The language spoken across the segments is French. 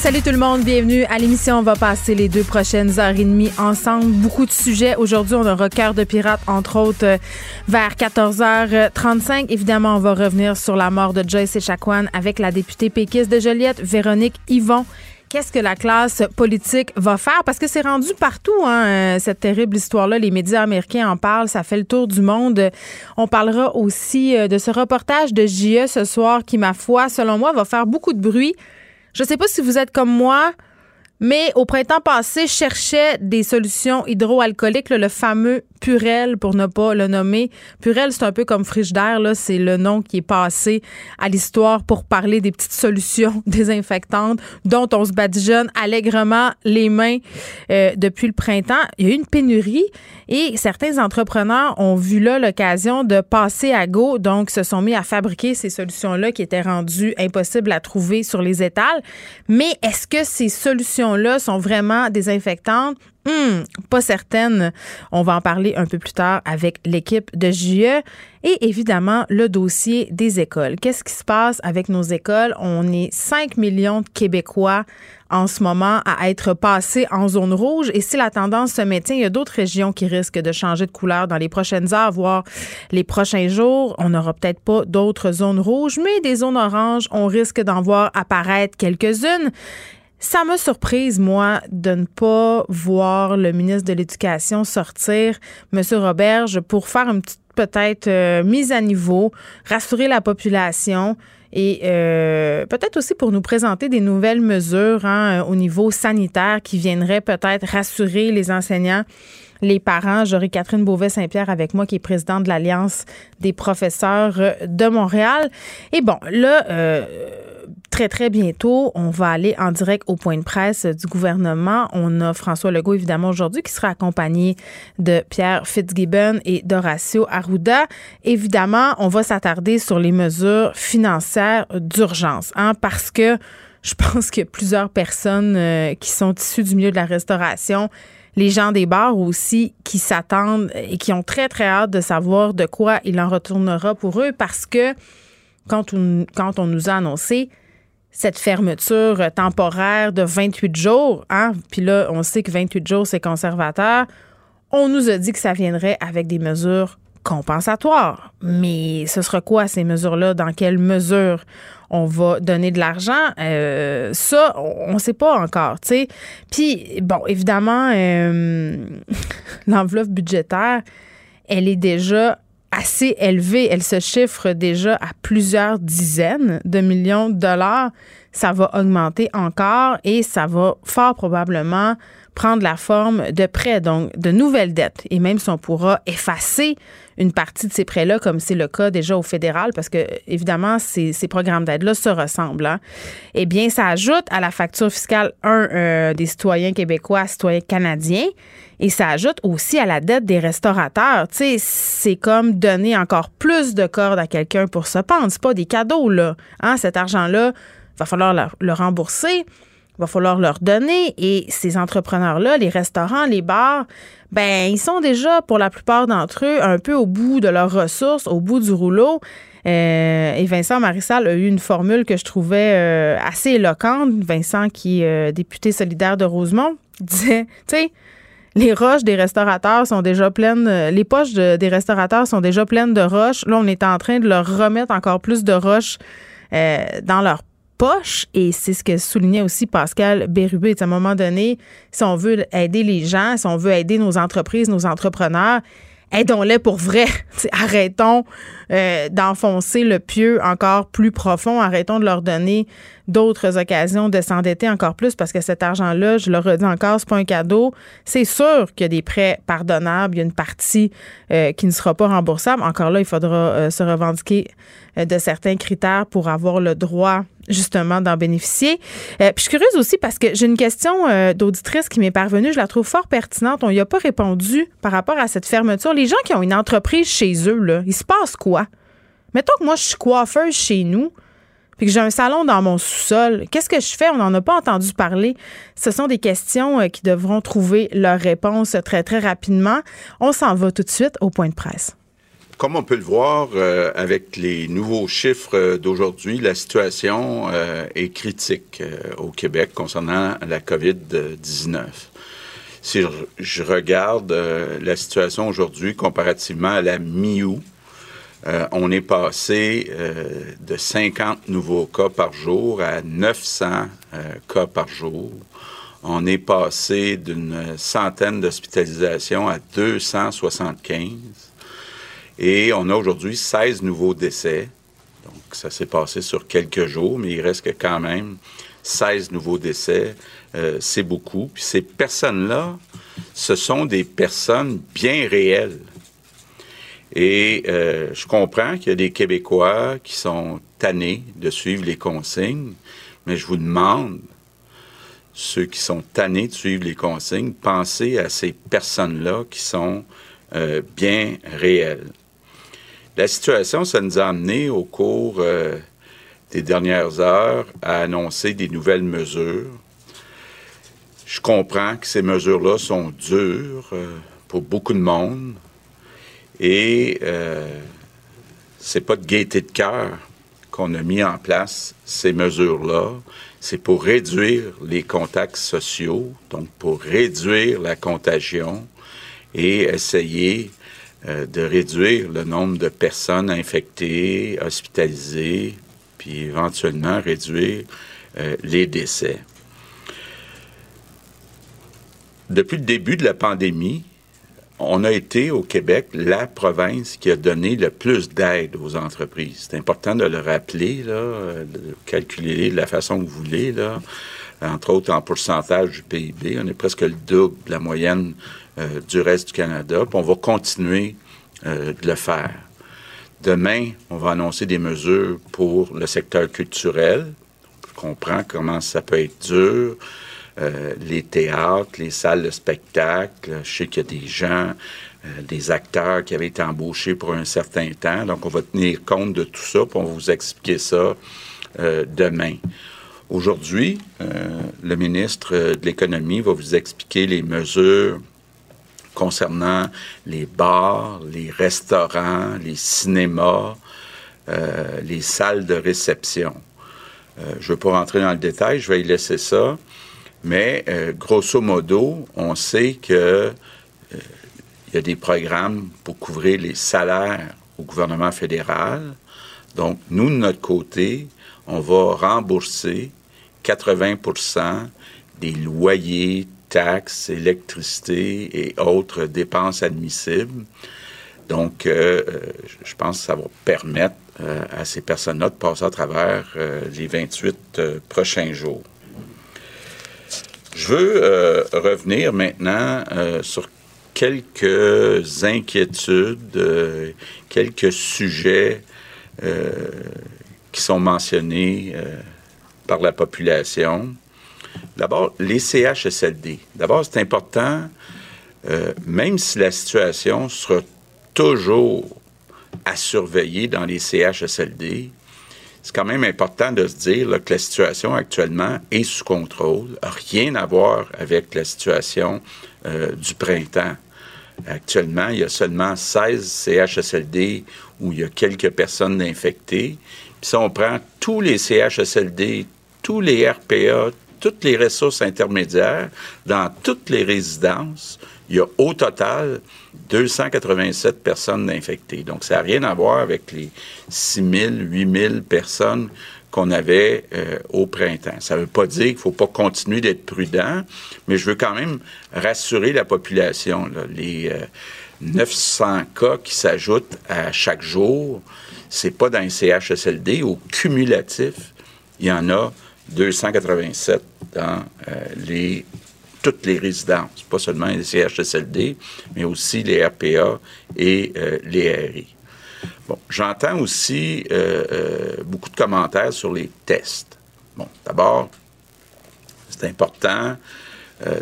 Salut tout le monde, bienvenue à l'émission. On va passer les deux prochaines heures et demie ensemble. Beaucoup de sujets. Aujourd'hui, on aura Cœur de pirate, entre autres, euh, vers 14h35. Évidemment, on va revenir sur la mort de Joyce Echaquan avec la députée péquiste de Joliette, Véronique Yvon qu'est-ce que la classe politique va faire? Parce que c'est rendu partout, hein, euh, cette terrible histoire-là. Les médias américains en parlent, ça fait le tour du monde. On parlera aussi euh, de ce reportage de JE ce soir qui, ma foi, selon moi, va faire beaucoup de bruit. Je sais pas si vous êtes comme moi. Mais au printemps passé, je cherchais des solutions hydroalcooliques, le fameux Purel, pour ne pas le nommer. Purel, c'est un peu comme Frigidaire, là, c'est le nom qui est passé à l'histoire pour parler des petites solutions désinfectantes dont on se badigeonne allègrement les mains euh, depuis le printemps. Il y a eu une pénurie et certains entrepreneurs ont vu là l'occasion de passer à go, donc se sont mis à fabriquer ces solutions-là qui étaient rendues impossibles à trouver sur les étals. Mais est-ce que ces solutions-là sont vraiment désinfectantes? Hmm, pas certaine. On va en parler un peu plus tard avec l'équipe de JE. Et évidemment, le dossier des écoles. Qu'est-ce qui se passe avec nos écoles? On est 5 millions de Québécois en ce moment à être passés en zone rouge. Et si la tendance se maintient, il y a d'autres régions qui risquent de changer de couleur dans les prochaines heures, voire les prochains jours. On n'aura peut-être pas d'autres zones rouges, mais des zones oranges, on risque d'en voir apparaître quelques-unes. Ça m'a surprise, moi, de ne pas voir le ministre de l'Éducation sortir, M. Roberge, pour faire une petite peut-être euh, mise à niveau, rassurer la population et euh, peut-être aussi pour nous présenter des nouvelles mesures hein, au niveau sanitaire qui viendraient peut-être rassurer les enseignants les parents. J'aurai Catherine Beauvais-Saint-Pierre avec moi, qui est présidente de l'Alliance des professeurs de Montréal. Et bon, là, euh, très, très bientôt, on va aller en direct au point de presse du gouvernement. On a François Legault, évidemment, aujourd'hui, qui sera accompagné de Pierre Fitzgibbon et d'Horacio Arruda. Évidemment, on va s'attarder sur les mesures financières d'urgence, hein, parce que je pense a plusieurs personnes euh, qui sont issues du milieu de la restauration les gens des bars aussi qui s'attendent et qui ont très, très hâte de savoir de quoi il en retournera pour eux parce que quand on nous a annoncé cette fermeture temporaire de 28 jours, hein, puis là, on sait que 28 jours, c'est conservateur, on nous a dit que ça viendrait avec des mesures compensatoires. Mais ce sera quoi ces mesures-là? Dans quelle mesure on va donner de l'argent? Euh, ça, on ne sait pas encore, tu sais. Puis, bon, évidemment, euh, l'enveloppe budgétaire, elle est déjà assez élevée. Elle se chiffre déjà à plusieurs dizaines de millions de dollars. Ça va augmenter encore et ça va fort probablement prendre la forme de prêts, donc de nouvelles dettes. Et même si on pourra effacer une partie de ces prêts-là, comme c'est le cas déjà au fédéral, parce que évidemment, ces, ces programmes d'aide-là se ressemblent, hein, eh bien, ça ajoute à la facture fiscale, un, euh, des citoyens québécois, citoyens canadiens, et ça ajoute aussi à la dette des restaurateurs. Tu sais, c'est comme donner encore plus de cordes à quelqu'un pour se pendre. C'est pas des cadeaux, là. Hein? Cet argent-là, va falloir le rembourser va falloir leur donner. Et ces entrepreneurs-là, les restaurants, les bars, ben ils sont déjà, pour la plupart d'entre eux, un peu au bout de leurs ressources, au bout du rouleau. Euh, et Vincent Marissal a eu une formule que je trouvais euh, assez éloquente. Vincent, qui est euh, député solidaire de Rosemont, disait, tu sais, les roches des restaurateurs sont déjà pleines, les poches des restaurateurs sont déjà pleines de roches. Là, on est en train de leur remettre encore plus de roches dans leur poche. Et c'est ce que soulignait aussi Pascal Bérubé. À un moment donné, si on veut aider les gens, si on veut aider nos entreprises, nos entrepreneurs, aidons-les pour vrai. arrêtons euh, d'enfoncer le pieu encore plus profond. Arrêtons de leur donner d'autres occasions de s'endetter encore plus parce que cet argent-là, je le redis encore, c'est pas un cadeau. C'est sûr qu'il y a des prêts pardonnables. Il y a une partie euh, qui ne sera pas remboursable. Encore là, il faudra euh, se revendiquer de certains critères pour avoir le droit justement d'en bénéficier. puis je suis curieuse aussi parce que j'ai une question d'auditrice qui m'est parvenue. Je la trouve fort pertinente. On n'y a pas répondu par rapport à cette fermeture. Les gens qui ont une entreprise chez eux, là, il se passe quoi? Mettons que moi, je suis coiffeuse chez nous, puis que j'ai un salon dans mon sous-sol. Qu'est-ce que je fais? On n'en a pas entendu parler. Ce sont des questions euh, qui devront trouver leur réponse très, très rapidement. On s'en va tout de suite au point de presse. Comme on peut le voir euh, avec les nouveaux chiffres d'aujourd'hui, la situation euh, est critique au Québec concernant la COVID-19. Si je, regarde la situation aujourd'hui comparativement à la mi-août, euh, on est passé euh, de 50 nouveaux cas par jour à 900 euh, cas par jour. On est passé d'une centaine d'hospitalisations à 275. Et on a aujourd'hui 16 nouveaux décès. Donc, ça s'est passé sur quelques jours, mais il reste quand même 16 nouveaux décès. c'est beaucoup. Puis ces personnes-là, ce sont des personnes bien réelles. Et euh, je comprends qu'il y a des Québécois qui sont tannés de suivre les consignes, mais je vous demande, ceux qui sont tannés de suivre les consignes, pensez à ces personnes-là qui sont euh, bien réelles. La situation, ça nous a amené au cours euh, des dernières heures à annoncer des nouvelles mesures. Je comprends que ces mesures-là sont dures pour beaucoup de monde, et euh, c'est pas de gaieté de cœur qu'on a mis en place ces mesures-là. C'est pour réduire les contacts sociaux, donc pour réduire la contagion et essayer euh, de réduire le nombre de personnes infectées, hospitalisées, puis éventuellement réduire euh, les décès. Depuis le début de la pandémie, on a été au Québec la province qui a donné le plus d'aide aux entreprises. C'est important de le rappeler, de calculer de la façon que vous voulez, entre autres en pourcentage du PIB. On est presque le double de la moyenne euh, du reste du Canada. Puis on va continuer euh, de le faire. Demain, on va annoncer des mesures pour le secteur culturel. On comprend comment ça peut être dur. Euh, les théâtres, les salles de spectacle. Je sais qu'il y a des gens, des acteurs qui avaient été embauchés pour un certain temps. Donc, on va tenir compte de tout ça, puis on va vous expliquer ça demain. Aujourd'hui, le ministre de l'Économie va vous expliquer les mesures concernant les bars, les restaurants, les cinémas, les salles de réception. je ne veux pas rentrer dans le détail, je vais y laisser ça. Mais euh, grosso modo, on sait que euh, il y a des programmes pour couvrir les salaires au gouvernement fédéral. Donc, nous, de notre côté, on va rembourser 80 des loyers, taxes, électricité et autres dépenses admissibles. Donc, euh, je pense que ça va permettre à ces personnes-là de passer à travers les 28 prochains jours. Je veux euh, revenir maintenant euh, sur quelques inquiétudes, euh, quelques sujets qui sont mentionnés par la population. D'abord, les CHSLD. D'abord, c'est important, même si la situation sera toujours à surveiller dans les CHSLD, c'est quand même important de se dire que la situation actuellement est sous contrôle, rien à voir avec la situation euh, du printemps. Actuellement, il y a seulement 16 CHSLD où il y a quelques personnes infectées. Puis si on prend tous les CHSLD, tous les RPA, toutes les ressources intermédiaires, dans toutes les résidences, il y a au total 287 personnes infectées. Donc, ça n'a rien à voir avec les 6 000, 8 000 personnes qu'on avait euh, au printemps. Ça ne veut pas dire qu'il ne faut pas continuer d'être prudent, mais je veux quand même rassurer la population. Les 900 euh, cas qui s'ajoutent à chaque jour, c'est pas dans les CHSLD. Au cumulatif, il y en a 287 dans euh, les toutes les résidences, pas seulement les CHSLD, mais aussi les RPA et euh, les RI. Bon, j'entends aussi euh, beaucoup de commentaires sur les tests. Bon, d'abord, c'est important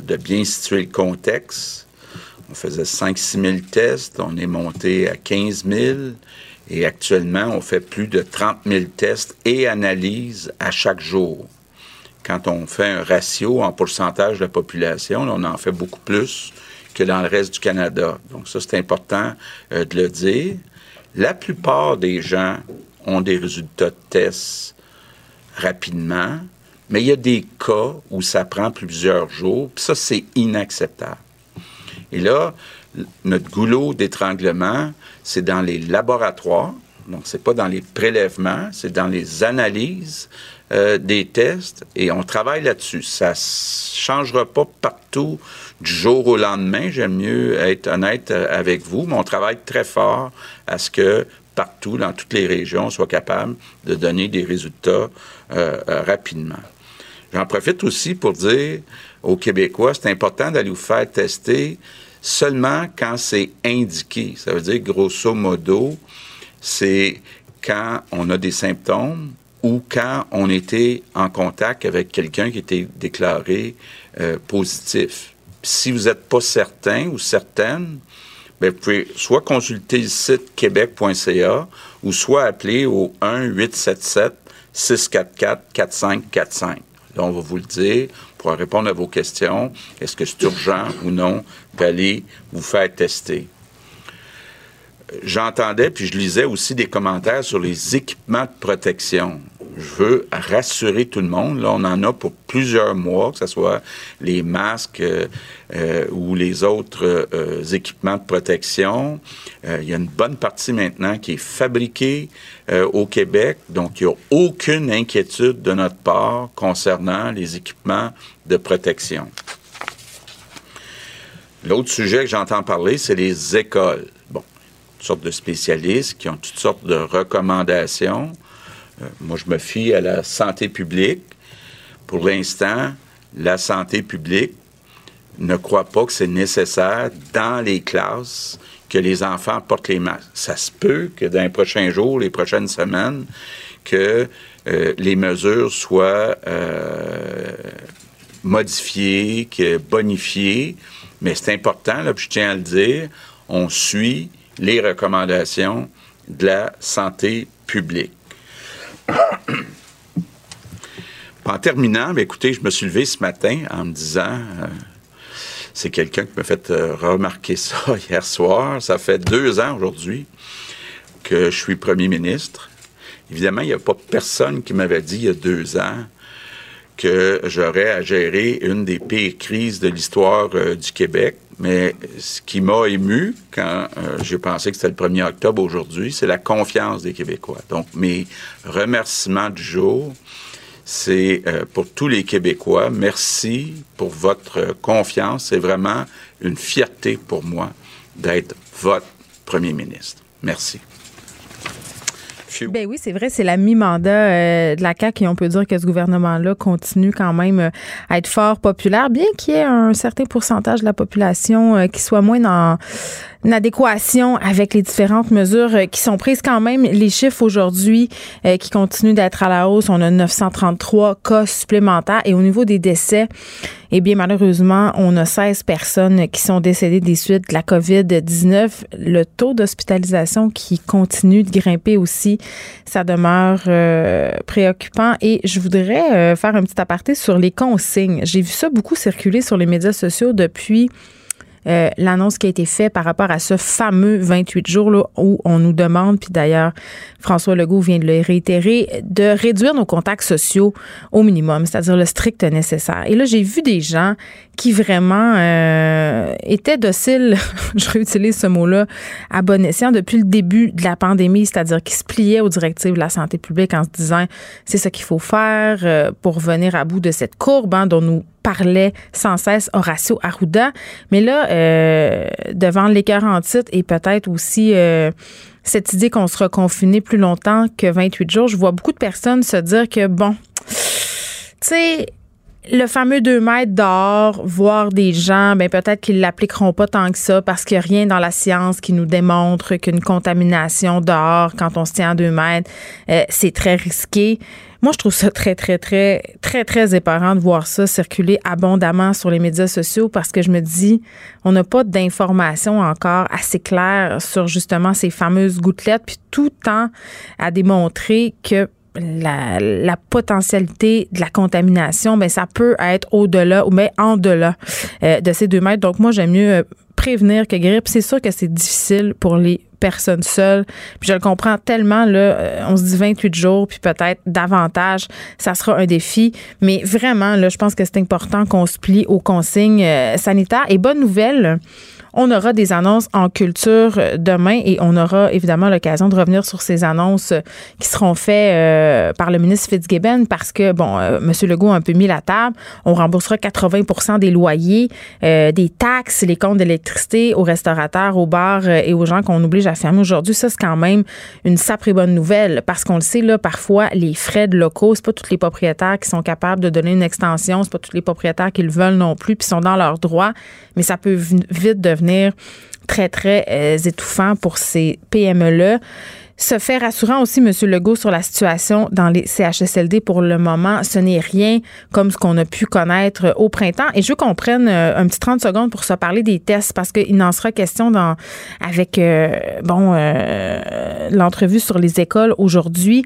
de bien situer le contexte. On faisait 5-6 000 tests, on est monté à 15 000. Et actuellement, on fait plus de 30 000 tests et analyses à chaque jour. Quand on fait un ratio en pourcentage de la population, on en fait beaucoup plus que dans le reste du Canada. Donc ça, c'est important euh, de le dire. La plupart des gens ont des résultats de tests rapidement, mais il y a des cas où ça prend plusieurs jours, puis ça, c'est inacceptable. Et là, notre goulot d'étranglement, c'est dans les laboratoires, donc c'est pas dans les prélèvements, c'est dans les analyses euh, des tests, et on travaille là-dessus. Ça changera pas partout du jour au lendemain, j'aime mieux être honnête euh, avec vous, mais on travaille très fort à ce que partout, dans toutes les régions, on soit capable de donner des résultats euh, rapidement. J'en profite aussi pour dire aux Québécois, c'est important d'aller vous faire tester seulement quand c'est indiqué. Ça veut dire, grosso modo, c'est quand on a des symptômes ou quand on était en contact avec quelqu'un qui était déclaré euh, positif. Si vous n'êtes pas certain ou certaine, bien, vous pouvez soit consulter le site québec.ca ou soit appeler au 1-877-644-4545. Là, on va vous le dire pour répondre à vos questions. Est-ce que c'est urgent ou non d'aller vous faire tester? J'entendais, puis je lisais aussi des commentaires sur les équipements de protection. Je veux rassurer tout le monde. Là, on en a pour plusieurs mois, que ce soit les masques euh, euh, ou les autres euh, équipements de protection. il y a une bonne partie maintenant qui est fabriquée au Québec, donc il n'y a aucune inquiétude de notre part concernant les équipements de protection. L'autre sujet que j'entends parler, c'est les écoles. Bon, toutes sortes de spécialistes qui ont toutes sortes de recommandations. Euh, moi, je me fie à la santé publique. Pour l'instant, la santé publique ne croit pas que c'est nécessaire dans les classes que les enfants portent les masques. Ça se peut que dans les prochains jours, les prochaines semaines, que euh, les mesures soient euh, modifiées, que bonifiées, mais c'est important, là, je tiens à le dire, on suit les recommandations de la santé publique. en terminant, écoutez, je me suis levé ce matin en me disant, euh, c'est quelqu'un qui m'a fait euh, remarquer ça hier soir. Ça fait deux ans aujourd'hui que je suis premier ministre. Évidemment, il n'y a pas personne qui m'avait dit il y a deux ans que j'aurais à gérer une des pires crises de l'histoire euh, du Québec. Mais ce qui m'a ému quand euh, j'ai pensé que c'était le 1er octobre aujourd'hui, c'est la confiance des Québécois. Donc, mes remerciements du jour, c'est euh, pour tous les Québécois. Merci pour votre confiance. C'est vraiment une fierté pour moi d'être votre premier ministre. Merci. Ben oui, c'est vrai, c'est la mi-mandat euh, de la CAQ et on peut dire que ce gouvernement-là continue quand même euh, à être fort populaire, bien qu'il y ait un certain pourcentage de la population euh, qui soit moins dans une adéquation avec les différentes mesures euh, qui sont prises quand même. Les chiffres aujourd'hui euh, qui continuent d'être à la hausse, on a 933 cas supplémentaires et au niveau des décès, eh bien malheureusement, on a 16 personnes qui sont décédées des suites de la COVID-19. Le taux d'hospitalisation qui continue de grimper aussi, ça demeure euh, préoccupant et je voudrais faire un petit aparté sur les consignes. J'ai vu ça beaucoup circuler sur les médias sociaux depuis euh, l'annonce qui a été faite par rapport à ce fameux 28 jours là, où on nous demande, puis d'ailleurs François Legault vient de le réitérer, de réduire nos contacts sociaux au minimum, c'est-à-dire le strict nécessaire. Et là, j'ai vu des gens qui vraiment euh, étaient dociles, je réutilise ce mot-là, à bon escient depuis le début de la pandémie, c'est-à-dire qui se pliaient aux directives de la santé publique en se disant c'est ce qu'il faut faire euh, pour venir à bout de cette courbe hein, dont nous parlait sans cesse Horacio Arruda. Mais là, euh, devant l'écart en et peut-être aussi euh, cette idée qu'on sera confiné plus longtemps que 28 jours, je vois beaucoup de personnes se dire que, bon, tu sais, le fameux 2 mètres dehors, voir des gens, ben peut-être qu'ils l'appliqueront pas tant que ça parce qu'il n'y a rien dans la science qui nous démontre qu'une contamination dehors, quand on se tient à 2 mètres, euh, c'est très risqué. Moi, je trouve ça très, très, très, très, très épeurant de voir ça circuler abondamment sur les médias sociaux parce que je me dis, on n'a pas d'informations encore assez claires sur justement ces fameuses gouttelettes, puis tout tend à démontrer que la, potentialité de la contamination, ben, ça peut être au-delà ou mais en delà euh, de ces deux mètres. Donc moi, j'aime mieux euh, prévenir que guérir. c'est sûr que c'est difficile pour les personnes seules. Puis je le comprends tellement, là, euh, on se dit 28 jours, puis peut-être davantage, ça sera un défi. Mais vraiment, là, je pense que c'est important qu'on se plie aux consignes sanitaires. Et bonne nouvelle, on aura des annonces en culture euh, demain et on aura évidemment l'occasion de revenir sur ces annonces euh, qui seront faites euh, par le ministre Fitzgibbon parce que, bon, M. Legault a un peu mis la table. On remboursera 80% des loyers, des taxes, les comptes d'électricité aux restaurateurs, aux bars et aux gens qu'on oblige à fermer aujourd'hui. Ça, c'est quand même une sacrée bonne nouvelle parce qu'on le sait, là, parfois, les frais de locaux, c'est pas tous les propriétaires qui sont capables de donner une extension, c'est pas tous les propriétaires qui le veulent non plus, puis sont dans leurs droits, mais ça peut vite devenir très, très euh, étouffant pour ces PME-là. Se fait rassurant aussi, M. Legault, sur la situation dans les CHSLD pour le moment. Ce n'est rien comme ce qu'on a pu connaître au printemps. Et je veux qu'on prenne euh, un petit 30 secondes pour se parler des tests parce qu'il n'en sera question dans, avec, euh, bon, l'entrevue sur les écoles aujourd'hui.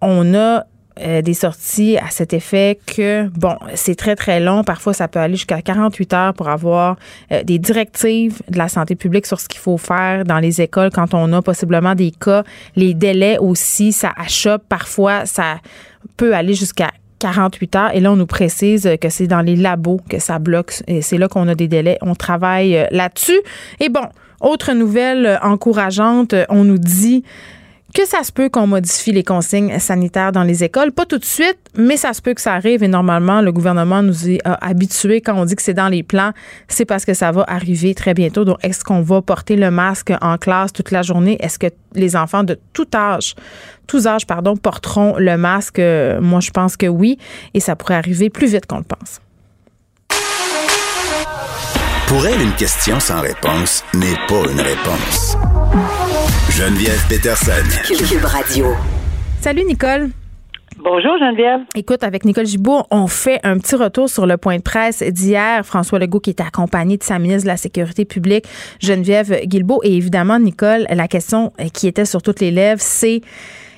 On a euh, des sorties à cet effet que, bon, c'est très, très long. Parfois, ça peut aller jusqu'à 48 heures pour avoir euh, des directives de la santé publique sur ce qu'il faut faire dans les écoles quand on a possiblement des cas. Les délais aussi, ça achoppe. Parfois, ça peut aller jusqu'à 48 heures. Et là, on nous précise que c'est dans les labos que ça bloque. Et c'est là qu'on a des délais. On travaille euh, là-dessus. Et bon, autre nouvelle encourageante, on nous dit que ça se peut qu'on modifie les consignes sanitaires dans les écoles. Pas tout de suite, mais ça se peut que ça arrive et normalement, le gouvernement nous est habitués quand on dit que c'est dans les plans, c'est parce que ça va arriver très bientôt. Donc, est-ce qu'on va porter le masque en classe toute la journée? Est-ce que les enfants de tout âge, tous âges, pardon, porteront le masque? Moi, je pense que oui et ça pourrait arriver plus vite qu'on le pense. Pour elle, une question sans réponse n'est pas une réponse. Geneviève Peterson. Cube Radio. Salut Nicole. Bonjour Geneviève. Écoute, avec Nicole Gibault, on fait un petit retour sur le point de presse d'hier. François Legault qui était accompagné de sa ministre de la Sécurité publique, Geneviève Guilbeault. Et évidemment, Nicole, la question qui était sur toutes les lèvres, c'est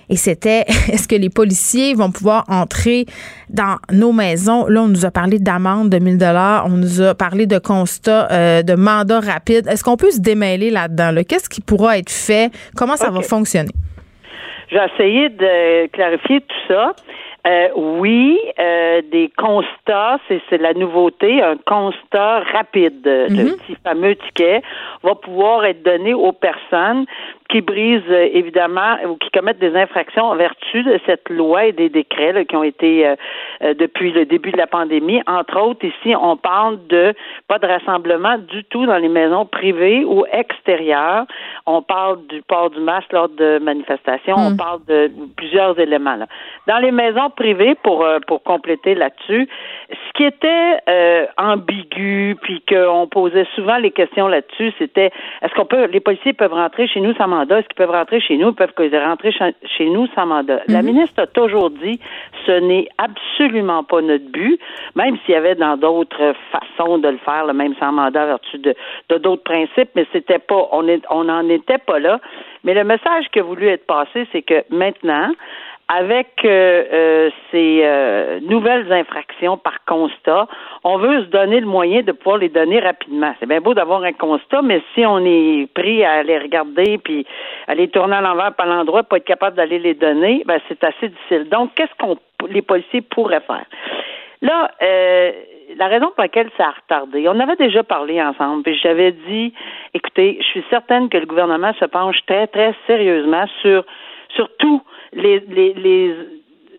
et c'était est-ce que les policiers vont pouvoir entrer dans nos maisons? Là, on nous a parlé d'amende de 1000 dollars, on nous a parlé de constat, euh, de mandat rapide. Est-ce qu'on peut se démêler là-dedans? Qu'est-ce qui pourra être fait? Comment ça va fonctionner? J'ai essayé de clarifier tout ça. Euh, oui, euh, des constats, c'est la nouveauté, un constat rapide. Le mm-hmm. petit fameux ticket va pouvoir être donné aux personnes qui brisent euh, évidemment ou qui commettent des infractions en vertu de cette loi et des décrets qui ont été euh, euh, depuis le début de la pandémie. Entre autres, ici, on parle de pas de rassemblement du tout dans les maisons privées ou extérieures. On parle du port du masque lors de manifestations. On mm. parle de plusieurs éléments. Là. Dans les maisons privées, pour pour compléter là-dessus, ce qui était ambigu, puis qu'on posait souvent les questions là-dessus, c'était est-ce qu'on peut, les policiers peuvent rentrer chez nous sans mandat, est-ce qu'ils peuvent rentrer chez nous? Ils peuvent rentrer chez nous sans mandat? La mhm. ministre a toujours dit ce n'est absolument pas notre but, même s'il y avait dans d'autres façons de le faire, même sans mandat, vertu de d'autres principes, mais c'était pas, on on n'en était pas là. Mais le message qui a voulu être passé, c'est que maintenant, avec euh, euh, ces euh, nouvelles infractions par constat, on veut se donner le moyen de pouvoir les donner rapidement. C'est bien beau d'avoir un constat, mais si on est pris à les regarder puis à les tourner à l'envers par l'endroit, pas être capable d'aller les donner, ben c'est assez difficile. Donc, qu'est-ce qu'on les policiers pourraient faire? Là, la raison pour laquelle ça a retardé, on avait déjà parlé ensemble, puis j'avais dit, écoutez, je suis certaine que le gouvernement se penche très, très sérieusement sur, sur tout les, les, les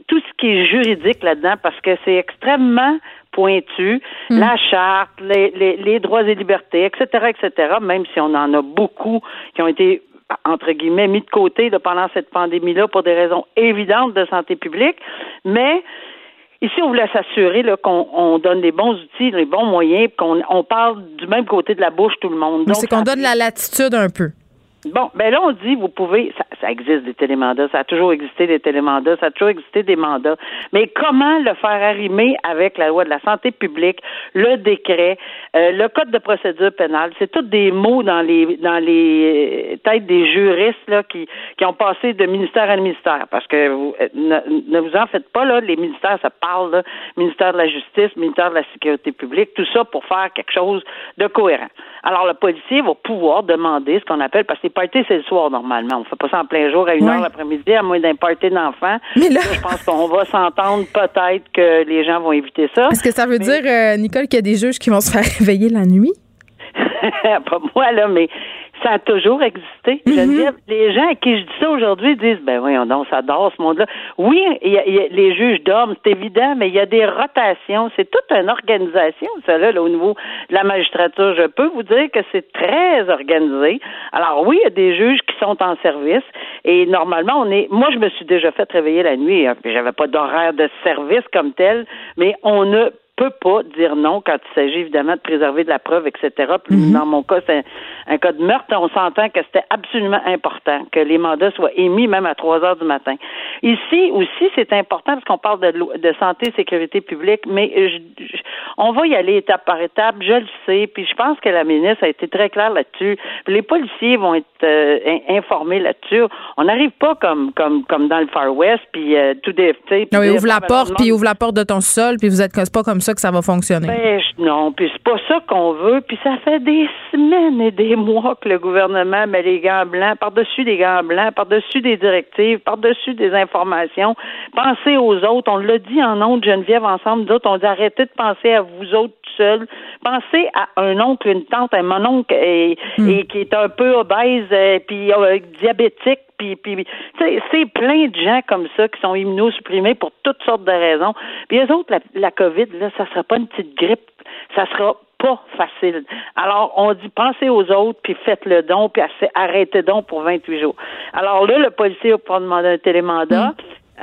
tout ce qui est juridique là-dedans parce que c'est extrêmement pointu, hmm. la charte, les, les, les, droits et libertés, etc., etc., même si on en a beaucoup qui ont été entre guillemets mis de côté pendant cette pandémie-là pour des raisons évidentes de santé publique, mais Ici, on voulait s'assurer qu'on donne les bons outils, les bons moyens, qu'on on parle du même côté de la bouche tout le monde. C'est qu'on donne la latitude un peu. Bon, ben là, on dit, vous pouvez, ça, ça, existe des télémandats, ça a toujours existé des télémandats, ça a toujours existé des mandats, mais comment le faire arrimer avec la loi de la santé publique, le décret, euh, le code de procédure pénale, c'est tous des mots dans les dans les euh, têtes des juristes là qui qui ont passé de ministère à ministère, parce que vous, euh, ne, vous en faites pas là, les ministères, ça parle, là, ministère de la justice, ministère de la sécurité publique, tout ça pour faire quelque chose de cohérent. Alors le policier va pouvoir demander ce qu'on appelle parce que party, c'est le soir, normalement. On fait pas ça en plein jour à une heure l'après-midi, à moins d'un party d'enfants. Mais là... je pense qu'on va s'entendre peut-être que les gens vont éviter ça. Est-ce que ça veut dire, euh, Nicole, qu'il y a des juges qui vont se faire réveiller la nuit? pas moi, là, mais ça a toujours existé. Mhm. les gens à qui je dis ça aujourd'hui disent, ben voyons donc, ça dort ce monde-là. Oui, les juges dorment, c'est évident, mais il y a des rotations. C'est toute une organisation, ça, là, au niveau de la magistrature. Je peux vous dire que c'est très organisé. Alors oui, il y a des juges qui sont en service et normalement, on est, moi, je me suis déjà fait réveiller la nuit. Hein, j'avais pas d'horaire de service comme tel, mais on a peut pas dire non quand il s'agit évidemment de préserver de la preuve, etc. Puis mhm. dans mon cas, c'est un, cas de meurtre. On s'entend que c'était absolument important que les mandats soient émis même à 3 heures du matin. Ici aussi, c'est important parce qu'on parle de, de santé et sécurité publique, mais on va y aller étape par étape. Je le sais, puis je pense que la ministre a été très claire là-dessus. Les policiers vont être euh, informés là-dessus. On n'arrive pas comme comme comme dans le Far West, puis euh, tout des. Non, il ouvre la porte, puis ouvre la porte de ton sol, puis vous êtes pas comme ça que ça va fonctionner. Ben, non, puis c'est pas ça qu'on veut. Puis ça fait des semaines et des mois que le gouvernement met les gants blancs par-dessus des gants blancs, par-dessus des directives, par-dessus des informations. Pensez aux autres. On l'a dit en ondes, Geneviève, ensemble. D'autres, on dit arrêtez de penser à vous autres seuls. Pensez à un oncle, une tante, un mon oncle et, hmm. qui est un peu obèse, et euh, puis euh, diabétique puis, puis c'est plein de gens comme ça qui sont immunosupprimés pour toutes sortes de raisons. Puis les autres, la, la COVID, là, ça sera pas une petite grippe, ça sera pas facile. Alors, on dit pensez aux autres, puis faites le don, puis arrêtez donc pour 28 jours. Alors là, le policier va pouvoir demander un télémandat. Mm.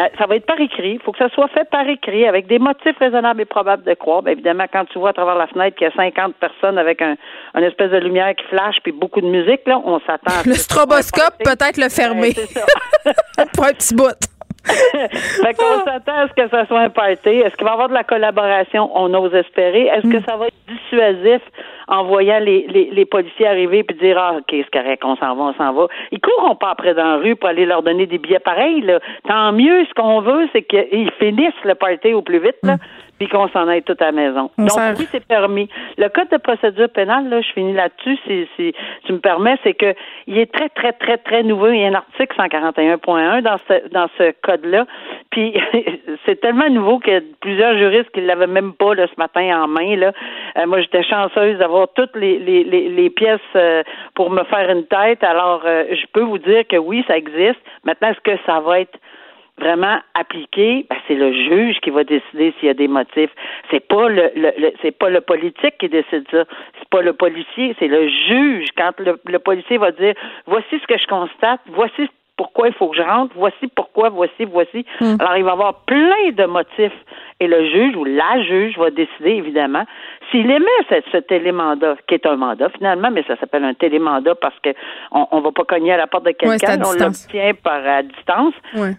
Euh, ça va être par écrit. Il faut que ça soit fait par écrit, avec des motifs raisonnables et probables de croire. Bien, évidemment, quand tu vois à travers la fenêtre qu'il y a 50 personnes avec un, une espèce de lumière qui flash puis beaucoup de musique, là, on s'attend. Le stroboscope, peut-être le fermer. pour un petit bout. Fait qu'on s'attend à ce que ça soit un party. Est-ce qu'il va y avoir de la collaboration? On ose espérer. Est-ce que mm. ça va être dissuasif en voyant les, les, les policiers arriver puis dire Ah, OK, c'est correct, on s'en va, on s'en va? Ils courront pas après dans la rue pour aller leur donner des billets pareils. Là. Tant mieux, ce qu'on veut, c'est qu'ils finissent le party au plus vite. Là. Puis qu'on s'en aille tout à la maison. Donc, oui, c'est permis. Le code de procédure pénale, là, je finis là-dessus, si, si tu me permets, c'est que il est très, très, très, très nouveau. Il y a un article 141.1 dans ce, dans ce code-là. Puis, c'est tellement nouveau a plusieurs juristes qui ne l'avaient même pas là, ce matin en main. Là. Euh, moi, j'étais chanceuse d'avoir toutes les, les, les, pièces euh, pour me faire une tête. Alors, euh, je peux vous dire que oui, ça existe. Maintenant, est-ce que ça va être vraiment appliqué, ben, c'est le juge qui va décider s'il y a des motifs. C'est pas le, le, c'est pas le politique qui décide ça. C'est pas le policier, c'est le juge. Quand le, le policier va dire voici ce que je constate, voici pourquoi il faut que je rentre, voici pourquoi, voici, voici. Hmm. Alors, il va y avoir plein de motifs. Et le juge ou la juge va décider, évidemment, s'il émet ce, ce télémandat, qui est un mandat finalement, mais ça s'appelle un télémandat parce que on, va pas cogner à la porte de quelqu'un, on l'obtient par à distance.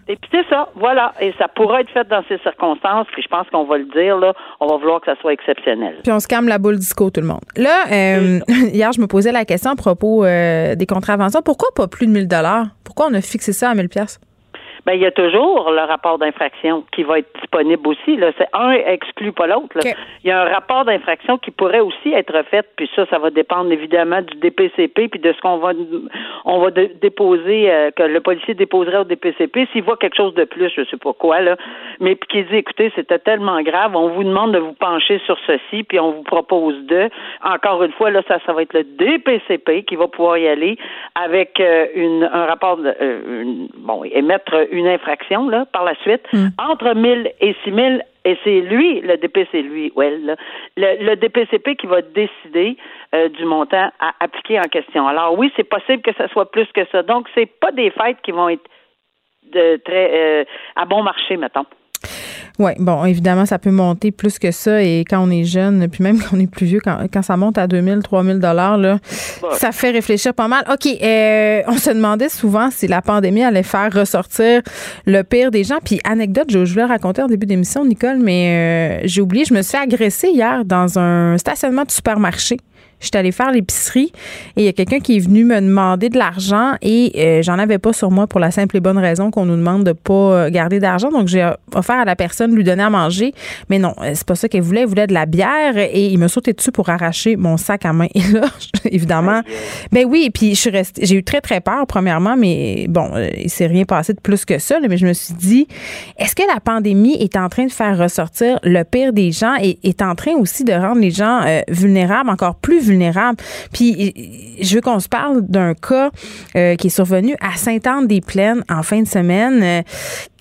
Et puis c'est ça, voilà. Et ça pourra être fait dans ces circonstances, puis je pense qu'on va le dire, là, on va vouloir que ça soit exceptionnel. Puis on se calme la boule disco, tout le monde. Là, euh, hier, je me posais la question à propos euh, des contraventions. Pourquoi pas plus de 1000 dollars? Pourquoi on a fixé ça à 1000 pièces? Ben il y a toujours le rapport d'infraction qui va être disponible aussi. Là, c'est un exclut pas l'autre. Il y a un rapport d'infraction qui pourrait aussi être fait, puis ça, ça va dépendre évidemment du DPCP puis de ce qu'on va on va déposer euh, que le policier déposerait au DPCP s'il voit quelque chose de plus, je sais pas quoi là, mais puis qui dit écoutez c'était tellement grave, on vous demande de vous pencher sur ceci puis on vous propose de. Encore une fois là, ça ça va être le DPCP qui va pouvoir y aller avec euh, une un rapport de, euh, bon émettre une infraction là, par la suite, hmm. entre 1000 et 6000 et c'est lui, le DPC, lui, well, le, le, DPCP qui va décider euh, du montant à appliquer en question. Alors oui, c'est possible que ça soit plus que ça. Donc, c'est pas des fêtes qui vont être de très euh, à bon marché, mettons. Oui, bon, évidemment, ça peut monter plus que ça. Et quand on est jeune, puis même quand on est plus vieux, quand, quand ça monte à 2000, 3000 dollars, là, ça fait réfléchir pas mal. OK, euh, on se demandait souvent si la pandémie allait faire ressortir le pire des gens. Puis, anecdote, je, je voulais raconter en début d'émission, Nicole, mais euh, j'ai oublié, je me suis fait agresser hier dans un stationnement de supermarché. J'étais allée faire l'épicerie et il y a quelqu'un qui est venu me demander de l'argent et euh, j'en avais pas sur moi pour la simple et bonne raison qu'on nous demande de pas euh, garder d'argent. Donc j'ai offert à la personne de lui donner à manger, mais non, euh, c'est pas ça qu'elle voulait. Elle voulait de la bière et il me sautait dessus pour arracher mon sac à main. Et là, évidemment, ben oui. Et puis je suis restée, j'ai eu très très peur premièrement, mais bon, il s'est rien passé de plus que ça. mais je me suis dit, est-ce que la pandémie est en train de faire ressortir le pire des gens et est en train aussi de rendre les gens vulnérables encore plus vulnérables puis je veux qu'on se parle d'un cas euh, qui est survenu à Sainte-Anne-des-Plaines en fin de semaine. Euh,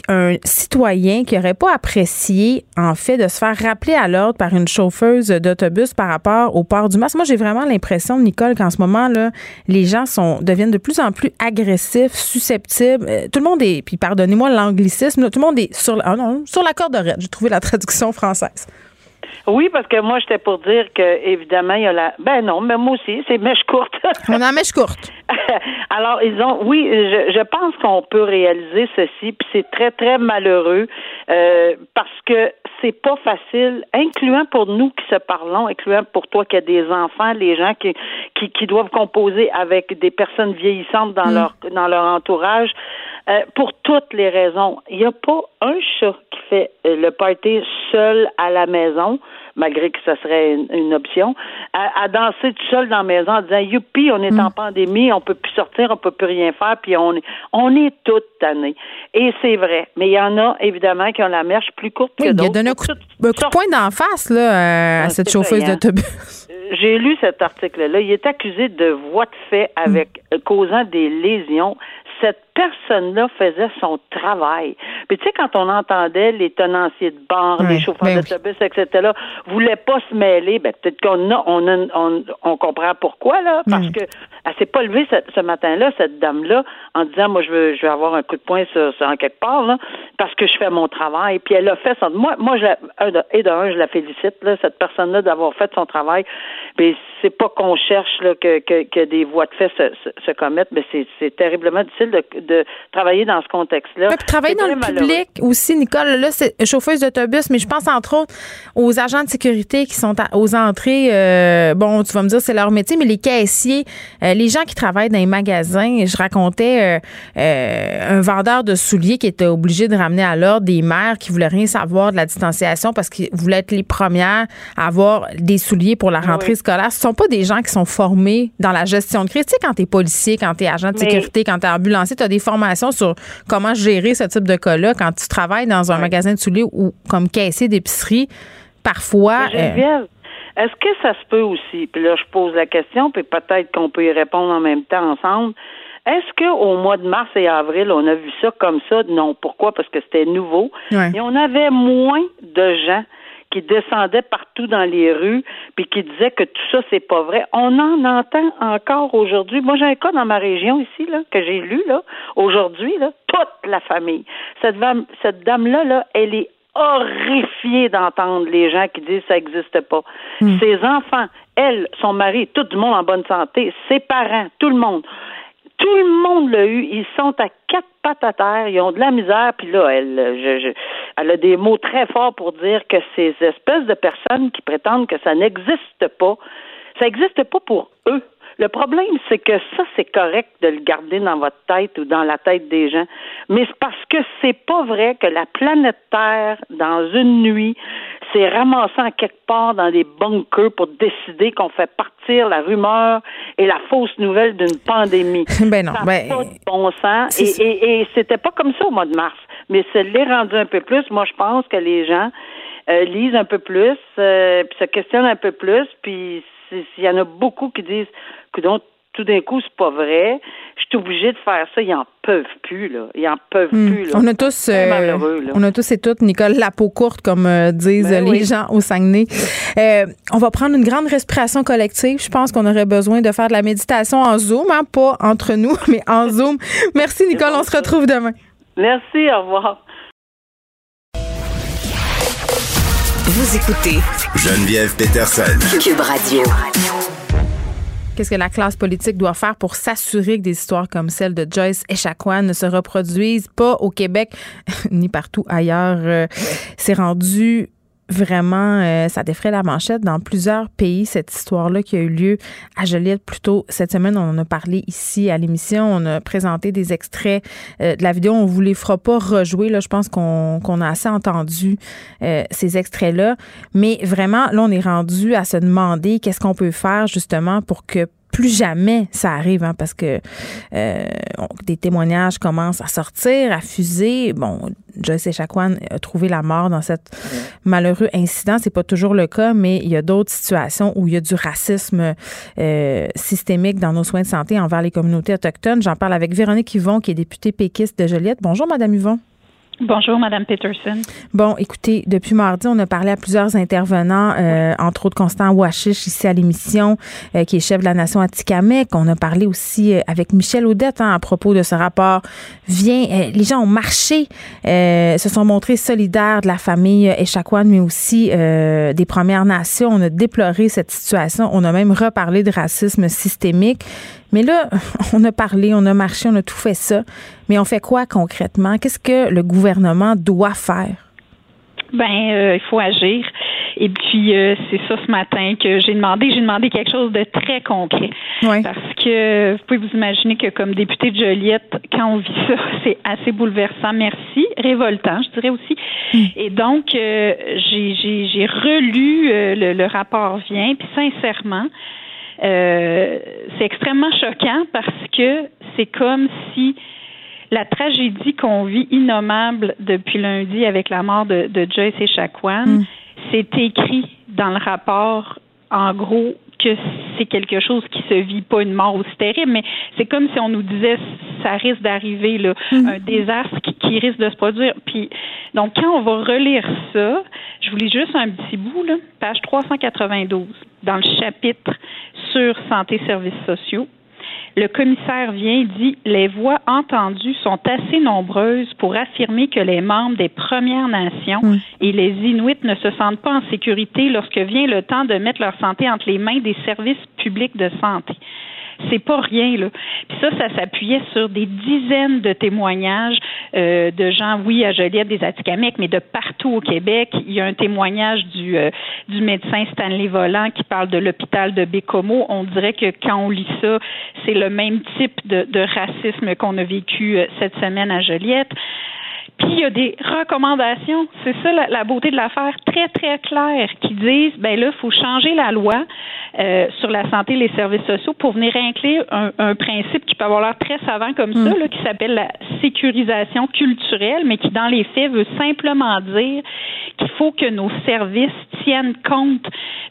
un citoyen qui n'aurait pas apprécié, en fait, de se faire rappeler à l'ordre par une chauffeuse d'autobus par rapport au port du masque. Moi, j'ai vraiment l'impression, Nicole, qu'en ce moment, là, les gens sont, deviennent de plus en plus agressifs, susceptibles. Euh, tout le monde est, puis pardonnez-moi l'anglicisme, tout le monde est sur, ah non, sur la corde de raide. J'ai trouvé la traduction française. Oui, parce que moi, j'étais pour dire que, évidemment, il y a la. Ben non, mais moi aussi, c'est mèche courte. On a mèche courte. Alors, ils ont. Oui, je, je pense qu'on peut réaliser ceci, puis c'est très, très malheureux euh, parce que c'est pas facile, incluant pour nous qui se parlons, incluant pour toi qui as des enfants, les gens qui, qui, qui doivent composer avec des personnes vieillissantes dans, mm. leur, dans leur entourage. Euh, pour toutes les raisons. Il n'y a pas un chat qui fait euh, le party seul à la maison malgré que ce serait une, option, à, danser tout seul dans la maison en disant Youpi, on est en mm. pandémie, on peut plus sortir, on peut plus rien faire, puis on est on est toutes tannées. Et c'est vrai. Mais il y en a évidemment qui ont la marche plus courte que d'autres. Il a donné un coup, de poing d'en face là, euh, à cette chauffeuse d'autobus. Euh, j'ai lu cet article-là. Il est accusé de voie de fait avec mm. causant des lésions cette personne-là faisait son travail. Puis tu sais, quand on entendait les tenanciers de bar, les chauffeurs ben d'autobus, etc., voulaient pas se mêler, ben peut-être qu'on a, on, on, on, comprend pourquoi, là, parce que elle s'est pas levée ce, matin-là, cette dame-là, en disant, moi, je veux, je veux avoir un coup de poing sur, en quelque part, là, parce que je fais mon travail. Puis elle a fait son, moi, moi, je et d'un, je la félicite, là, cette personne-là, d'avoir fait son travail. Mais c'est pas qu'on cherche, là, que, que, que, des voies de fait se, se, commettent, mais c'est terriblement difficile de de travailler dans ce contexte-là. travailler dans le public aussi, Nicole, là, c'est chauffeuse d'autobus, mais je pense entre autres aux agents de sécurité qui sont aux entrées. Euh, bon, tu vas me dire, c'est leur métier, mais les caissiers, euh, les gens qui travaillent dans les magasins, je racontais euh, un vendeur de souliers qui était obligé de ramener à l'ordre des mères qui voulaient rien savoir de la distanciation parce qu'ils voulaient être les premières à avoir des souliers pour la ah rentrée scolaire. Ce sont pas des gens qui sont formés dans la gestion de crise. Tu sais, quand t'es policier, quand t'es agent de sécurité, quand t'es ambulancier, t'as des formations sur comment gérer ce type de cas-là quand tu travailles dans un magasin de souliers ou comme caissier d'épicerie. Parfois. Euh, est-ce que ça se peut aussi, puis là je pose la question, puis peut-être qu'on peut y répondre en même temps ensemble. Est-ce qu'au mois de mars et avril, on a vu ça comme ça? Non. Pourquoi? Parce que c'était nouveau. Et on avait moins de gens qui descendait partout dans les rues, puis qui disait que tout ça, c'est pas vrai. On en entend encore aujourd'hui. Moi, j'ai un cas dans ma région ici, là, que j'ai lu, là, aujourd'hui, là, toute la famille. Cette, dame, cette dame-là, là, elle est horrifiée d'entendre les gens qui disent que ça n'existe pas. Hmm. Ses enfants, elle, son mari, tout le monde en bonne santé, ses parents, tout le monde. Tout le monde l'a eu. Ils sont à quatre pattes à terre. Ils ont de la misère. Puis là, elle, je, elle a des mots très forts pour dire que ces espèces de personnes qui prétendent que ça n'existe pas, ça n'existe pas pour eux. Le problème, c'est que ça, c'est correct de le garder dans votre tête ou dans la tête des gens, mais c'est parce que c'est pas vrai que la planète Terre, dans une nuit, s'est ramassée en quelque part dans des bunkers pour décider qu'on fait partir la rumeur et la fausse nouvelle d'une pandémie. ben non, ben, pas de bon sens. Et, et, et c'était pas comme ça au mois de mars, mais ça l'est rendu un peu plus. Moi, je pense que les gens euh, lisent un peu plus, euh, puis se questionnent un peu plus, puis il y en a beaucoup qui disent que donc tout d'un coup, c'est pas vrai. Je suis obligée de faire ça. Ils en peuvent plus, là. Ils en peuvent hmm. plus, On a tous, euh, on a tous et toutes, Nicole, la peau courte, comme euh, disent ben les gens au Saguenay. Euh, on va prendre une grande respiration collective. Je pense qu'on aurait besoin de faire de la méditation en Zoom, hein, pas entre nous, mais en Zoom. Merci, Nicole. On se retrouve demain. Merci. Au revoir. Vous écoutez Geneviève Peterson. Cube Radio. Qu'est-ce que la classe politique doit faire pour s'assurer que des histoires comme celle de Joyce Echaquan ne se reproduisent pas au Québec ni partout ailleurs? Euh, c'est rendu vraiment, euh, ça défrait la manchette dans plusieurs pays, cette histoire-là qui a eu lieu à Joliette plus tôt cette semaine. On en a parlé ici à l'émission. On a présenté des extraits euh, de la vidéo. On vous les fera pas rejouer. Là, je pense qu'on a assez entendu euh, ces extraits-là. Mais vraiment, là, on est rendu à se demander qu'est-ce qu'on peut faire justement pour que plus jamais ça arrive, hein, parce que euh, des témoignages commencent à sortir, à fuser. Bon, Joyce Echaquan a trouvé la mort dans cet malheureux incident. C'est pas toujours le cas, mais il y a d'autres situations où il y a du racisme euh, systémique dans nos soins de santé envers les communautés autochtones. J'en parle avec Véronique Yvon, qui est députée péquiste de Joliette. Bonjour, Madame Yvon. Bonjour, Madame Peterson. Bon, écoutez, depuis mardi, on a parlé à plusieurs intervenants, euh, entre autres Constant Ouachiche ici à l'émission, euh, qui est chef de la nation Atikamek. On a parlé aussi euh, avec Michel Audette hein, à propos de ce rapport. Vient, les gens ont marché, se sont montrés solidaires de la famille Echaquan, mais aussi des Premières Nations. On a déploré cette situation. On a même reparlé de racisme systémique. Mais là, on a parlé, on a marché, on a tout fait ça. Mais on fait quoi concrètement? Qu'est-ce que le gouvernement doit faire? Ben, euh, il faut agir. Et puis euh, c'est ça ce matin que j'ai demandé. J'ai demandé quelque chose de très concret. Parce que vous pouvez vous imaginer que comme député de Joliette, quand on vit ça, c'est assez bouleversant. Merci, révoltant, je dirais aussi. Mm. Et donc euh, j'ai relu le, le, rapport vient. Puis sincèrement, euh, c'est extrêmement choquant parce que c'est comme si la tragédie qu'on vit innommable depuis lundi avec la mort de, de Joyce et Chacuan, mm. c'est écrit dans le rapport, en gros, que c'est quelque chose qui se vit pas une mort aussi terrible, mais c'est comme si on nous disait ça risque d'arriver là, mm. un désastre qui, risque de se produire. Puis donc quand on va relire ça, je vous lis juste un petit bout là, page 392 dans le chapitre sur santé services sociaux. Le commissaire vient et dit Les voix entendues sont assez nombreuses pour affirmer que les membres des Premières Nations mm. et les Inuits ne se sentent pas en sécurité lorsque vient le temps de mettre leur santé entre les mains des services publics de santé. C'est pas rien, là. Puis ça, ça s'appuyait sur des dizaines de témoignages euh, de gens, oui, à Joliette, des Atikamekw, mais de partout au Québec. Il y a un témoignage du, euh, du médecin Stanley Volant qui parle de l'hôpital de Bécomo. On dirait que quand on lit ça, c'est le même type de, de racisme qu'on a vécu euh, cette semaine à Joliette. Puis il y a des recommandations, c'est ça la, beauté de l'affaire, très très claires, qui disent ben là, il faut changer la loi euh, sur la santé et les services sociaux pour venir inclure un, principe qui peut avoir l'air très savant comme ça, mm. là, qui s'appelle la sécurisation culturelle, mais qui dans les faits veut simplement dire qu'il faut que nos services tiennent compte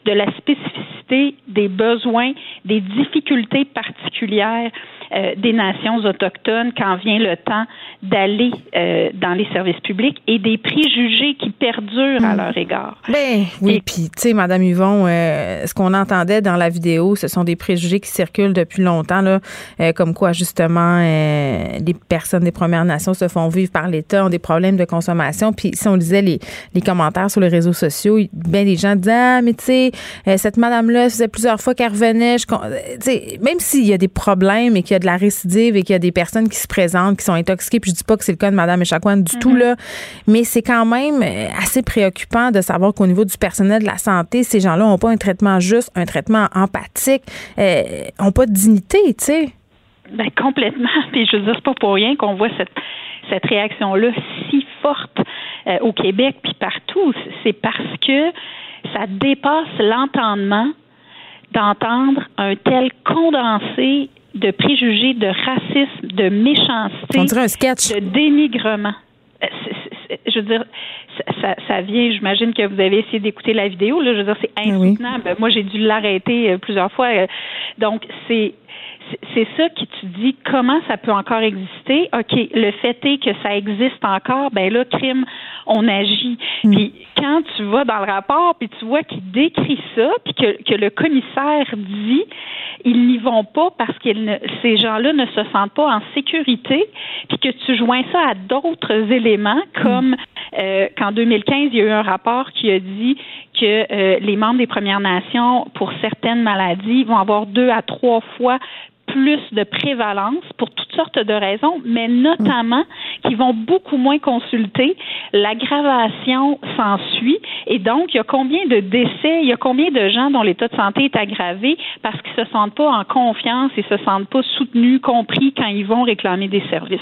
de la spécificité des besoins, des difficultés particulières euh, des nations autochtones quand vient le temps d'aller euh, dans les services publics et des préjugés qui perdurent à hmm. leur égard. Ben oui, puis tu sais, Madame Yvon, euh, ce qu'on entendait dans la vidéo, ce sont des préjugés qui circulent depuis longtemps, là, comme quoi justement les personnes des Premières Nations se font vivre par l'État, ont des problèmes de consommation. Puis si on lisait les, les commentaires sur les réseaux sociaux, ben les gens disaient ah mais tu sais cette madame-là, faisait plusieurs fois qu'elle revenait, je, même s'il y a des problèmes et qu'il y a de la récidive et qu'il y a des personnes qui se présentent, qui sont intoxiquées. Puis je dis pas que c'est le cas de Mme Echaquan du tout, mhm. là. Mais c'est quand même euh, assez préoccupant de savoir qu'au niveau du personnel de la santé, ces gens-là n'ont pas un traitement juste, un traitement empathique, n'ont euh, pas de dignité, tu sais. Ben, complètement. Puis je veux dire, c'est pas pour rien qu'on voit cette, cette réaction-là si forte euh, au Québec puis partout. C'est parce que ça dépasse l'entendement d'entendre un tel condensé de préjugés, de racisme, de méchanceté, de dénigrement. Euh, je veux dire, ça, ça vient, j'imagine que vous avez essayé d'écouter la vidéo, là, je veux dire, c'est ah insoutenable. Moi, j'ai dû l'arrêter euh, plusieurs fois. Euh, donc, c'est c'est ça qui tu dis comment ça peut encore exister? OK, le fait est que ça existe encore, ben là, crime, on agit. Mm. Puis quand tu vas dans le rapport, puis tu vois qu'il décrit ça, puis que, que le commissaire dit ils n'y vont pas parce que ces gens-là ne se sentent pas en sécurité, puis que tu joins ça à d'autres éléments comme euh, qu'en 2015, il y a eu un rapport qui a dit que euh, les membres des Premières Nations, pour certaines maladies, vont avoir deux à trois fois plus de prévalence pour toutes sortes de raisons, mais notamment qui vont beaucoup moins consulter. L'aggravation s'ensuit et donc il y a combien de décès, il y a combien de gens dont l'état de santé est aggravé parce qu'ils se sentent pas en confiance et se sentent pas soutenus, compris quand ils vont réclamer des services.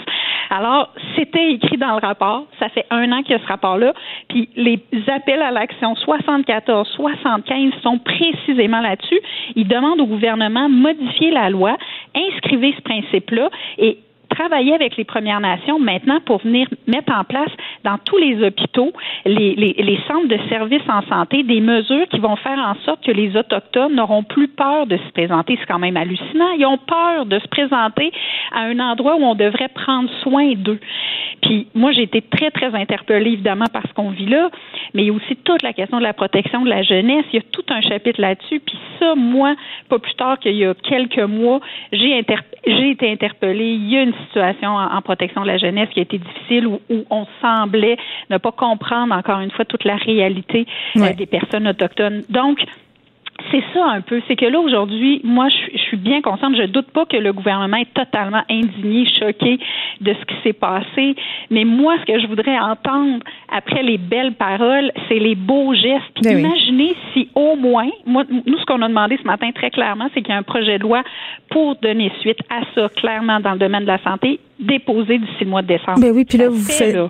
Alors, c'était écrit dans le rapport. Ça fait un an qu'il y a ce rapport-là. Puis les appels à l'action 74, 75 sont précisément là-dessus. Ils demandent au gouvernement de modifier la loi inscrivez ce principe-là et travailler avec les Premières Nations maintenant pour venir mettre en place dans tous les hôpitaux, les, centres de services en santé, des mesures qui vont faire en sorte que les Autochtones n'auront plus peur de se présenter. C'est quand même hallucinant. Ils ont peur de se présenter à un endroit où on devrait prendre soin d'eux. Puis moi, j'ai été très, très interpellée, évidemment, par ce qu'on vit là, mais il y a aussi toute la question de la protection de la jeunesse. Il y a tout un chapitre là-dessus. Puis ça, moi, pas plus tard qu'il y a quelques mois, j'ai, j'ai été interpellée. Il y a une situation en, protection de la jeunesse qui a été difficile où, on semblait ne pas comprendre, encore une fois, toute la réalité euh, des personnes autochtones. Donc, c'est ça un peu. C'est que là, aujourd'hui, moi, je, suis bien consciente. Je doute pas que le gouvernement est totalement indigné, choqué de ce qui s'est passé. Mais moi, ce que je voudrais entendre après les belles paroles, c'est les beaux gestes. Ben imaginez si au moins, moi, nous, ce qu'on a demandé ce matin très clairement, c'est qu'il y a un projet de loi pour donner suite à ça, clairement, dans le domaine de la santé déposé d'ici le mois de décembre. Ben oui, puis là, vous,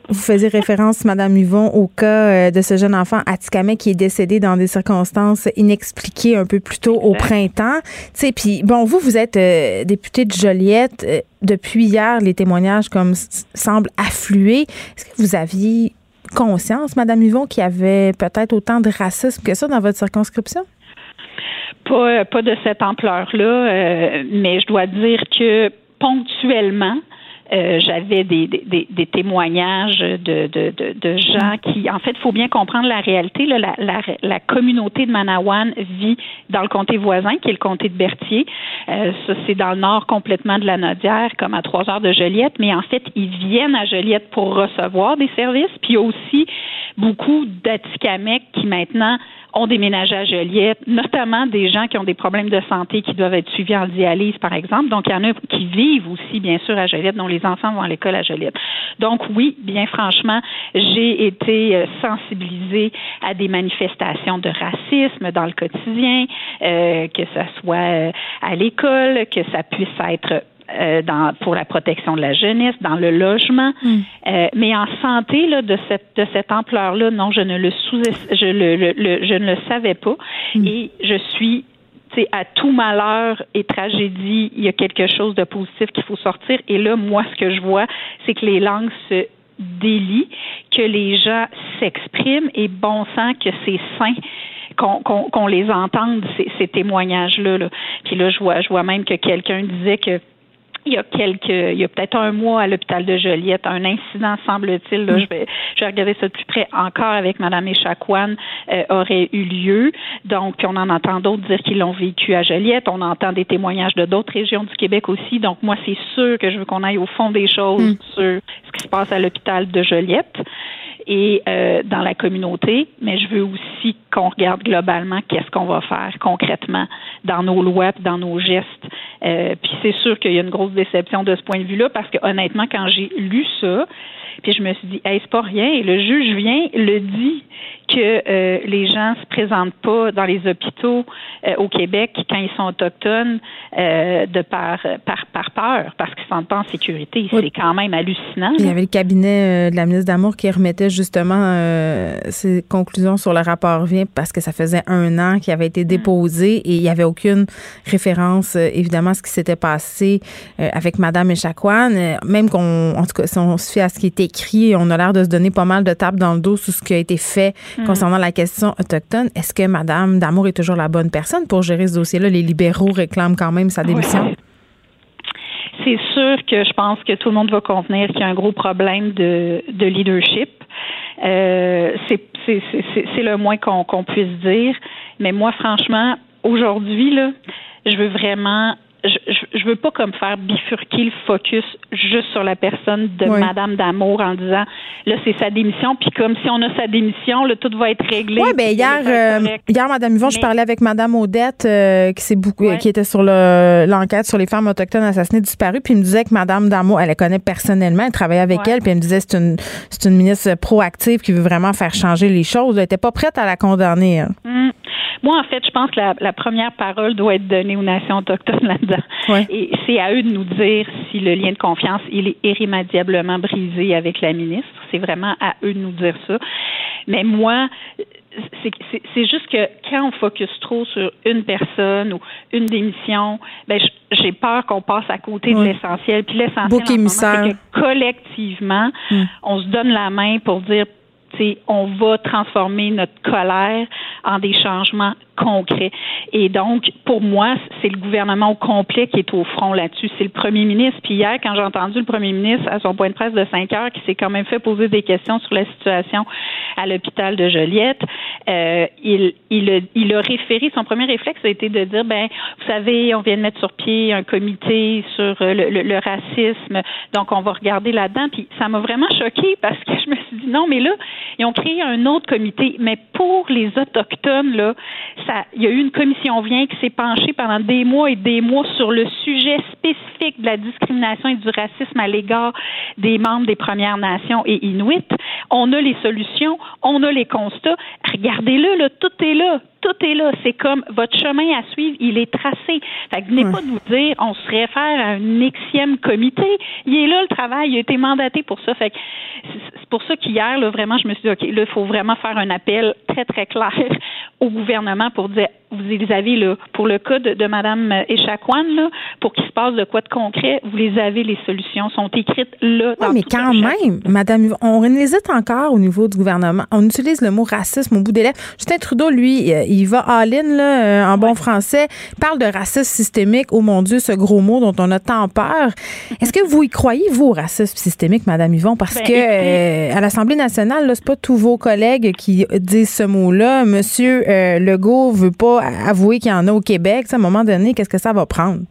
vous faisiez référence, Madame Yvon, au cas euh, de ce jeune enfant Atikamek qui est décédé dans des circonstances inexpliquées un peu plus tôt au printemps. Tu sais, puis bon, vous, vous êtes euh, député de Joliette. Euh, depuis hier, les témoignages comme semblent affluer. Est-ce que vous aviez conscience, Madame Yvon, qu'il y avait peut-être autant de racisme que ça dans votre circonscription? Pas, pas de cette ampleur-là, mais je dois dire que ponctuellement, euh, j'avais des, des, des, témoignages de, de, de, de, gens qui, en fait, il faut bien comprendre la réalité. Là, la, la, la, communauté de Manawan vit dans le comté voisin, qui est le comté de Berthier. Euh, ça, c'est dans le nord complètement de la Nodière, comme à trois heures de Joliette. Mais en fait, ils viennent à Joliette pour recevoir des services. Puis il y a aussi beaucoup d'Atikamekw qui maintenant ont déménagé à Joliette, notamment des gens qui ont des problèmes de santé qui doivent être suivis en dialyse, par exemple. Donc, il y en a qui vivent aussi, bien sûr, à Joliette, dont les enfants vont à l'école à Joliette. Donc, oui, bien franchement, j'ai été euh, sensibilisée à des manifestations de racisme dans le quotidien, euh, que ce soit euh, à l'école, que ça puisse être euh, dans, pour la protection de la jeunesse, dans le logement. Mm. Euh, mais en santé, là, de cette, de cette ampleur-là, non, je ne le sous je, le, le, je ne le savais pas. Mm. Et je suis à tout malheur et tragédie, il y a quelque chose de positif qu'il faut sortir. Et là, moi, ce que je vois, c'est que les langues se délient, que les gens s'expriment et bon sang que c'est sain qu'on les entende, ces, ces témoignages-là. Là. Puis là, je vois, je vois même que quelqu'un disait que il y a quelques, il y a peut-être un mois à l'hôpital de Joliette, un incident semble-t-il, là, mm. je vais, je vais regarder ça de plus près encore avec Madame Echaquan, euh, aurait eu lieu. Donc, on en entend d'autres dire qu'ils l'ont vécu à Joliette. On entend des témoignages de d'autres régions du Québec aussi. Donc, moi, c'est sûr que je veux qu'on aille au fond des choses mm. sur ce qui se passe à l'hôpital de Joliette et euh, dans la communauté, mais je veux aussi qu'on regarde globalement qu'est-ce qu'on va faire concrètement dans nos lois, dans nos gestes. Euh, puis c'est sûr qu'il y a une grosse déception de ce point de vue-là parce que honnêtement, quand j'ai lu ça, puis je me suis dit, hey, c'est pas rien. Et le juge vient, le dit que euh, les gens se présentent pas dans les hôpitaux euh, au Québec quand ils sont autochtones euh, de par, par, par peur, parce qu'ils sont pas en sécurité. C'est quand même hallucinant. Il y avait le cabinet de la ministre d'Amour qui remettait justement ses conclusions sur le rapport Vient parce que ça faisait un an qu'il avait été déposé et il n'y avait aucune référence, évidemment, à ce qui s'était passé avec Mme Echaquan. Même qu'on, en tout cas, si on se fie à ce qui était écrit, on a l'air de se donner pas mal de tapes dans le dos sur ce qui a été fait Mm. Concernant la question autochtone, est-ce que Mme Damour est toujours la bonne personne pour gérer ce dossier-là? Les libéraux réclament quand même sa démission. C'est sûr que je pense que tout le monde va convenir qu'il y a un gros problème de, leadership. Euh, c'est le moins qu'on puisse dire. Mais moi, franchement, aujourd'hui, là, je veux vraiment je, je veux pas comme faire bifurquer le focus juste sur la personne de Madame Damour en disant là c'est sa démission puis comme si on a sa démission là tout va être réglé. Oui, ben hier euh, hier Madame Yvon, je parlais avec Madame Odette euh, qui beaucoup qui était sur l'enquête sur les femmes autochtones assassinées disparues puis il me disait que Madame Damour, elle la connaît personnellement, elle travaillait avec elle puis elle me disait c'est une c'est une ministre proactive qui veut vraiment faire changer les choses. Elle était pas prête à la condamner. Hum. Moi, en fait, je pense que la, première parole doit être donnée aux nations autochtones là-dedans. Et c'est à eux de nous dire si le lien de confiance il est irrémédiablement brisé avec la ministre. C'est vraiment à eux de nous dire ça. Mais moi, c'est juste que quand on focus trop sur une personne ou une démission, ben j'ai peur qu'on passe à côté de l'essentiel. Puis l'essentiel, c'est que collectivement, hmm. on se donne la main pour dire on va transformer notre colère en des changements concret. Et donc, pour moi, c'est le gouvernement au complet qui est au front là-dessus. C'est le premier ministre. Puis hier, quand j'ai entendu le premier ministre à son point de presse de 5 heures, qui s'est quand même fait poser des questions sur la situation à l'hôpital de Joliette, euh, il, il, a, il a référé, son premier réflexe a été de dire, ben, vous savez, on vient de mettre sur pied un comité sur le, le, racisme, donc on va regarder là-dedans. Puis ça m'a vraiment choqué parce que je me suis dit, non, mais là, ils ont créé un autre comité, mais pour les Autochtones, là, il y a eu une commission vient qui s'est penchée pendant des mois et des mois sur le sujet spécifique de la discrimination et du racisme à l'égard des membres des Premières Nations et Inuits. On a les solutions, on a les constats. Regardez-le, là, tout est là tout est là. C'est comme votre chemin à suivre, il est tracé. Fait que venez pas nous dire on se réfère à un Xème comité. Il est là le travail, il a été mandaté pour ça. Fait que c'est pour ça qu'hier, là, vraiment, je me suis dit, OK, là, il faut vraiment faire un appel très, très clair au gouvernement pour dire vous les avez là, pour le cas de, de Mme Echaquan, là, pour qu'il se passe de quoi de concret, vous les avez, les solutions sont écrites là. Oui, mais quand même, Madame, on hésite encore au niveau du gouvernement. On utilise le mot racisme au bout des lèvres. Justin Trudeau, lui, euh, il va all-in, euh, en bon français, parle de racisme systémique. Oh mon Dieu, ce gros mot dont on a tant peur. Est-ce que vous y croyez, vous, au racisme systémique, Madame Yvon? Parce ben, que euh, à l'Assemblée nationale, c'est pas tous vos collègues qui disent ce mot-là. Monsieur Legault veut pas avouer qu'il y en a au Québec. à un moment donné, qu'est-ce que ça va prendre?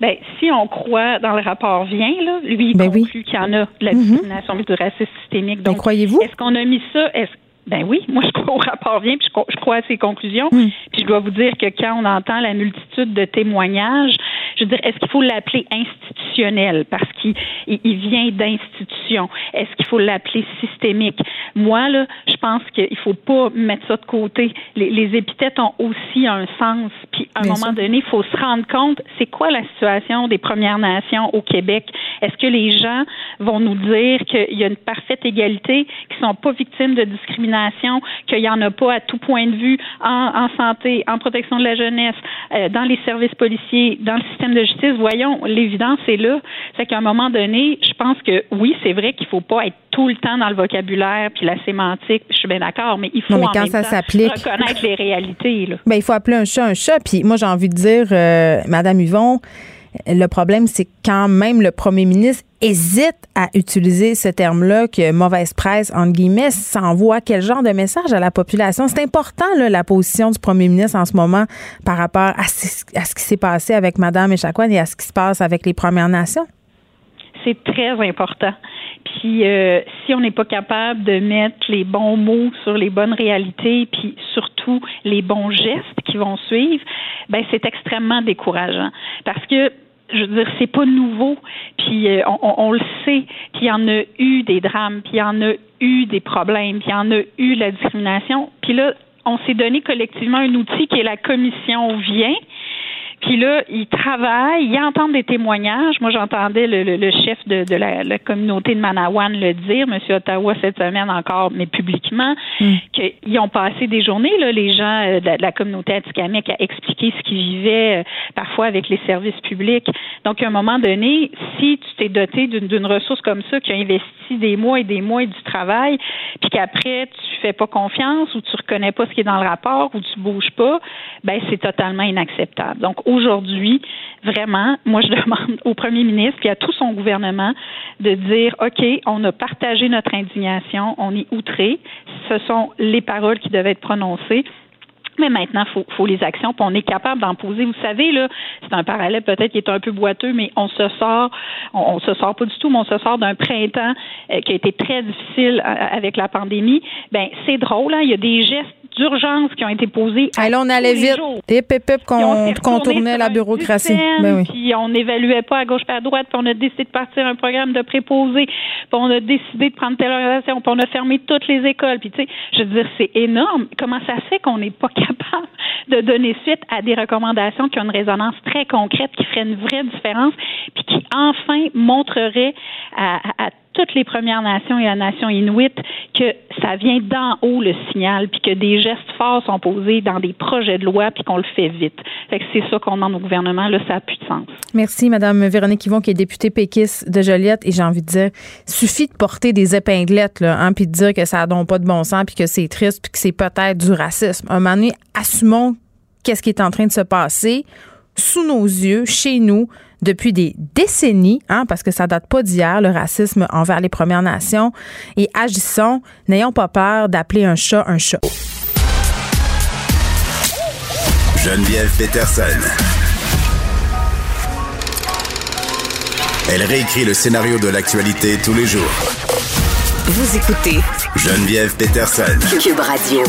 Ben, si on croit dans le rapport vient, là, lui, il ben conclut qu'il y en a de la mhm. discrimination du racisme systémique. Ben, Donc, croyez-vous? Est-ce qu'on a mis ça? Est-ce ben oui, moi je crois au rapport vient, puis je crois, à ses conclusions. Puis je dois vous dire que quand on entend la multitude de témoignages, je veux dire, est-ce qu'il faut l'appeler institutionnel parce qu'il il vient d'institutions? Est-ce qu'il faut l'appeler systémique? Moi, là, je pense qu'il faut pas mettre ça de côté. Les, les épithètes ont aussi un sens. Puis à un moment donné, il faut se rendre compte, c'est quoi la situation des Premières Nations au Québec? Est-ce que les gens vont nous dire qu'il y a une parfaite égalité, qu'ils sont pas victimes de discrimination, qu'il y en a pas à tout point de vue en, en santé, en protection de la jeunesse, euh, dans les services policiers, dans le système de justice, voyons, l'évidence est là. C'est qu'à un moment donné, je pense que oui, c'est vrai qu'il faut pas être tout le temps dans le vocabulaire puis la sémantique. Je suis bien d'accord, mais il faut en même temps reconnaître les réalités. Là. Ben, il faut appeler un chat un chat. Puis moi, j'ai envie de dire, euh, Madame Yvon, le problème, c'est quand même le premier ministre hésite à utiliser ce terme-là, que mauvaise presse, entre guillemets, ça envoie quel genre de message à la population? C'est important, la position du premier ministre en ce moment par rapport à, ce, qui s'est passé avec Mme Echaquan et à ce qui se passe avec les Premières Nations. C'est très important. Puis euh, si on n'est pas capable de mettre les bons mots sur les bonnes réalités, puis surtout les bons gestes qui vont suivre, ben c'est extrêmement décourageant. Parce que je veux dire, c'est pas nouveau. Puis euh, on, le sait. Puis il y en a eu des drames. Puis il y en a eu des problèmes. Puis il y en a eu la discrimination. Puis là, on s'est donné collectivement un outil qui est la commission vient puis là, ils travaillent, ils entendent des témoignages. Moi, j'entendais le, chef de, la, communauté de Manawan le dire, M. Ottawa, cette semaine encore, mais publiquement, hmm. qu'ils ont passé des journées, là, les gens euh, de la, communauté atikamekw, à expliquer ce qu'ils vivaient euh, parfois avec les services publics. Donc, à un moment donné, si tu t'es doté d'une ressource comme ça, qui a investi des mois et des mois et du travail, puis qu'après, tu fais pas confiance ou tu reconnais pas ce qui est dans le rapport ou tu bouges pas, ben c'est totalement inacceptable. Donc, aujourd'hui, vraiment, moi, je demande au premier ministre et à tout son gouvernement de dire, OK, on a partagé notre indignation, on est outré, ce sont les paroles qui devaient être prononcées. Mais maintenant, il faut, faut, les actions, puis on est capable d'en poser. Vous savez, là, c'est un parallèle peut-être qui est un peu boiteux, mais on se sort, on, on se sort pas du tout, mais on se sort d'un printemps euh, qui a été très difficile euh, avec la pandémie. Ben, c'est drôle, hein, il y a des gestes d'urgence qui ont été posées. À là, on allait vite. Des pépépes qu'on contournait la bureaucratie. Ben puis on n'évaluait pas à gauche pas à droite, puis on a décidé de partir un programme de préposés, puis on a décidé de prendre telle organisation, puis on a fermé toutes les écoles. Puis tu sais, je veux dire, c'est énorme. Comment ça se fait qu'on n'est pas capable de donner suite à des recommandations qui ont une résonance très concrète, qui ferait une vraie différence, puis qui enfin montrerait à, à toutes les Premières Nations et la nation inuit que ça vient d'en haut le signal, puis que des gestes forts sont posés dans des projets de loi, puis qu'on le fait vite. Fait que c'est ça qu'on demande au gouvernement. Là, ça n'a plus de sens. Merci, Madame Véronique Yvon, qui est députée péquiste de Joliette. Et j'ai envie de dire, suffit de porter des épinglettes, hein, puis de dire que ça n'a pas de bon sens, puis que c'est triste, puis que c'est peut-être du racisme. Un moment donné, assumons qu'est-ce qui est en train de se passer sous nos yeux, chez nous, depuis des décennies, hein, parce que ça date pas d'hier, le racisme envers les Premières Nations, et agissons, n'ayons pas peur d'appeler un chat un chat. Geneviève Peterson. Elle réécrit le scénario de l'actualité tous les jours. Vous écoutez Geneviève Peterson. Cube Radio.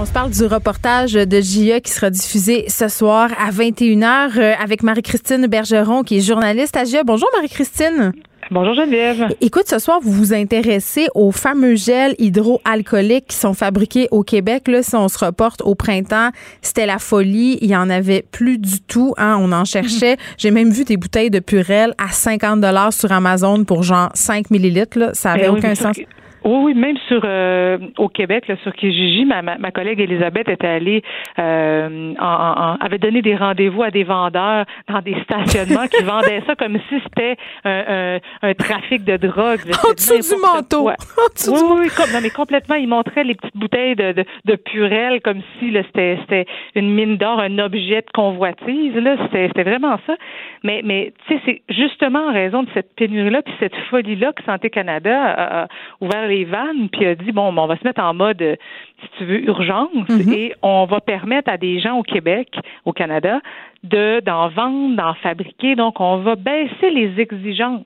On se parle du reportage de JE qui sera diffusé ce soir à 21h euh, avec Marie-Christine Bergeron qui est journaliste à JE. Bonjour Marie-Christine. Bonjour Geneviève. Écoute, ce soir, vous vous intéressez aux fameux gels hydroalcooliques qui sont fabriqués au Québec. Là, si on se reporte au printemps, c'était la folie. Il y en avait plus du tout. Hein, on en cherchait. J'ai même vu des bouteilles de Purel à 50 dollars sur Amazon pour genre 5 millilitres. Là. Ça avait ben aucun sens. Oui, oui, même sur euh, au Québec, là, sur Kijiji, ma, ma, collègue Elisabeth était allée, euh, en, avait donné des rendez-vous à des vendeurs dans des stationnements qui vendaient ça comme si c'était un, un, trafic de drogue. En dessous du manteau. oui, oui, comme, non, mais complètement. Ils montraient les petites bouteilles de, de, de Purel comme si c'était c'était une mine d'or, un objet de convoitise. Là, c'était vraiment ça. Mais mais tu sais, c'est justement en raison de cette pénurie-là puis cette folie-là que Santé Canada a, a ouvert les vannes, puis a dit bon, on va se mettre en mode, euh, si tu veux, urgence, mhm. et on va permettre à des gens au Québec, au Canada, de d'en vendre, d'en fabriquer. Donc, on va baisser les exigences.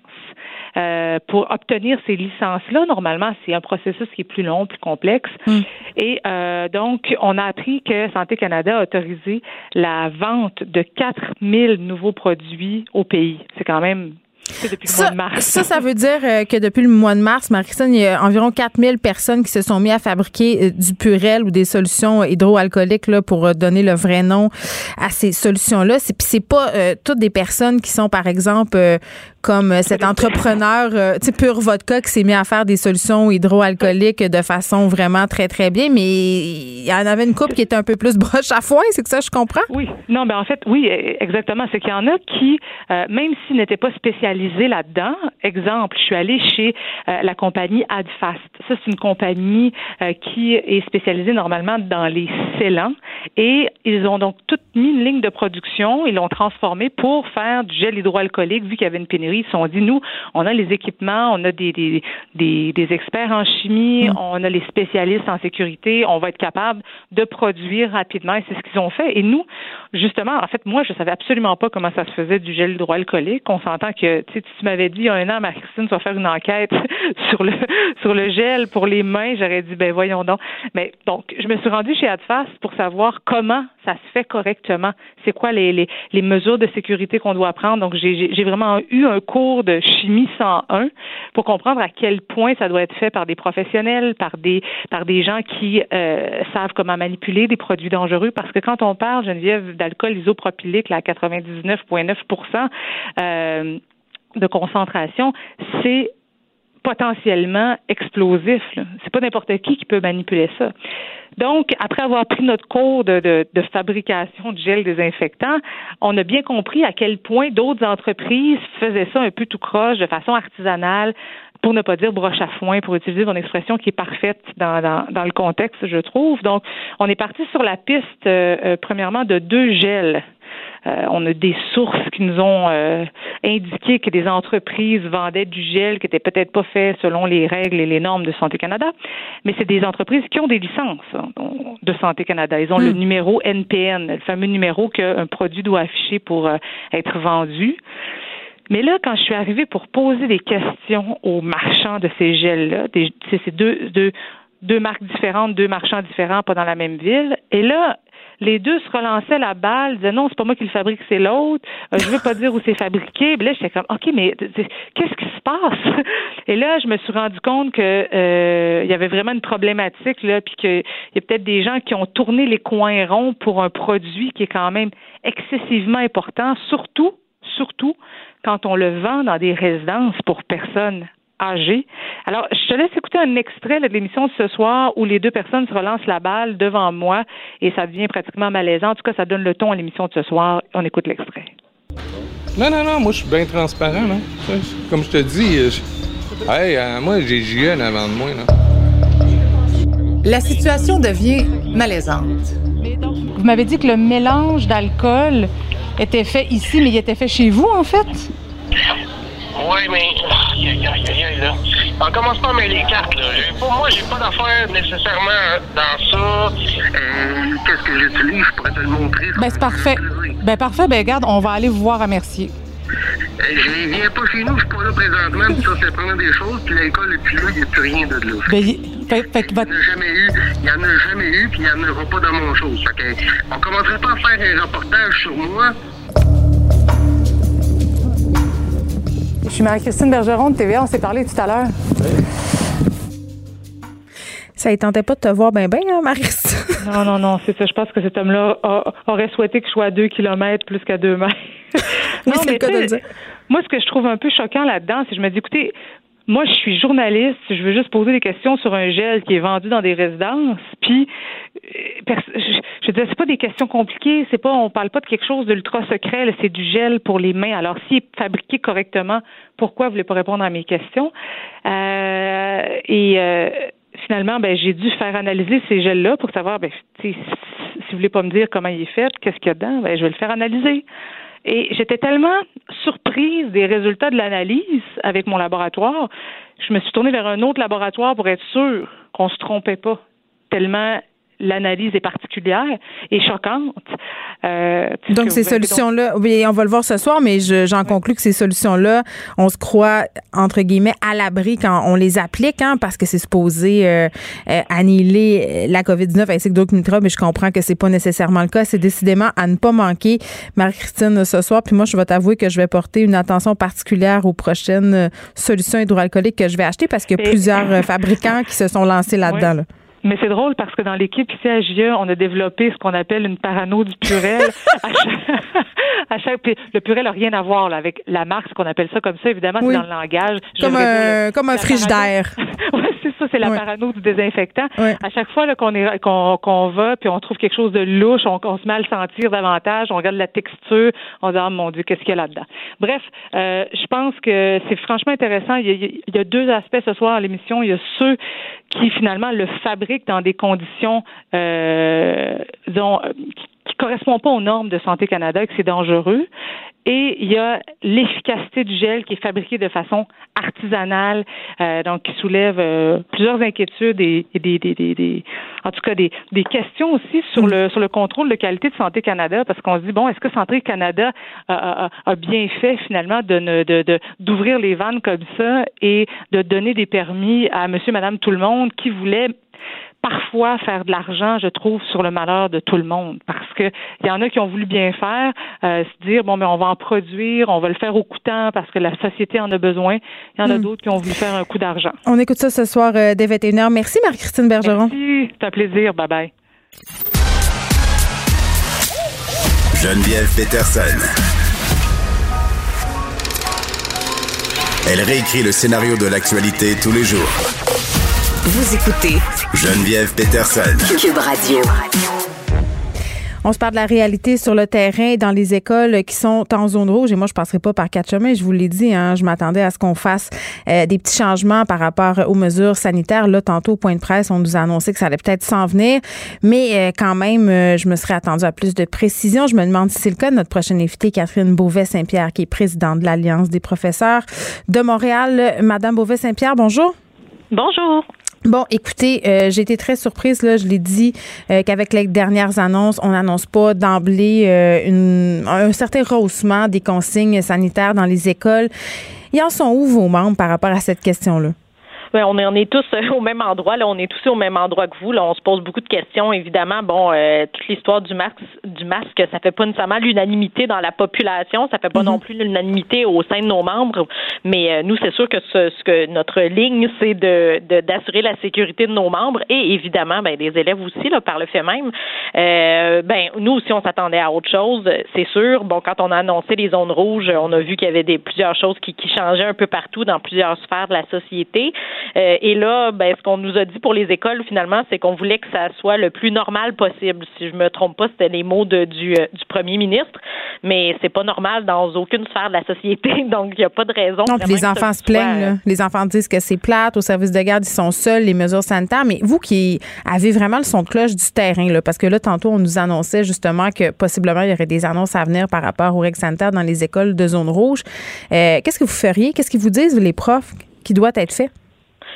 Euh, pour obtenir ces licences-là, normalement, c'est un processus qui est plus long, plus complexe. Mm. Et euh, donc, on a appris que Santé Canada a autorisé la vente de 4000 nouveaux produits au pays. C'est quand même depuis le mois de mars. Ça, ça veut dire euh, que depuis le mois de mars, Marie-Christine, il y a environ 4000 personnes qui se sont mis à fabriquer euh, du purel ou des solutions hydroalcooliques là, pour euh, donner le vrai nom à ces solutions-là. Puis c'est pas toutes des personnes qui sont, par exemple, comme cet entrepreneur, sais, Pure Vodka qui s'est mis à faire des solutions hydroalcooliques de façon vraiment très, très bien, mais il y en avait une coupe qui était un peu plus broche à foin, c'est que ça, je comprends? Oui. Non, mais en fait, oui, exactement. C'est qu'il y en a qui, même s'ils n'étaient pas spécialisés, là-dedans. Exemple, je suis allée chez euh, la compagnie Adfast. Ça, c'est une compagnie euh, qui est spécialisée normalement dans les scellants et ils ont donc tout mis une ligne de production, ils l'ont transformé pour faire du gel hydroalcoolique vu qu'il y avait une pénurie. Ils se sont dit, nous, on a les équipements, on a des, des, des, experts en chimie, mm. on a les spécialistes en sécurité, on va être capable de produire rapidement et c'est ce qu'ils ont fait. Et nous, justement, en fait, moi, je savais absolument pas comment ça se faisait du gel hydroalcoolique. On s'entend que si tu m'avais dit il y a un an, Marie-Christine, tu vas faire une enquête sur le sur le gel pour les mains, j'aurais dit ben voyons donc. Mais donc, je me suis rendue chez Adfast pour savoir comment ça se fait correctement. C'est quoi les, les, les, mesures de sécurité qu'on doit prendre. Donc, j'ai vraiment eu un cours de chimie 101 pour comprendre à quel point ça doit être fait par des professionnels, par des par des gens qui euh, savent comment manipuler des produits dangereux. Parce que quand on parle, Geneviève, d'alcool isopropylique à 99,9% euh, de concentration, c'est potentiellement explosif. C'est pas n'importe qui qui peut manipuler ça. Donc, après avoir pris notre cours de, de, de, fabrication de gel désinfectant, on a bien compris à quel point d'autres entreprises faisaient ça un peu tout croche, de façon artisanale, pour ne pas dire broche à foin, pour utiliser mon expression qui est parfaite dans, dans, dans le contexte, je trouve. Donc, on est parti sur la piste, euh, euh, premièrement, de deux gels. Euh, on a des sources qui nous ont indiqué que des entreprises vendaient du gel qui n'était peut-être pas fait selon les règles et les normes de Santé Canada, mais c'est des entreprises qui ont des licences hein, de Santé Canada. Ils ont le hmm. numéro NPN, le fameux numéro qu'un produit doit afficher pour être vendu. Mais là, quand je suis arrivée pour poser des questions aux marchands de ces gels-là, c'est deux, deux, deux marques différentes, deux marchands différents, pas dans la même ville, et là, les deux se relançaient la balle, disaient non, c'est pas moi qui le fabrique, c'est l'autre. Euh, je veux pas dire où c'est fabriqué. Puis là, j'étais comme, ok, mais qu'est-ce qui se passe? Et là, je me suis rendu compte que euh, il y avait vraiment une problématique là, puis qu'il y a peut-être des gens qui ont tourné les coins ronds pour un produit qui est quand même excessivement important, surtout, surtout quand on le vend dans des résidences pour personnes âgées. Alors, je te laisse écouter un extrait de l'émission de ce soir où les deux personnes se relancent la balle devant moi et ça devient pratiquement malaisant. En tout cas, ça donne le ton à l'émission de ce soir. On écoute l'extrait. Non, non, non, moi, je suis bien transparent. Là. Comme je te dis, hey, euh, moi, j'ai JN avant de moi. Là. La situation devient malaisante. Vous m'avez dit que le mélange d'alcool était fait ici, mais il était fait chez vous, en fait? Oui, mais aïe, aïe, aïe, là. On commence pas à mettre les cartes, là. Pour moi, j'ai pas d'affaires nécessairement dans ça. Euh, Qu'est-ce que j'utilise? Je pourrais te le montrer. Ben, c'est parfait. Ben, parfait. Ben, regarde, on va aller vous voir à Mercier. Je viens pas chez nous, je suis pas là présentement, puis ça, c'est prendre des choses, puis l'alcool, puis là, il n'y a plus rien de là. Ben, fait, fait, il n'y en a jamais eu, il n'y en a jamais eu, puis il n'y en aura pas dans mon chose. Fait que, on commencerait pas à faire un reportage sur moi, Je suis Marie-Christine Bergeron de TVA. On s'est parlé tout à l'heure. Ça ne tentait pas de te voir bien, bien, hein? Non, non, non, c'est ça. Je pense que cet homme-là aurait souhaité que je sois à deux kilomètres plus qu'à deux mètres. oui, c'est le cas de le dire. Moi, ce que je trouve un peu choquant là-dedans, c'est que je me dis, écoutez, moi, je suis journaliste, je veux juste poser des questions sur un gel qui est vendu dans des résidences. Puis, euh, je veux dire, c'est pas des questions compliquées, c'est pas, on parle pas de quelque chose d'ultra secret, c'est du gel pour les mains. Alors, s'il est fabriqué correctement, pourquoi vous voulez pas répondre à mes questions? Euh, Et euh, finalement, ben, j'ai dû faire analyser ces gels-là pour savoir, ben, si, vous voulez pas me dire comment il est fait, qu'est-ce qu'il y a dedans, ben, je vais le faire analyser. Et j'étais tellement surprise des résultats de l'analyse avec mon laboratoire, je me suis tournée vers un autre laboratoire pour être sûre qu'on se trompait pas. Tellement l'analyse est particulière et choquante. Euh, donc, ces solutions-là, oui, on va le voir ce soir, mais j'en conclus que ces solutions-là, on se croit, entre guillemets, à l'abri quand on les applique, hein, parce que c'est supposé euh, euh, annihiler la COVID-19 ainsi que d'autres microbes, mais je comprends que c'est pas nécessairement le cas. C'est décidément à ne pas manquer, Marie-Christine, ce soir. Puis moi, je vais t'avouer que je vais porter une attention particulière aux prochaines solutions hydroalcooliques que je vais acheter parce qu'il y a plusieurs fabricants qui se sont lancés là-dedans. Là. Mais c'est drôle parce que dans l'équipe ici à GIE, on a développé ce qu'on appelle une parano du purel. à chaque, le purel n'a rien à voir là, avec la marque, ce qu'on appelle ça comme ça, évidemment, c'est dans le langage. Comme un, comme un frigidaire. oui, c'est ça, c'est la parano du désinfectant. À chaque fois qu'on est qu'on va, puis on trouve quelque chose de louche, on, se met à le sentir davantage, on regarde la texture, on se dit, oh mon Dieu, qu'est-ce qu'il y a là-dedans? Bref, euh, je pense que c'est franchement intéressant. Il y, a, il y a deux aspects ce soir à l'émission. Il y a ceux qui finalement le fabriquent dans des conditions euh, disons, qui, qui correspondent pas aux normes de Santé Canada et que c'est dangereux. Et il y a l'efficacité du gel qui est fabriqué de façon artisanale, euh, donc qui soulève euh, plusieurs inquiétudes et, des, des, des, des, en tout cas des, des questions aussi sur le sur le contrôle de qualité de Santé Canada, parce qu'on se dit bon, est-ce que Santé Canada a, bien fait finalement d'ouvrir les vannes comme ça et de donner des permis à Monsieur, Madame, tout le monde qui voulait parfois faire de l'argent, je trouve, sur le malheur de tout le monde. Parce que il y en a qui ont voulu bien faire, euh, se dire bon mais on va en produire, on va le faire au coûtant parce que la société en a besoin. Il y en a hmm. d'autres qui ont voulu faire un coup d'argent. On écoute ça ce soir euh, dès 21h. Merci Marie-Christine Bergeron. Merci, c'est un plaisir. Bye bye. Geneviève Peterson. Elle réécrit le scénario de l'actualité tous les jours vous écoutez Geneviève Peterson. Cube Radio. On se parle de la réalité sur le terrain dans les écoles qui sont en zone rouge. Et moi, je passerai pas par quatre chemins. Je vous l'ai dit, hein, je m'attendais à ce qu'on fasse euh, des petits changements par rapport aux mesures sanitaires. Là, tantôt, au point de presse, on nous a annoncé que ça allait peut-être s'en venir. Mais euh, quand même, euh, je me serais attendue à plus de précision. Je me demande si c'est le cas de notre prochaine invitée, Catherine Beauvais-Saint-Pierre, qui est présidente de l'Alliance des professeurs de Montréal. Madame Beauvais-Saint-Pierre, bonjour. Bonjour. Bon, écoutez, euh, j'ai été très surprise, là, je l'ai dit, euh, qu'avec les dernières annonces, on n'annonce pas d'emblée euh, un certain rehaussement des consignes sanitaires dans les écoles. Ils en sont où vos membres par rapport à cette question-là? Ben, on, est, on est tous euh, au même endroit. Là, on est tous au même endroit que vous. Là, on se pose beaucoup de questions. Évidemment, bon, euh, toute l'histoire du masque, du masque, ça fait pas nécessairement l'unanimité dans la population. Ça fait pas non mhm. plus l'unanimité au sein de nos membres. Mais euh, nous, c'est sûr que ce, que notre ligne, c'est de d'assurer la sécurité de nos membres et évidemment, ben, des élèves aussi, là, par le fait même. ben, nous aussi, on s'attendait à autre chose. C'est sûr. Bon, quand on a annoncé les zones rouges, on a vu qu'il y avait des plusieurs choses qui, qui changeaient un peu partout dans plusieurs sphères de la société. Euh, et là, ben, ce qu'on nous a dit pour les écoles, finalement, c'est qu'on voulait que ça soit le plus normal possible. Si je me trompe pas, c'était les mots de, du, euh, du premier ministre. Mais c'est pas normal dans aucune sphère de la société. Donc, il n'y a pas de raison. Donc, les enfants se plaignent. Les enfants disent que c'est plate. Au service de garde, ils sont seuls, les mesures sanitaires. Mais vous qui avez vraiment le son de cloche du terrain, là, parce que là, tantôt, on nous annonçait justement que possiblement, il y aurait des annonces à venir par rapport aux règles sanitaires dans les écoles de zone rouge. Euh, qu'est-ce que vous feriez? Qu'est-ce qu'ils vous disent, les profs, qui doit être fait?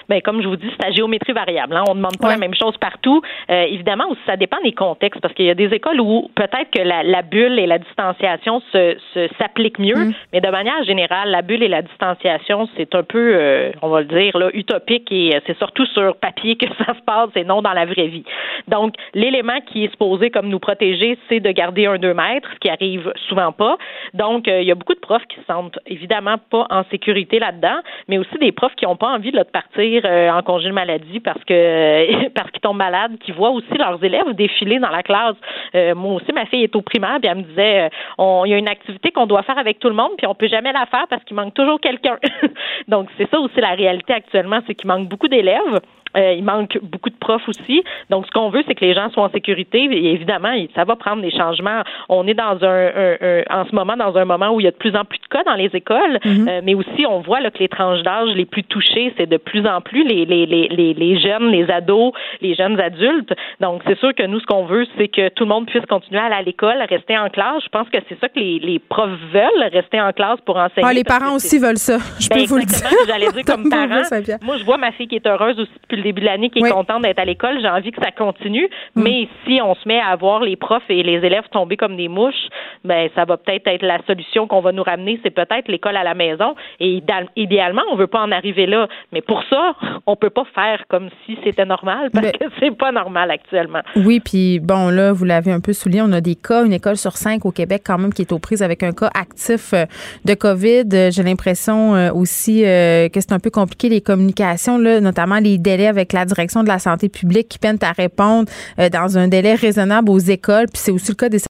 Ben, comme je vous dis, c'est à géométrie variable. Hein. On ne demande pas la même chose partout. Euh, évidemment, ça dépend des contextes, parce qu'il y a des écoles où peut-être que la, la, bulle et la distanciation se, se s'appliquent mieux, mm. mais de manière générale, la bulle et la distanciation, c'est un peu, euh, on va le dire, là, utopique et euh, c'est surtout sur papier que ça se passe et non dans la vraie vie. Donc, l'élément qui est supposé comme nous protéger, c'est de garder un 2 mètres, ce qui arrive souvent pas. Donc, il y a beaucoup de profs qui se sentent évidemment pas en sécurité là-dedans, mais aussi des profs qui n'ont pas envie de partir euh, en congé de maladie parce que parce qu'ils tombent malades, qui voient aussi leurs élèves défiler dans la classe. Euh, moi aussi, ma fille est au primaire, puis elle me disait, euh, il y a une activité qu'on doit faire avec tout le monde, puis on peut jamais la faire parce qu'il manque toujours quelqu'un. Donc c'est ça aussi la réalité actuellement, c'est qu'il manque beaucoup d'élèves. Euh, il manque beaucoup de profs aussi. Donc, ce qu'on veut, c'est que les gens soient en sécurité. Et évidemment, ça va prendre des changements. On est dans un, en ce moment dans un moment où il y a de plus en plus de cas dans les écoles, mhm. euh, mais aussi on voit là, que les tranches d'âge les plus touchées, c'est de plus en plus les, les, les, les, jeunes, les ados, les jeunes adultes. Donc, c'est sûr que nous, ce qu'on veut, c'est que tout le monde puisse continuer à aller à l'école, rester en classe. Je pense que c'est ça que les, les profs veulent, rester en classe pour enseigner. Ah, les parents aussi veulent ça. Je peux ben, vous le dire. J'allais dire comme parent. Moi, je vois ma fille qui est heureuse aussi depuis le début de l'année, qui est contente d'être à l'école. J'ai envie que ça continue. Mm. Mais si on se met à voir les profs et les élèves tomber comme des mouches, ben ça va peut-être être la solution qu'on va nous ramener. C'est peut-être l'école à la maison. Et idéalement, on veut pas en arriver là. Mais pour ça, on peut pas faire comme si c'était normal parce ben que c'est pas normal actuellement. Oui, puis bon là, vous l'avez un peu souligné, on a des cas, une école sur cinq au Québec quand même qui est aux prises avec un cas actif euh, de COVID. J'ai l'impression euh, aussi euh, que c'est un peu compliqué les communications là, notamment les délais avec la direction de la santé publique qui peine à répondre euh, dans un délai raisonnable aux écoles. Puis c'est aussi le cas des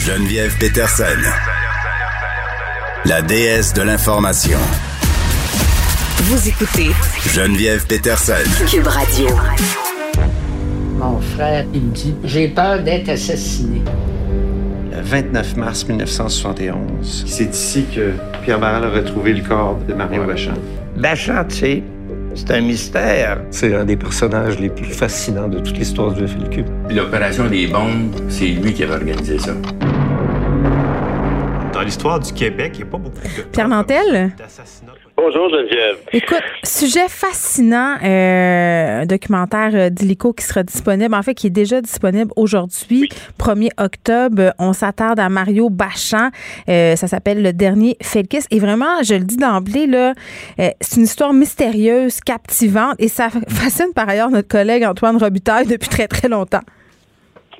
Geneviève Peterson, la déesse de l'information. Vous écoutez Geneviève Peterson, Cube Radio. Mon frère, il me dit J'ai peur d'être assassiné. Le 29 mars 1971, c'est ici que Pierre Barral a retrouvé le corps de Mario Bachand. Bachand, tu sais, c'est un mystère. C'est un des personnages les plus fascinants de toute l'histoire du FLQ. L'opération des bombes, c'est lui qui avait organisé ça. Dans l'histoire du Québec, il n'y a pas beaucoup de... Pierre Nantel? Bonjour Geneviève. Écoute, sujet fascinant, euh, un documentaire euh, d'Illico qui sera disponible, en fait qui est déjà disponible aujourd'hui, 1er octobre. On s'attarde à Mario Bachand. Euh, ça s'appelle Le Dernier Felkis. Et vraiment, je le dis d'emblée, là, c'est une histoire mystérieuse, captivante et ça fascine par ailleurs notre collègue Antoine Robitaille depuis très très longtemps.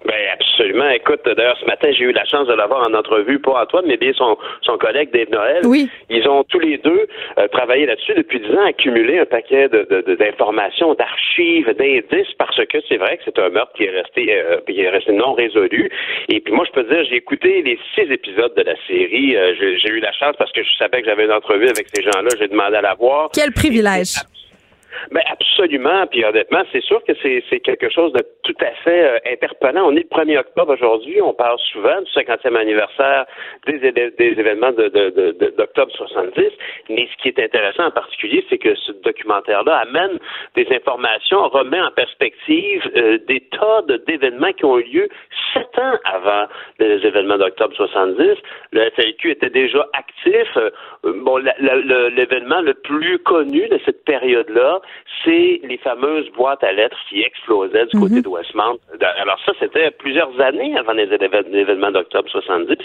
Ben absolument. Écoute, d'ailleurs, ce matin, j'ai eu la chance de l'avoir en entrevue, pas Antoine, mais bien son, son collègue Dave Noël. Oui. Ils ont tous les deux euh, travaillé là-dessus depuis dix ans, accumulé un paquet de, d'informations, d'archives, d'indices, parce que c'est vrai que c'est un meurtre qui est resté euh, qui est resté non résolu. Et puis moi, je peux dire, j'ai écouté les six épisodes de la série. Euh, j'ai, j'ai eu la chance parce que je savais que j'avais une entrevue avec ces gens-là. J'ai demandé à la voir. Quel privilège. Ben absolument. Puis honnêtement, c'est sûr que c'est quelque chose de tout à fait euh, interpellant. On est le 1er octobre aujourd'hui. On parle souvent du 50e anniversaire des, des événements d'octobre de, 70. Mais ce qui est intéressant en particulier, c'est que ce documentaire-là amène des informations, remet en perspective euh, des tas d'événements qui ont eu lieu sept ans avant les événements d'octobre 70. Le FLQ était déjà actif. Euh, bon, l'événement le plus connu de cette période-là, c'est les fameuses boîtes à lettres qui explosaient du côté mhm. de Westmount. Alors ça, c'était plusieurs années avant les, événements d'octobre 70.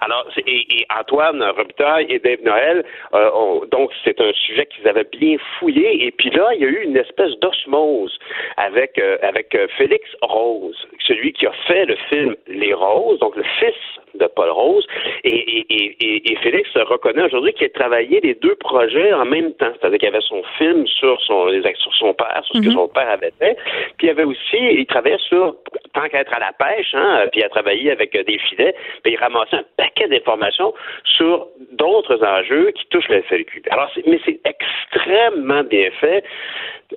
Alors, et, Antoine Robitaille et Dave Noël, euh, donc c'est un sujet qu'ils avaient bien fouillé. Et puis là, il y a eu une espèce d'osmose avec euh, avec euh, Félix Rose, celui qui a fait le film Les Roses, donc le fils de Paul Rose. Et, et, et, Félix reconnaît aujourd'hui qu'il a travaillé les deux projets en même temps. C'est-à-dire qu'il avait son film sur son, sur son père, sur ce que mhm. son père avait fait. Puis il avait aussi, il travaillait sur, tant qu'à être à la pêche, hein, puis il a travaillé avec des filets, puis il ramassait un paquet d'informations sur d'autres enjeux qui touchent le FLQ. Alors, mais c'est extrêmement bien fait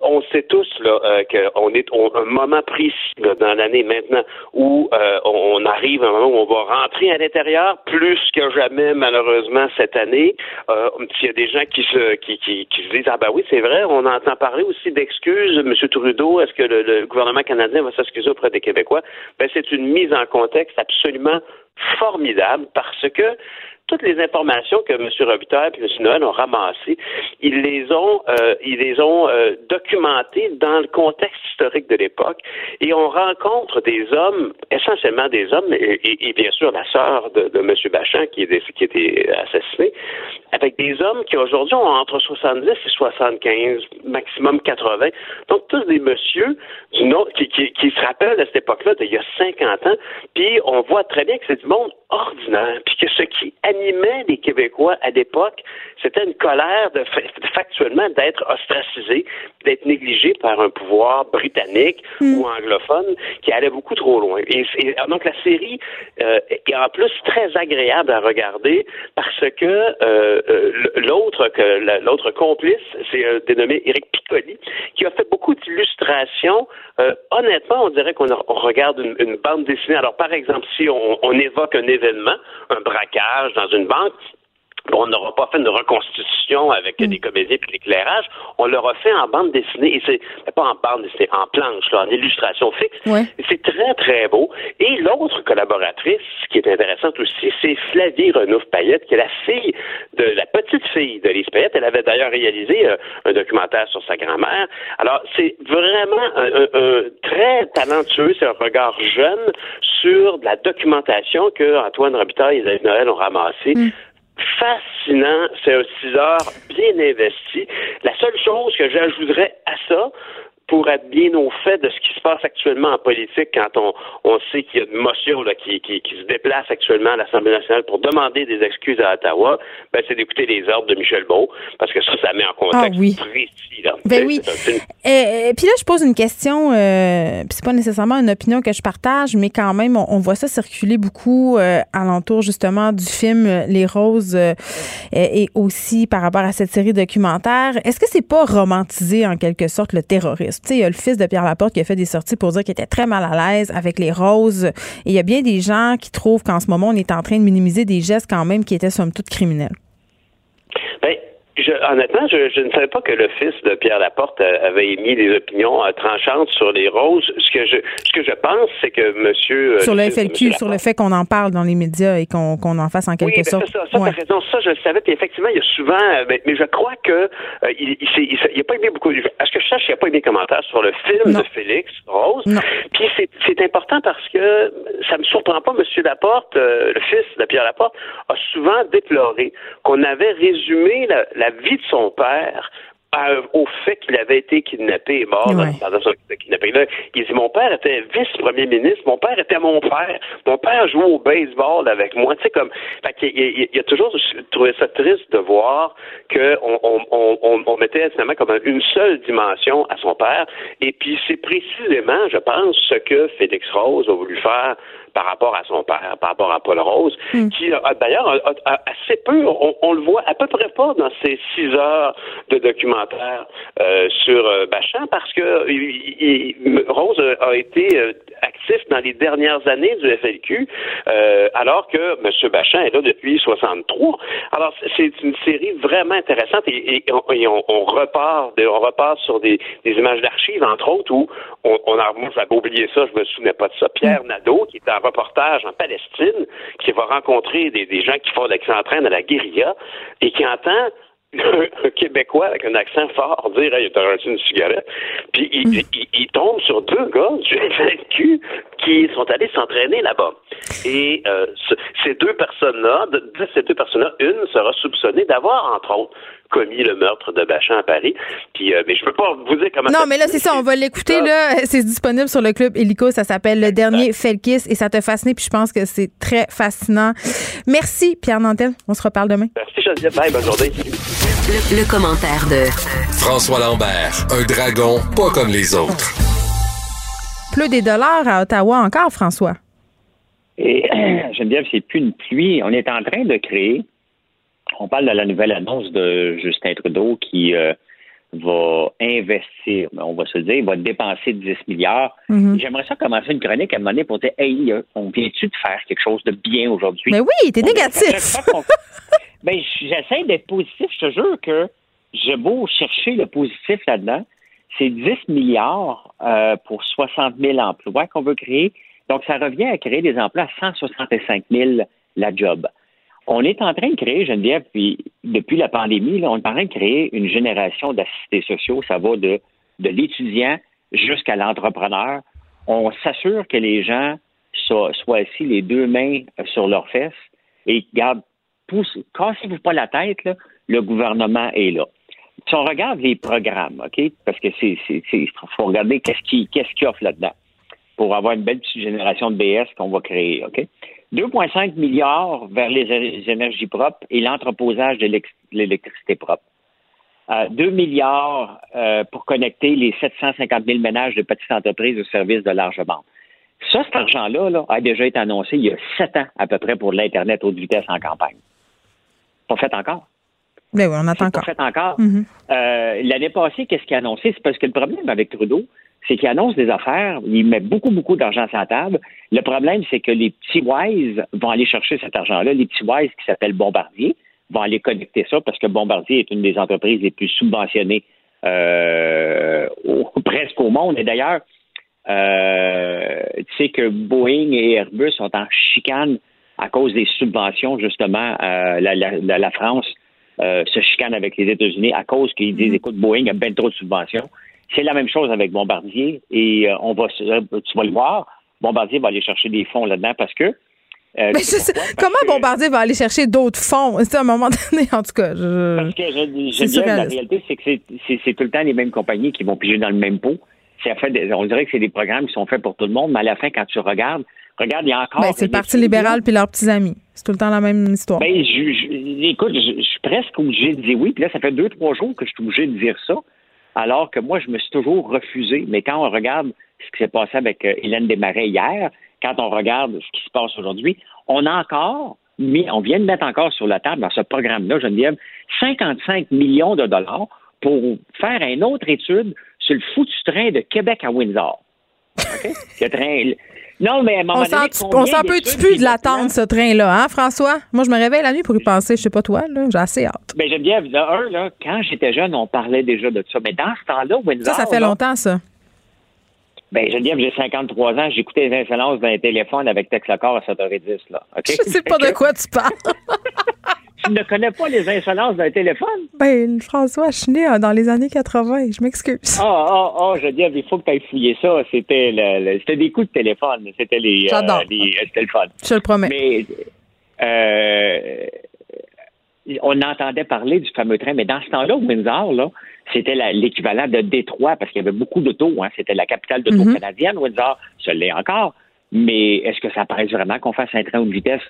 on sait tous là euh, qu'on est un moment précis dans l'année maintenant où euh, on arrive à un moment où on va rentrer à l'intérieur plus que jamais malheureusement cette année. Euh, S'il y a des gens qui se qui, qui, qui se disent ah ben oui c'est vrai on entend parler aussi d'excuses. Monsieur Trudeau est-ce que le, le, gouvernement canadien va s'excuser auprès des Québécois? Ben c'est une mise en contexte absolument formidable parce que toutes les informations que M. Robitaille et M. Noël ont ramassées, ils les ont, euh, ils les ont euh, documentées dans le contexte historique de l'époque. Et on rencontre des hommes, essentiellement des hommes, et, bien sûr la sœur de, M. Bachan qui, est, qui a été assassiné, avec des hommes qui aujourd'hui ont entre 70 et 75, maximum 80. Donc tous des messieurs du qui, qui, se rappellent de cette époque-là, d'il y a 50 ans, puis on voit très bien que c'est du monde ordinaire, puis que ce qui animait les Québécois à l'époque, c'était une colère de, factuellement d'être ostracisé, d'être négligé par un pouvoir britannique hmm. ou anglophone qui allait beaucoup trop loin. Et, donc la série euh, est en plus très agréable à regarder parce que euh, euh, l'autre que l'autre complice, c'est un dénommé Éric Piccoli, qui a fait beaucoup d'illustrations. honnêtement, on dirait qu'on regarde une, bande dessinée. Alors par exemple, si on, on évoque un événement, un braquage dans une banque, on n'aura pas fait une reconstitution avec mm. des comédiens et l'éclairage. On l'aura fait en bande dessinée, et c'est pas en bande dessinée, en planche, là, en illustration fixe. C'est très, très beau. Et l'autre collaboratrice, qui est intéressante aussi, c'est Flavie Renouf-Payette, qui est la fille de la petite fille de Lise Payette. Elle avait d'ailleurs réalisé euh, un documentaire sur sa grand-mère. Alors, c'est vraiment un, très talentueux, c'est un regard jeune sur la documentation que Antoine Robitaille et David Noël ont ramassé. Mm fascinant. C'est un 6 heures bien investi. La seule chose que j'ajouterais à ça, pour être bien au fait de ce qui se passe actuellement en politique quand on, on sait qu'il y a une motion là, qui, qui, qui, se déplace actuellement à l'Assemblée nationale pour demander des excuses à Ottawa, ben, c'est d'écouter les ordres de Michel Beau, parce que ça, ça met en contexte ah, oui. précis. Là. Ben oui. Et, puis là, je pose une question, euh, c'est pas nécessairement une opinion que je partage, mais quand même, on, voit ça circuler beaucoup euh, alentour justement du film Les Roses euh, et aussi par rapport à cette série documentaire. Est-ce que c'est pas romantisé en quelque sorte le terrorisme? Il y a le fils de Pierre Laporte qui a fait des sorties pour dire qu'il était très mal à l'aise avec les roses. Et il y a bien des gens qui trouvent qu'en ce moment, on est en train de minimiser des gestes quand même qui étaient somme toute criminels. Ben, je, honnêtement, je, je, ne savais pas que le fils de Pierre Laporte avait émis des opinions euh, tranchantes sur les roses. Ce que je, ce que je pense, c'est que Monsieur euh, sur le FLQ, sur le fait qu'on en parle dans les médias et qu'on qu'on en fasse en quelque oui, ben, sorte. Ça, ça ouais. raison. Ça, je le savais. Puis effectivement, il y a souvent, euh, mais, mais je crois que euh, il, il, il, a pas aimé beaucoup. À ce que je sache, il n'a pas aimé de commentaires sur le film de Félix Rose. Non. Puis c'est important parce que ça me surprend pas. Monsieur Laporte, le fils de Pierre Laporte, a souvent déploré qu'on avait résumé la, la la vie de son père au fait qu'il avait été kidnappé et mort pendant son kidnapping. il dit Mon père était vice-premier ministre, mon père était mon père, mon père jouait au baseball avec moi. Tu sais, comme. il, il, a toujours trouvé ça triste de voir qu'on on, on, on, mettait finalement comme une seule dimension à son père. Et puis, c'est précisément, je pense, ce que Félix Rose a voulu faire par rapport à son père, par rapport à Paul Rose, qui d'ailleurs assez peu, on, le voit à peu près pas dans ces six heures de documentaire euh, sur euh, Bachand parce que Rose a été actif dans les dernières années du FLQ, alors que M. Bachand est là depuis 63. Alors c'est une série vraiment intéressante et, on, on, repart, on repart sur des, images d'archives entre autres où on, on a, moi j'avais oublié ça, je me souvenais pas de ça. Pierre mm. Nadeau qui est en reportage en Palestine, qui va rencontrer des, des gens qui font l'ex-entraîne à la guérilla et qui entend un Québécois avec un accent fort dire Hey, t'as reçu une cigarette. Puis il, il, tombe sur deux gars du FNQ qui sont allés s'entraîner là-bas. Et euh, ces deux personnes-là, de, ces deux personnes-là, une sera soupçonnée d'avoir, entre autres, commis le meurtre de Bachan à Paris. Puis, euh, mais je peux pas vous dire comment. Non, mais là, c'est ça, on va l'écouter. là. C'est disponible sur le club Helico. Ça s'appelle Le Dernier Felkis et ça te fascine. Puis je pense que c'est très fascinant. Merci, Pierre Nantel. On se reparle demain. Merci, Geneviève. Bye, bonne journée. Le, le commentaire de François Lambert, un dragon pas comme les autres. Pleut des dollars à Ottawa encore, François. Et Geneviève, c'est plus une pluie. On est en train de créer on parle de la nouvelle annonce de Justin Trudeau qui euh, va investir, on va se le dire, il va dépenser 10 milliards. Mhm. J'aimerais ça commencer une chronique à un moment donné pour dire Hey, euh, on vient-tu de faire quelque chose de bien aujourd'hui? Mais oui, t'es négatif. ben, j'essaie d'être positif. Je te jure que j'ai beau chercher le positif là-dedans. C'est 10 milliards euh, pour 60 000 emplois qu'on veut créer. Donc, ça revient à créer des emplois à 165 000 la job. On est en train de créer, Geneviève, puis depuis la pandémie, on est en train de créer une génération d'assistés sociaux. Ça va de, de l'étudiant jusqu'à l'entrepreneur. On s'assure que les gens soient, assis les deux mains sur leurs fesses et gardent, cassez-vous pas la tête, le gouvernement est là. Si on regarde les programmes, OK, parce que c'est, c'est, faut regarder qu'est-ce qui, qu'est-ce qui offre là-dedans pour avoir une belle petite génération de BS qu'on va créer, OK? 2,5 milliards vers les énergies propres et l'entreposage de l'électricité propre. 2 euh, milliards euh, pour connecter les 750 000 ménages de petites entreprises au service de large bande. Ça, cet argent-là a déjà été annoncé il y a sept ans à peu près pour l'Internet haute vitesse en campagne. Pas fait encore. Mais oui, on attend encore. Pas fait encore. Mm-hmm. Euh, l'année passée, qu'est-ce qu'il a annoncé? C'est parce que le problème avec Trudeau, c'est qu'il annonce des affaires, il met beaucoup, beaucoup d'argent sur la table. Le problème, c'est que les petits wise vont aller chercher cet argent-là. Les petits wise qui s'appellent Bombardier vont aller connecter ça parce que Bombardier est une des entreprises les plus subventionnées euh, presque au monde. Et d'ailleurs, euh, tu sais que Boeing et Airbus sont en chicane à cause des subventions, justement. Euh, la, France se chicane avec les États-Unis à cause qu'ils disent, mm-hmm. écoute, Boeing a bien trop de subventions. C'est la même chose avec Bombardier et euh, on va, euh, tu vas le voir. Bombardier va aller chercher des fonds là-dedans parce que. Euh, comment Bombardier va aller chercher d'autres fonds? C'est à un moment donné, en tout cas. Parce que je, la réalité, c'est que c'est tout le temps les mêmes compagnies qui vont piger dans le même pot. Fait on dirait que c'est des programmes qui sont faits pour tout le monde, mais à la fin, quand tu regardes, regarde, il y a encore. Ben, c'est le Parti libéral puis leurs petits amis. C'est tout le temps la même histoire. Ben, écoute, je, suis presque obligé de dire oui. Puis là, ça fait deux, trois jours que je suis obligé de dire ça alors que moi, je me suis toujours refusé. Mais quand on regarde ce qui s'est passé avec euh, Hélène Desmarais hier, quand on regarde ce qui se passe aujourd'hui, on a encore mis, on vient de mettre encore sur la table dans ce programme-là, Geneviève, 55 millions de dollars pour faire une autre étude sur le foutu train de Québec à Windsor. Le train, non, mais à un moment on s'en peut-tu plus de l'attendre, ce train-là, hein, François? Moi, je me réveille la nuit pour y penser. Je sais pas toi, là. J'ai assez hâte. Ben, j'aime bien, un, là, quand j'étais jeune, on parlait déjà de ça. Mais dans ce temps-là, Windsor. Ça, ça fait longtemps, ça. Ben, Geneviève, j'ai 53 ans, j'écoutais les insolences d'un téléphone avec Texacor à 7h10, là. OK? Je sais pas de quoi tu parles. tu ne connais pas les insolences d'un téléphone? Ben, François, je suis né dans les années 80. Je m'excuse. Ah, ah, ah, je dis, il faut que tu ailles fouiller ça. C'était le, c'était des coups de téléphone. C'était les, euh, les euh, c'était le fun. Je le promets. Mais, euh, on entendait parler du fameux train, mais dans ce temps-là, Windsor, là, c'était l'équivalent de Détroit, parce qu'il y avait beaucoup d'autos. Hein. C'était la capitale d'auto mm-hmm. canadienne, Windsor. Ce l'est encore. Mais est-ce que ça paraît vraiment qu'on fasse un train haute vitesse?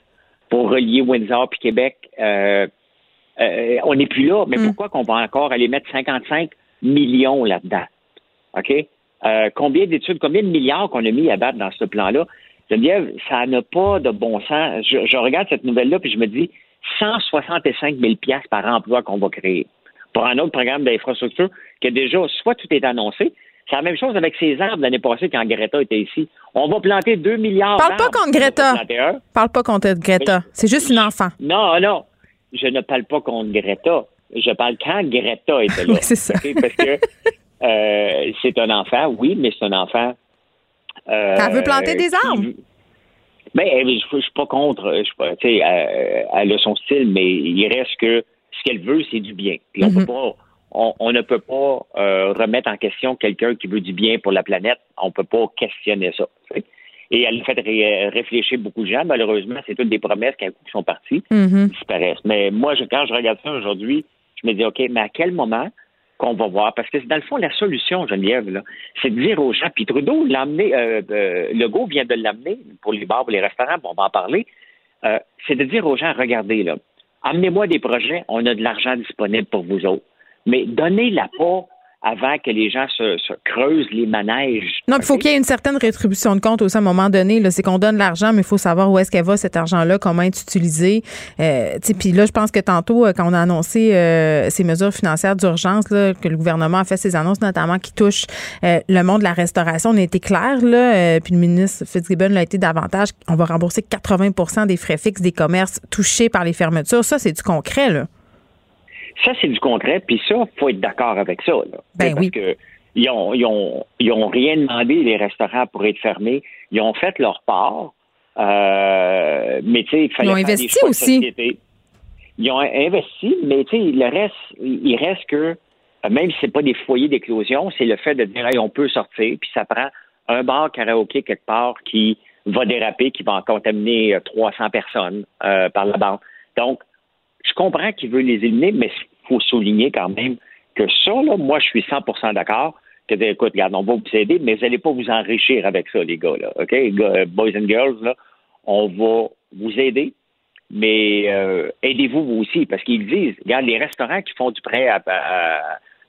Pour relier Windsor puis Québec. Euh, euh, on n'est plus là, mais mm. pourquoi qu'on va encore aller mettre 55 millions là-dedans? OK? Euh, combien d'études, combien de milliards qu'on a mis à battre dans ce plan-là? Geneviève, ça n'a pas de bon sens. Je, regarde cette nouvelle-là, puis je me dis 165 000 par emploi qu'on va créer pour un autre programme d'infrastructure que déjà, soit tout est annoncé, c'est la même chose avec ces arbres l'année passée quand Greta était ici. On va planter 2 milliards Parle pas contre Greta. Parle pas contre Greta. C'est juste une enfant. Non, non. Je ne parle pas contre Greta. Je parle quand Greta était là. oui, c'est ça. Parce que euh, c'est un enfant, oui, mais c'est un enfant. Euh, Elle veut planter des arbres. Ben, je, ne suis pas contre. Je sais pas, elle, elle, a son style, mais il reste que ce qu'elle veut, c'est du bien. Puis on mm-hmm. peut pas on, ne peut pas euh, remettre en question quelqu'un qui veut du bien pour la planète. On ne peut pas questionner ça. Et elle a fait réfléchir beaucoup de gens. Malheureusement, c'est toutes des promesses qui sont parties, mm-hmm. disparaissent. Mais moi, quand je regarde ça aujourd'hui, je me dis, OK, mais à quel moment qu'on va voir? Parce que c'est dans le fond la solution, Geneviève, c'est de dire aux gens, puis Trudeau l'a amené, euh, euh, Legault vient de l'amener pour les bars, pour les restaurants, on va en parler. c'est de dire aux gens, regardez, là, amenez-moi des projets, on a de l'argent disponible pour vous autres mais donnez-la pas avant que les gens se, creusent les manèges. Non, il faut qu'il y ait une certaine rétribution de compte aussi à un moment donné. C'est qu'on donne l'argent, mais il faut savoir où est-ce qu'elle va, cet argent-là, comment est utilisé. Euh, puis là, je pense que tantôt, euh, quand on a annoncé euh, ces mesures financières d'urgence, que le gouvernement a fait ces annonces, notamment qui touchent euh, le monde de la restauration, on a été clair, là, puis le ministre Fitzgibbon l'a été davantage. On va rembourser 80% des frais fixes des commerces touchés par les fermetures. Ça, c'est du concret, là. Ça, c'est du concret, puis ça, il faut être d'accord avec ça. Ben Parce que ils ont, ils, ont, ils ont rien demandé, les restaurants, pour être fermés. Ils ont fait leur part. Euh, mais tu sais, il fallait Ils ont investi aussi. ils ont investi, mais tu sais, le reste, il reste que, même si c'est pas des foyers d'éclosion, c'est le fait de dire, hey, on peut sortir, puis ça prend un bar karaoké quelque part qui va déraper, qui va en contaminer 300 personnes euh, par la bande. Donc, je comprends qu'il veut les éliminer, mais il faut souligner quand même que ça, là, moi, je suis 100% d'accord. Que, écoute, regarde, on va vous aider, mais vous n'allez pas vous enrichir avec ça, les gars, là. OK? Euh, boys and girls, là, on va vous aider, mais euh, aidez-vous vous aussi, parce qu'ils disent, regarde, les restaurants qui font du prêt à,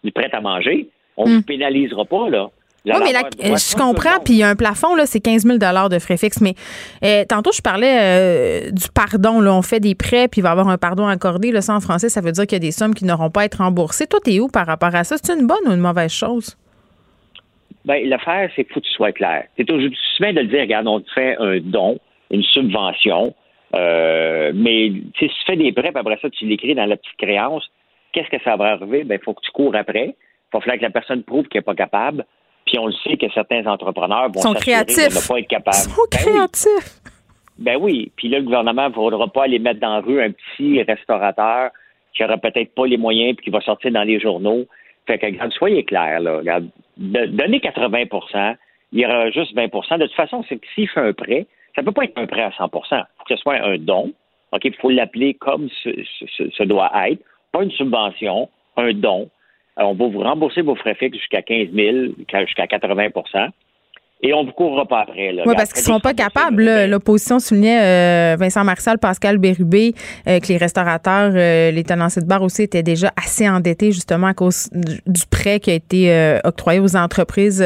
du prêt à manger, on ne hmm. vous pénalisera pas, là. Oui, mais je comprends. Puis il y a un plafond, là, c'est 15 000 de frais fixes. Mais euh, tantôt, je parlais euh, du pardon. Là, on fait des prêts, puis il va y avoir un pardon accordé. Là, ça, en français, ça veut dire qu'il y a des sommes qui n'auront pas à être remboursées. Toi, t'es où par rapport à ça? C'est une bonne ou une mauvaise chose? Bien, l'affaire, c'est qu'il faut que tu sois clair. C'est toujours bien de le dire, regarde, on te fait un don, une subvention, euh, mais si tu fais des prêts, puis après ça, tu l'écris dans la petite créance, qu'est-ce que ça va arriver? Bien, il faut que tu cours après. Il va falloir que la personne prouve qu'elle n'est pas capable. Puis on le sait que certains entrepreneurs vont sont créatifs. ne pas être capables. Ils sont ben créatifs. Ben oui. Puis là, le gouvernement ne voudra pas aller mettre dans la rue un petit restaurateur qui n'aura peut-être pas les moyens puis qui va sortir dans les journaux. Fait que, regarde, soyez clair, là. Regarde, donnez 80% il y aura juste 20% De toute façon, c'est que s'il fait un prêt, ça ne peut pas être un prêt à 100 Il faut que ce soit un don. OK? Il faut l'appeler comme ce doit être. Pas une subvention, un don. Euh, on va vous rembourser vos frais fixes jusqu'à 15 000, jusqu'à 80% et on ne vous couvrira pas après. Oui, parce qu'ils ne sont pas capables. L'opposition soulignait, euh, Vincent Marcel, Pascal Bérubé, euh, que les restaurateurs, les tenanciers de bar aussi étaient déjà assez endettés justement à cause du prêt qui a été octroyé aux entreprises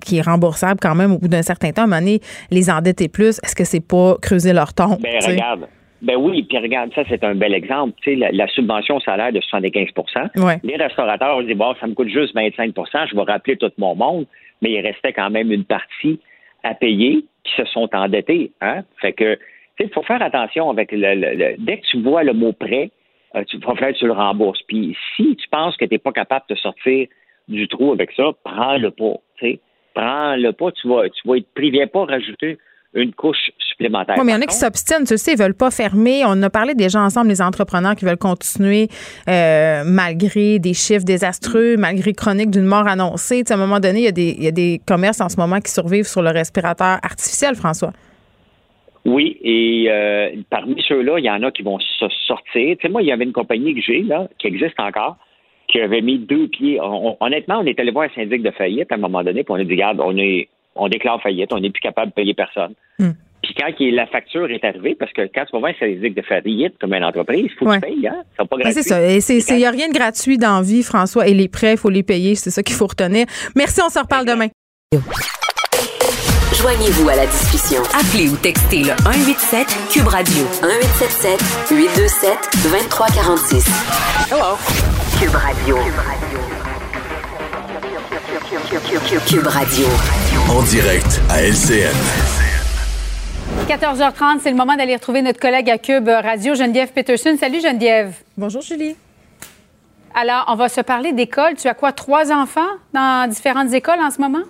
qui, est remboursable quand même au bout d'un certain temps. À un moment donné, les endetter plus, est-ce que c'est pas creuser leur tombe? Ben, regarde, ben oui, puis regarde, ça, c'est un bel exemple. Tu sais, la, subvention au salaire de 75% Les restaurateurs ont dit, bon, ça me coûte juste 25% je vais rappeler tout mon monde, mais il restait quand même une partie à payer qui se sont endettés. Hein? Fait que, tu sais, il faut faire attention avec le, Dès que tu vois le mot prêt, euh, tu vas faire, tu le rembourses. Puis si tu penses que tu n'es pas capable de sortir du trou avec ça, prends-le pas. Tu sais, prends-le pas, tu vas, tu vas être privé, pas rajouter une couche supplémentaire. Oui, mais il y en a qui s'obstinent, tu sais, ils veulent pas fermer. On a parlé des gens ensemble, les entrepreneurs qui veulent continuer euh, malgré des chiffres désastreux, malgré chronique d'une mort annoncée. à un moment donné, il y, a des, il y a des commerces en ce moment qui survivent sur le respirateur artificiel, François. Oui, et euh, parmi ceux-là, il y en a qui vont se sortir. Tu sais, moi, il y avait une compagnie que j'ai, là, qui existe encore, qui avait mis deux pieds. honnêtement, on est allé voir un syndic de faillite à un moment donné, puis on a dit, regarde, on est on déclare faillite, on n'est plus capable de payer personne. Hmm. Puis quand la facture est arrivée, parce que quand tu vas voir un syndic de faillite comme une entreprise, il faut que tu payes, hein? C'est pas gratuit. C'est ça. Il n'y a rien de gratuit dans la vie, François, et les prêts, il faut les payer. C'est ça qu'il faut retenir. Merci, on se reparle demain. Joignez-vous à la discussion. Appelez ou textez le 187 Cube Radio 1877 827 2346. Hello. Cube Radio. Cube Radio. En direct à LCN. 14h30, c'est le moment d'aller retrouver notre collègue à Cube Radio, Geneviève Peterson. Salut Geneviève. Bonjour Julie. Alors, on va se parler d'école. Tu as quoi, trois enfants dans différentes écoles en ce moment?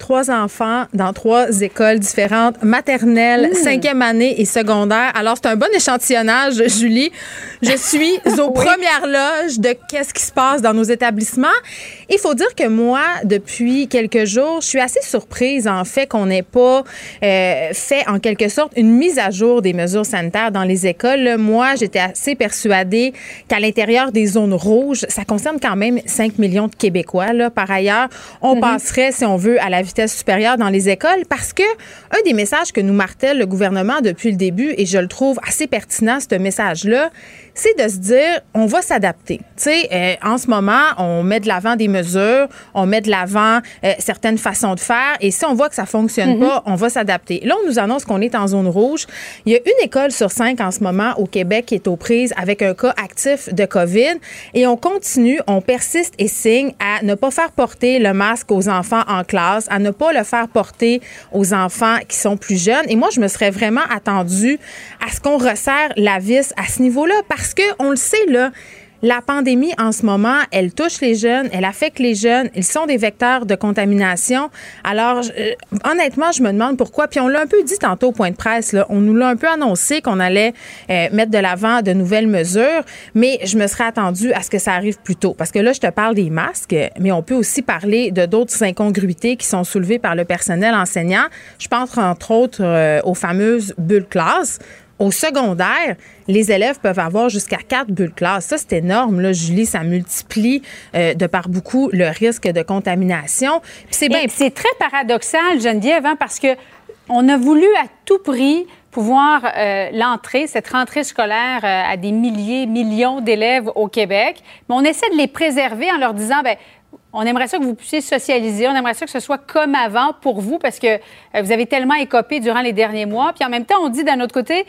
Trois enfants dans trois écoles différentes, maternelle, cinquième année et secondaire. Alors, c'est un bon échantillonnage, Julie. Je suis aux premières loges de qu'est-ce qui se passe dans nos établissements. Il faut dire que moi, depuis quelques jours, je suis assez surprise, en fait, qu'on n'ait pas euh, fait, en quelque sorte, une mise à jour des mesures sanitaires dans les écoles. Moi, j'étais assez persuadée qu'à l'intérieur des zones rouges, ça concerne quand même 5 millions de Québécois. Là. Par ailleurs, on mm-hmm. passerait, si on veut, à la supérieure dans les écoles parce que un des messages que nous martèle le gouvernement depuis le début, et je le trouve assez pertinent, ce message-là, c'est de se dire, on va s'adapter. Tu sais, euh, en ce moment, on met de l'avant des mesures, on met de l'avant euh, certaines façons de faire, et si on voit que ça fonctionne mhm. pas, on va s'adapter. Là, on nous annonce qu'on est en zone rouge. Il y a une école sur cinq en ce moment au Québec qui est aux prises avec un cas actif de COVID, et on continue, on persiste et signe à ne pas faire porter le masque aux enfants en classe, à ne pas le faire porter aux enfants qui sont plus jeunes. Et moi, je me serais vraiment attendue à ce qu'on resserre la vis à ce niveau-là, parce parce qu'on le sait, là, la pandémie, en ce moment, elle touche les jeunes, elle affecte les jeunes, ils sont des vecteurs de contamination. Alors, euh, honnêtement, je me demande pourquoi. Puis on l'a un peu dit tantôt au point de presse, là, on nous l'a un peu annoncé qu'on allait euh, mettre de l'avant de nouvelles mesures, mais je me serais attendue à ce que ça arrive plus tôt. Parce que là, je te parle des masques, mais on peut aussi parler de d'autres incongruités qui sont soulevées par le personnel enseignant. Je pense entre autres euh, aux fameuses bulles classes. Au secondaire, les élèves peuvent avoir jusqu'à quatre bulles classe. Ça, c'est énorme, là, Julie. Ça multiplie euh, de par beaucoup le risque de contamination. C'est C'est très paradoxal, Geneviève, hein, parce que on a voulu à tout prix pouvoir euh, l'entrée, cette rentrée scolaire euh, à des milliers, millions d'élèves au Québec. Mais on essaie de les préserver en leur disant, ben on aimerait ça que vous puissiez socialiser. On aimerait ça que ce soit comme avant pour vous parce que vous avez tellement écopé durant les derniers mois. Puis en même temps, on dit d'un autre côté,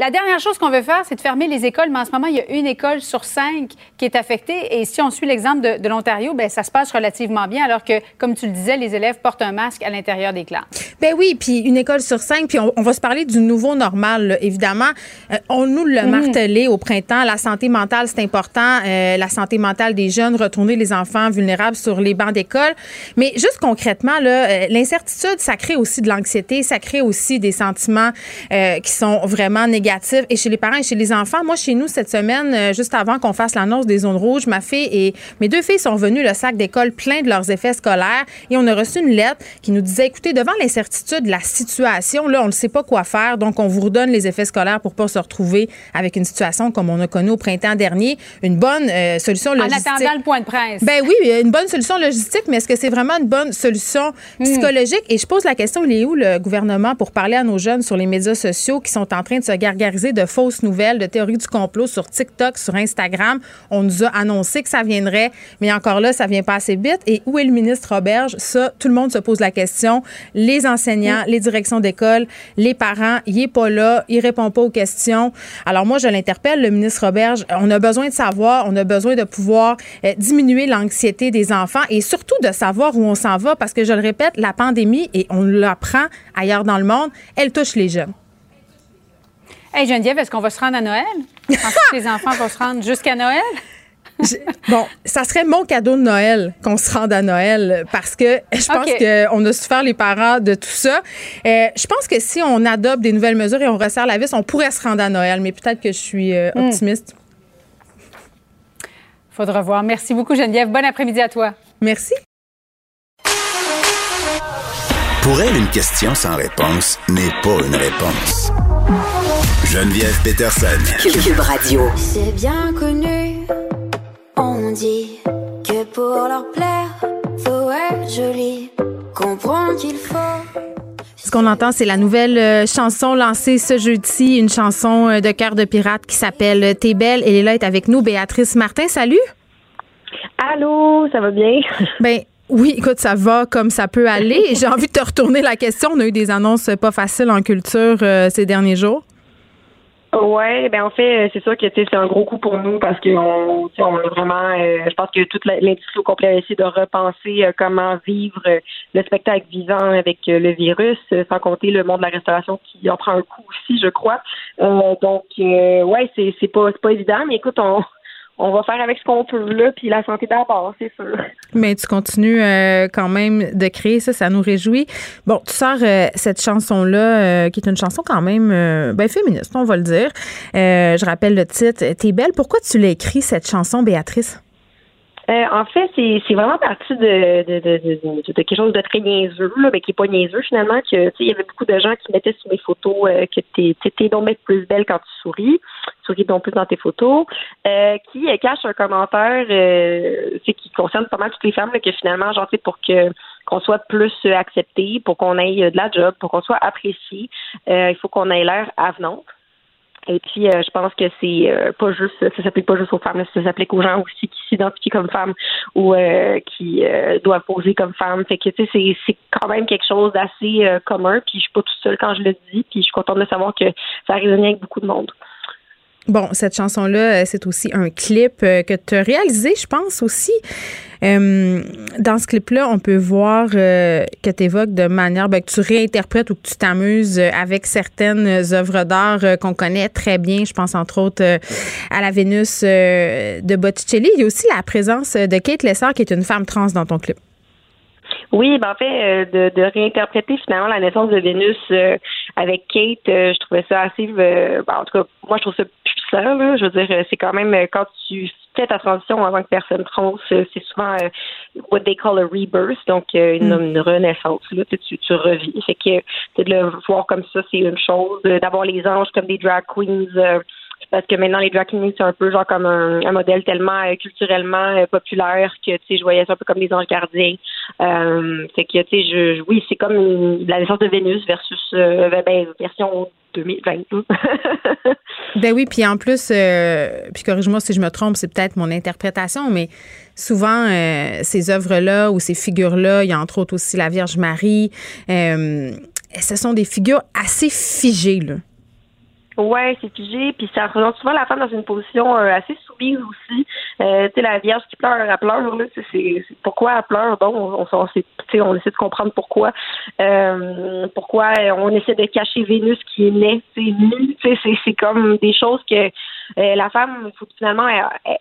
la dernière chose qu'on veut faire, c'est de fermer les écoles, mais en ce moment, il y a une école sur cinq qui est affectée. Et si on suit l'exemple de, l'Ontario, ben ça se passe relativement bien, alors que, comme tu le disais, les élèves portent un masque à l'intérieur des classes. Ben oui, puis une école sur cinq, puis on, va se parler du nouveau normal, évidemment. Euh, on nous l'a mhm. martelé au printemps. La santé mentale, c'est important. Euh, la santé mentale des jeunes, retourner les enfants vulnérables sur les bancs d'école. Mais juste concrètement, euh, l'incertitude, ça crée aussi de l'anxiété, ça crée aussi des sentiments qui sont vraiment négatifs et chez les parents et chez les enfants. Moi, chez nous, cette semaine, euh, juste avant qu'on fasse l'annonce des zones rouges, ma fille et mes deux filles sont venues le sac d'école plein de leurs effets scolaires et on a reçu une lettre qui nous disait, écoutez, devant l'incertitude de la situation, là, on ne sait pas quoi faire, donc on vous redonne les effets scolaires pour pas se retrouver avec une situation comme on a connu au printemps dernier. Une bonne euh, solution logistique. En attendant le point de presse. Ben oui, une bonne solution logistique, mais est-ce que c'est vraiment une bonne solution hmm. psychologique? Et je pose la question, il est où le gouvernement pour parler à nos jeunes sur les médias sociaux qui sont en train de se garder de fausses nouvelles, de théories du complot sur TikTok, sur Instagram. On nous a annoncé que ça viendrait, mais encore là, ça vient pas assez vite. Et où est le ministre Roberge? Ça, tout le monde se pose la question. Les enseignants, les directions d'école, les parents, il est pas là, il répond pas aux questions. Alors moi, je l'interpelle, le ministre Roberge. On a besoin de savoir, on a besoin de pouvoir euh, diminuer l'anxiété des enfants et surtout de savoir où on s'en va parce que je le répète, la pandémie, et on l'apprend ailleurs dans le monde, elle touche les jeunes. Hey Geneviève, est-ce qu'on va se rendre à Noël? que les enfants vont se rendre jusqu'à Noël? bon, ça serait mon cadeau de Noël qu'on se rende à Noël parce que je pense qu'on a souffert les parents de tout ça. Euh, je pense que si on adopte des nouvelles mesures et on resserre la vis, on pourrait se rendre à Noël, mais peut-être que je suis euh, hmm. optimiste. Faudra voir. Merci beaucoup, Geneviève. Bon après-midi à toi. Merci. Pour elle, une question sans réponse n'est pas une réponse. Geneviève Peterson. Cube Radio. C'est bien connu. On dit que pour leur plaire, faut être joli. Comprends qu'il faut. Ce qu'on entend, c'est la nouvelle euh, chanson lancée ce jeudi, une chanson euh, de cœur de pirate qui s'appelle T'es belle. Elle est là, est avec nous, Béatrice Martin. Salut. Allô, ça va bien? Ben, Oui, écoute, ça va comme ça peut aller. J'ai envie de te retourner la question. On a eu des annonces pas faciles en culture ces derniers jours. Ouais, ben en fait, c'est sûr que c'est un gros coup pour nous parce qu'on on a vraiment, je pense que toute l'industrie au complet a essayé de repenser comment vivre le spectacle vivant avec le virus, sans compter le monde de la restauration qui en prend un coup aussi, je crois. donc, ouais, c'est pas c'est pas évident, mais écoute, on on va faire avec ce qu'on peut là, puis la santé d'abord, c'est sûr. Mais tu continues euh, quand même de créer ça, ça nous réjouit. Bon, tu sors euh, cette chanson-là, euh, qui est une chanson quand même ben, féministe, on va le dire. je rappelle le titre. T'es belle. Pourquoi tu l'as écrit, cette chanson, Béatrice? Euh, en fait, c'est vraiment parti de, de, de, de, quelque chose de très niaiseux, là, mais qui n'est pas niaiseux finalement. Que il y avait beaucoup de gens qui mettaient sur mes photos euh, que t'es es donc plus belle quand tu souris, souris donc plus dans tes photos, euh, qui cache un commentaire qui concerne pas mal toutes les femmes que finalement, genre pour que qu'on soit plus accepté, pour qu'on ait de la job, pour qu'on soit apprécié, il faut qu'on ait l'air avenante. Et puis, euh, je pense que c'est euh, pas juste, ça s'applique pas juste aux femmes, ça s'applique aux gens aussi qui s'identifient comme femmes ou euh, qui doivent poser comme femmes. Fait que, tu sais, c'est quand même quelque chose d'assez commun. Puis, je suis pas toute seule quand je le dis. Puis, je suis contente de savoir que ça a résonné avec beaucoup de monde. Bon, cette chanson-là, c'est aussi un clip que tu as réalisé, je pense aussi. Euh, dans ce clip-là, on peut voir euh, que tu évoques de manière ben, que tu réinterprètes ou que tu t'amuses avec certaines œuvres d'art euh, qu'on connaît très bien. Je pense entre autres à la Vénus de Botticelli. Il y a aussi la présence de Kate Lessard, qui est une femme trans dans ton clip. Oui, ben en fait, de, réinterpréter finalement la naissance de Vénus avec Kate, je trouvais ça assez. Ben, en tout cas, moi, je trouve ça puissant. Là. Je veux dire, c'est quand même quand tu fais ta transition en tant que personne trans, c'est souvent euh, what they call a rebirth, donc euh, une, mm. une, renaissance. Là, tu, tu revis. Fait que de le voir comme ça, c'est une chose. D'avoir les anges comme des drag queens. Euh, parce que maintenant les drag c'est un peu genre comme un, modèle tellement culturellement populaire que tu sais je voyais ça un peu comme les anges gardiens euh, que tu sais je, oui c'est comme la naissance de Vénus versus ben, version 2022. ben oui, puis en plus, euh, puis corrige-moi si je me trompe, c'est peut-être mon interprétation, mais souvent, euh, ces œuvres-là ou ces figures-là, il y a entre autres aussi la Vierge Marie, euh, ce sont des figures assez figées, là. Ouais, c'est figé, puis ça représente souvent la femme dans une position euh, assez soumise aussi. Euh, tu sais, la Vierge qui pleure, elle pleure, là, c'est pourquoi elle pleure, bon, on, on, on essaie de comprendre pourquoi. Euh, pourquoi on essaie de cacher Vénus qui est née, c'est nu, tu sais, c'est comme des choses que la femme, il faut finalement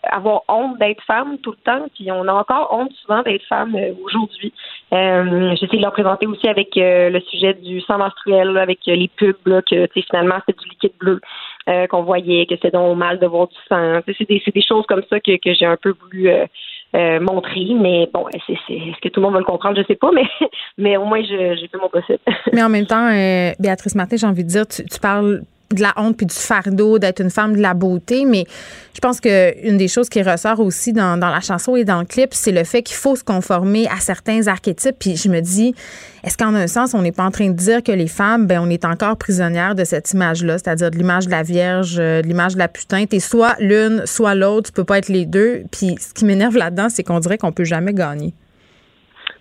avoir honte d'être femme tout le temps, puis on a encore honte souvent d'être femme aujourd'hui. Euh, J'essaie de leur présenter aussi avec le sujet du sang menstruel, avec les pubs, là, que finalement c'est du liquide bleu euh, qu'on voyait, que c'est donc mal de voir du sang. C'est des, des, choses comme ça que, que j'ai un peu voulu euh, euh, montrer, mais bon, est-ce que tout le monde va le comprendre, je sais pas, mais, mais au moins j'ai fait mon possible. mais en même temps, Béatrice Martin, j'ai envie de dire, tu, tu parles de la honte puis du fardeau d'être une femme de la beauté, mais je pense que une des choses qui ressort aussi dans, dans la chanson et dans le clip, c'est le fait qu'il faut se conformer à certains archétypes. Puis je me dis, est-ce qu'en un sens, on n'est pas en train de dire que les femmes, ben on est encore prisonnières de cette image-là, c'est-à-dire de l'image de la Vierge, euh, de l'image de la putain? T'es soit l'une, soit l'autre, tu peux pas être les deux. Puis ce qui m'énerve là-dedans, c'est qu'on dirait qu'on peut jamais gagner.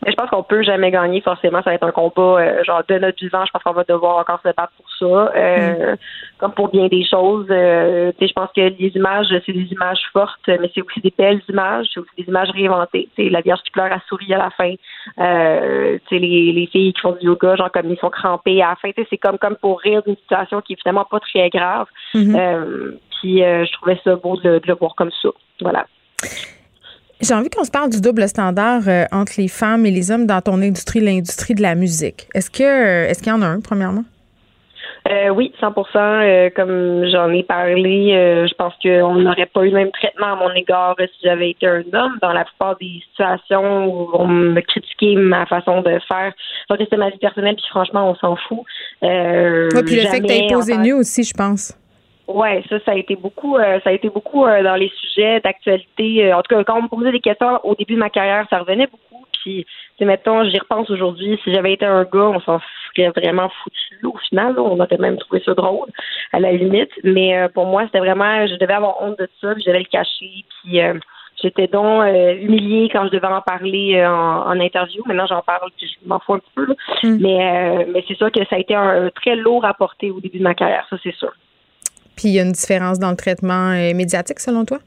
Mais je pense qu'on peut jamais gagner forcément. Ça va être un combat euh, genre de notre vivant. Je pense qu'on va devoir encore se battre pour ça, euh, mm. comme pour bien des choses. Euh, je pense que les images, c'est des images fortes, mais c'est aussi des belles images. C'est aussi des images réinventées. T'sais, la Vierge qui pleure à souris à la fin. Euh, les, les filles qui font du yoga, genre comme ils sont crampés à la fin. C'est comme comme pour rire d'une situation qui est finalement pas très grave. Mm-hmm. Euh, puis je trouvais ça beau de, de le voir comme ça. Voilà. J'ai envie qu'on se parle du double standard euh, entre les femmes et les hommes dans ton industrie, l'industrie de la musique. Est-ce que euh, est-ce qu'il y en a un, premièrement? Euh, oui, 100% euh, Comme j'en ai parlé, je pense qu'on n'aurait pas eu le même traitement à mon égard si j'avais été un homme. Dans la plupart des situations où on me critiquait ma façon de faire, je que c'était ma vie personnelle, puis franchement, on s'en fout. oui, puis le fait que tu as posé nu aussi, je pense. Ouais, ça, ça a été beaucoup, euh, ça a été beaucoup euh, dans les sujets d'actualité. Euh, en tout cas, quand on me posait des questions au début de ma carrière, ça revenait beaucoup. Puis, mettons, j'y repense aujourd'hui. Si j'avais été un gars, on s'en serait vraiment foutu. Au final, on aurait même trouvé ça drôle, à la limite. Mais pour moi, c'était vraiment, je devais avoir honte de ça, puis je devais le cacher. Puis, j'étais donc euh, humiliée quand je devais en parler euh, en, interview. Maintenant, j'en parle, puis je m'en fous un petit peu. Mm. Mais, mais c'est sûr que ça a été un, très lourd à porter au début de ma carrière, ça c'est sûr. Puis il y a une différence dans le traitement médiatique selon toi?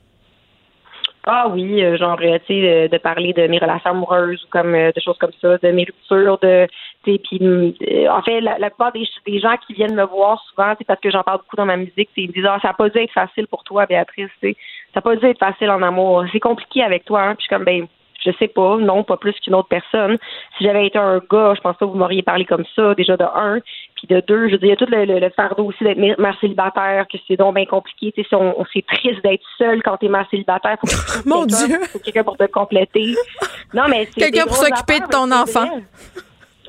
Ah oui, genre, tu sais, de, parler de mes relations amoureuses ou comme de choses comme ça, de mes ruptures, de puis euh, en fait, la, plupart des, gens qui viennent me voir souvent, c'est parce que j'en parle beaucoup dans ma musique, ils me disent ah, ça n'a pas dû être facile pour toi, Béatrice, ça n'a pas dû être facile en amour. C'est compliqué avec toi, hein? Puis je suis comme ben je sais pas, non, pas plus qu'une autre personne. Si j'avais été un gars, je pense pas que vous m'auriez parlé comme ça, déjà de un. Puis de deux, je veux dire, il y a tout le, fardeau aussi d'être mère célibataire, que c'est donc bien compliqué. Tu sais, on, c'est triste d'être seul quand t'es mère célibataire. Faut Mon Dieu! Faut quelqu'un pour te compléter. Non, mais c'est Quelqu'un pour s'occuper de ton enfant.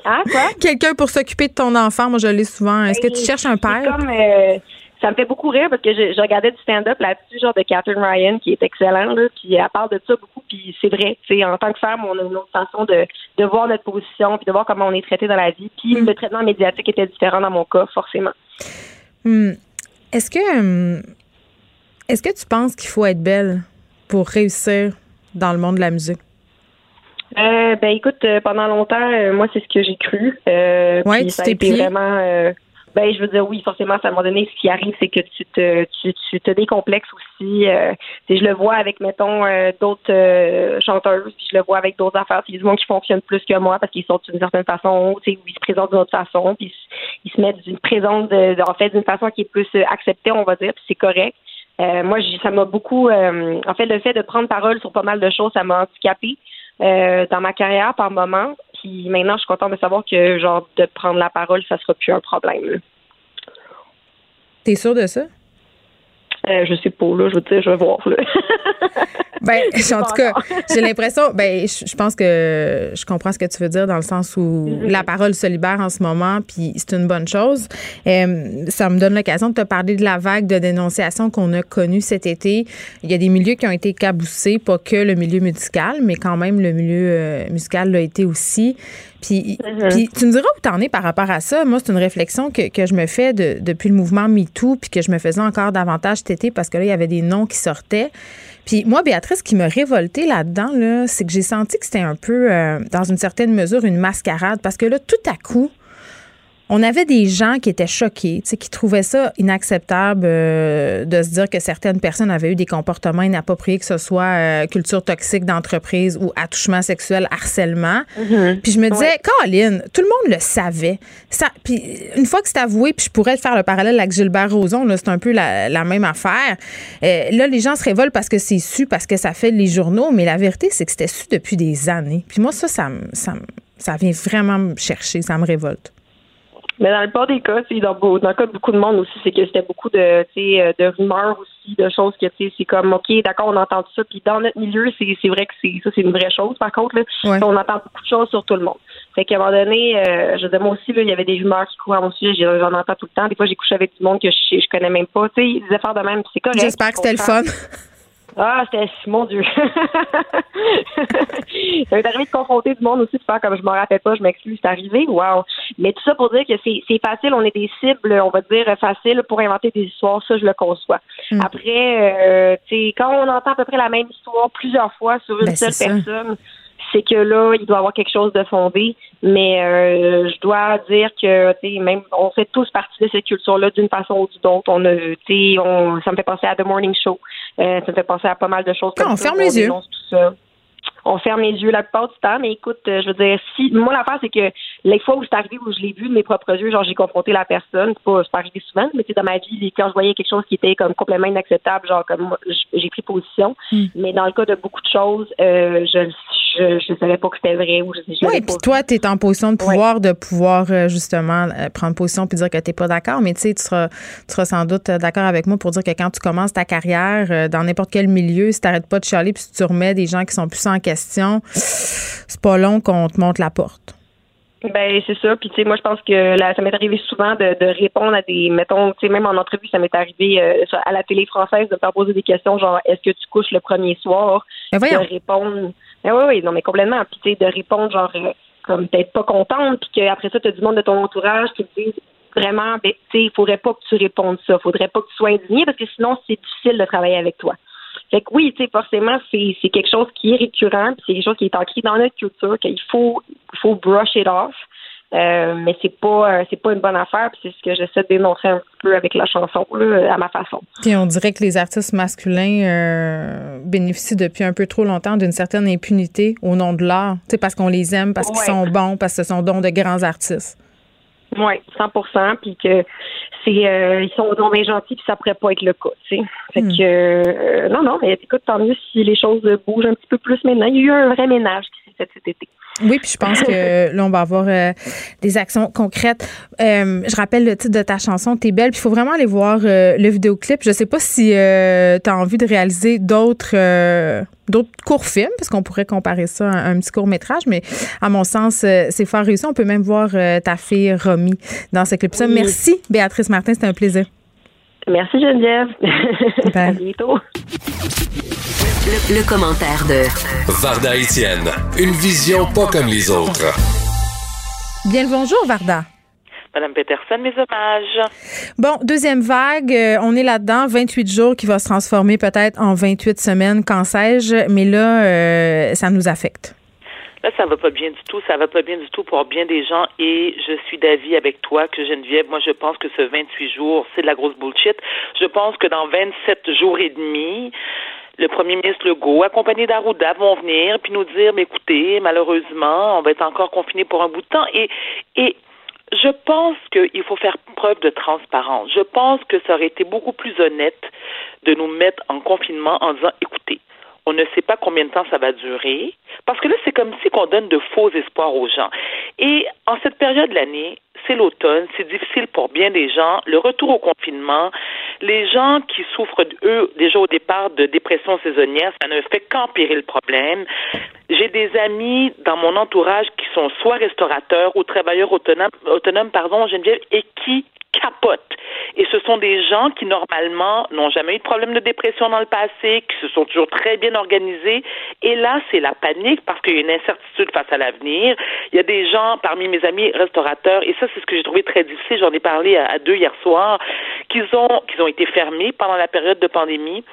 Hein, quoi? Quelqu'un pour s'occuper de ton enfant, moi je l'ai souvent. Est-ce que tu ben, cherches un père? Comme, euh, ça me fait beaucoup rire parce que je, regardais du stand-up là-dessus, genre de Catherine Ryan, qui est excellent, là, puis elle parle de ça beaucoup, puis c'est vrai. En tant que femme, on a une autre façon de, de voir notre position, puis de voir comment on est traité dans la vie. Puis mm. le traitement médiatique était différent dans mon cas, forcément. Mm. Est-ce que hum, est-ce que tu penses qu'il faut être belle pour réussir dans le monde de la musique? Euh, ben écoute, euh, pendant longtemps, euh, moi c'est ce que j'ai cru. Euh, ouais, tu t'es vraiment. Euh, ben je veux dire oui, forcément, à un moment donné, ce qui arrive, c'est que tu te tu, tu te décomplexes aussi. je le vois avec mettons d'autres chanteuses, puis je le vois avec d'autres affaires. C'est des gens qui fonctionnent plus que moi parce qu'ils sont d'une certaine façon, sais, ils se présentent d'une autre façon, puis ils se mettent d'une présence de, en fait d'une façon qui est plus acceptée, on va dire, puis c'est correct. moi, ça m'a beaucoup, en fait, le fait de prendre parole sur pas mal de choses, ça m'a handicapé. Euh, dans ma carrière par moment. Puis maintenant, je suis contente de savoir que, genre, de prendre la parole, ça sera plus un problème. T'es sûre de ça? Euh, je sais pas, là, je veux dire, je vais voir, là. ben, en tout cas, j'ai l'impression, ben, je pense que je comprends ce que tu veux dire dans le sens où mm-hmm. la parole se libère en ce moment, puis c'est une bonne chose. Euh, ça me donne l'occasion de te parler de la vague de dénonciation qu'on a connue cet été. Il y a des milieux qui ont été caboussés, pas que le milieu musical, mais quand même le milieu euh, musical l'a été aussi. Mm-hmm. Puis, tu me diras où t'en es par rapport à ça. Moi, c'est une réflexion que, que je me fais depuis le mouvement MeToo, puis que je me faisais encore davantage cet été parce que là, il y avait des noms qui sortaient. Puis moi, Béatrice, ce qui m'a révolté là-dedans, là, c'est que j'ai senti que c'était un peu, euh, dans une certaine mesure, une mascarade parce que là, tout à coup, on avait des gens qui étaient choqués, qui trouvaient ça inacceptable euh, de se dire que certaines personnes avaient eu des comportements inappropriés, que ce soit euh, culture toxique d'entreprise ou attouchement sexuel, harcèlement. Mm-hmm. Puis je me disais, Caroline, tout le monde le savait. Ça, puis une fois que c'est avoué, puis je pourrais faire le parallèle avec Gilbert Rozon, c'est un peu la, même affaire. Euh, là, les gens se révoltent parce que c'est su, parce que ça fait les journaux, mais la vérité, c'est que c'était su depuis des années. Puis moi, ça, ça, ça, ça vient vraiment me chercher, ça me révolte. Mais dans le pas des cas, dans, dans le cas de beaucoup de monde aussi, c'est que c'était beaucoup de, euh, de rumeurs aussi, de choses que c'est comme OK, d'accord, on entend tout ça. Puis dans notre milieu, c'est vrai que c'est ça, c'est une vraie chose, par contre. Là, On entend beaucoup de choses sur tout le monde. Fait qu'à un moment donné, euh, je veux moi aussi, là, il y avait des rumeurs qui couraient à mon sujet, j'en entends tout le temps. Des fois, j'ai couché avec du monde que je, je connais même pas. Tu sais, des affaires de même, c'est correct. J'espère que c'était le fun. Ah, c'était mon Dieu. ça m'est arrivé de confronter du monde aussi, de faire comme je me rappelle pas, je m'excuse, c'est arrivé. Wow. Mais tout ça pour dire que c'est facile, on est des cibles, on va dire, faciles pour inventer des histoires, ça je le conçois. Hmm. Après, euh, quand on entend à peu près la même histoire plusieurs fois sur une ben, seule personne, c'est que là, il doit y avoir quelque chose de fondé. Mais euh, je dois dire que, même, on fait tous partie de cette culture-là d'une façon ou d'une autre. On a, on, ça me fait penser à The Morning Show. Euh, ça me fait penser à pas mal de choses. Comme on ferme les yeux on ferme les yeux la plupart du temps, mais écoute, euh, je veux dire, si moi l'affaire c'est que les fois où c'est arrivé où je l'ai vu de mes propres yeux, genre j'ai confronté la personne, c'est pas, pas arrivé souvent, mais c'est dans ma vie, quand je voyais quelque chose qui était comme complètement inacceptable, genre comme j'ai pris position. Hmm. Mais dans le cas de beaucoup de choses, euh, je je ne savais pas que c'était vrai ou je, je Oui, puis toi, tu es en position de pouvoir de pouvoir euh, justement prendre position puis dire que tu n'es pas d'accord, mais tu sais, tu seras, tu seras sans doute d'accord avec moi pour dire que quand tu commences ta carrière dans n'importe quel milieu, si tu n'arrêtes pas de chialer puis si tu remets des gens qui sont plus en question, c'est pas long qu'on te monte la porte. Ben c'est ça. Puis tu sais, moi je pense que ça m'est arrivé souvent de, répondre à des, mettons, tu sais, même en entrevue, ça m'est arrivé euh, à la télé française de me faire poser des questions genre est-ce que tu couches le premier soir, ben de répondre. Ben oui, oui, non mais complètement. Puis tu sais, de répondre genre euh, comme peut-être pas contente, puis qu'après ça, tu as du monde de ton entourage qui te dit vraiment, ben, tu sais, il faudrait pas que tu répondes ça, faudrait pas que tu sois indigné parce que sinon c'est difficile de travailler avec toi. Fait que oui, tu sais, forcément, c'est, c'est quelque chose qui est récurrent, puis c'est quelque chose qui est ancré dans notre culture, qu'il faut, faut brush it off. Euh, mais c'est pas euh, c'est pas une bonne affaire puis c'est ce que j'essaie de dénoncer un peu avec la chanson là, à ma façon. Puis on dirait que les artistes masculins euh, bénéficient depuis un peu trop longtemps d'une certaine impunité au nom de l'art, tu sais parce qu'on les aime, parce qu'ils sont bons, parce que ce sont donc de grands artistes. Oui, 100% puis que c'est ils sont donc bien gentils puis ça pourrait pas être le cas, tu sais. Fait Hmm. que non non, mais écoute tant mieux si les choses bougent un petit peu plus maintenant. Il y a eu un vrai ménage qui fait cet été. Oui, puis je pense que là, on va avoir euh, des actions concrètes. Euh, je rappelle le titre de ta chanson, T'es belle. Puis il faut vraiment aller voir euh, le vidéoclip. Je sais pas si tu as envie de réaliser d'autres d'autres courts films, parce qu'on pourrait comparer ça à un, petit court métrage, mais à mon sens, c'est fort réussi. On peut même voir ta fille Romy dans ce clip. Ça, Oui. merci, Béatrice Martin. C'était un plaisir. Merci Geneviève. à bientôt. Le, le commentaire de Varda Étienne, une vision pas comme les autres. Bien le bonjour, Varda. Madame Peterson, mes hommages. Bon, deuxième vague, euh, on est là-dedans, 28 jours qui va se transformer peut-être en 28 semaines, qu'en sais-je, mais là, euh, ça nous affecte. Là, ça va pas bien du tout. Ça va pas bien du tout pour bien des gens. Et je suis d'avis avec toi que Geneviève, moi, je pense que ce 28 jours, c'est de la grosse bullshit. Je pense que dans 27 jours et demi, le premier ministre Legault, accompagné d'Arruda, vont venir puis nous dire, mais écoutez, malheureusement, on va être encore confiné pour un bout de temps. Et, et je pense qu'il faut faire preuve de transparence. Je pense que ça aurait été beaucoup plus honnête de nous mettre en confinement en disant, écoutez, on ne sait pas combien de temps ça va durer, parce que là, c'est comme si on donne de faux espoirs aux gens. Et en cette période de l'année, c'est l'automne, c'est difficile pour bien des gens. Le retour au confinement, les gens qui souffrent, eux, déjà au départ de dépression saisonnière, ça ne fait qu'empirer le problème. J'ai des amis dans mon entourage qui sont soit restaurateurs ou travailleurs autonomes, autonomes pardon, Geneviève, et qui capotent. Et ce sont des gens qui, normalement, n'ont jamais eu de problème de dépression dans le passé, qui se sont toujours très bien organisés. Et là, c'est la panique parce qu'il y a une incertitude face à l'avenir. Il y a des gens parmi mes amis restaurateurs, et ça, c'est ce que j'ai trouvé très difficile. J'en ai parlé à, deux hier soir, qu'ils ont, qu'ils ont été fermés pendant la période de pandémie,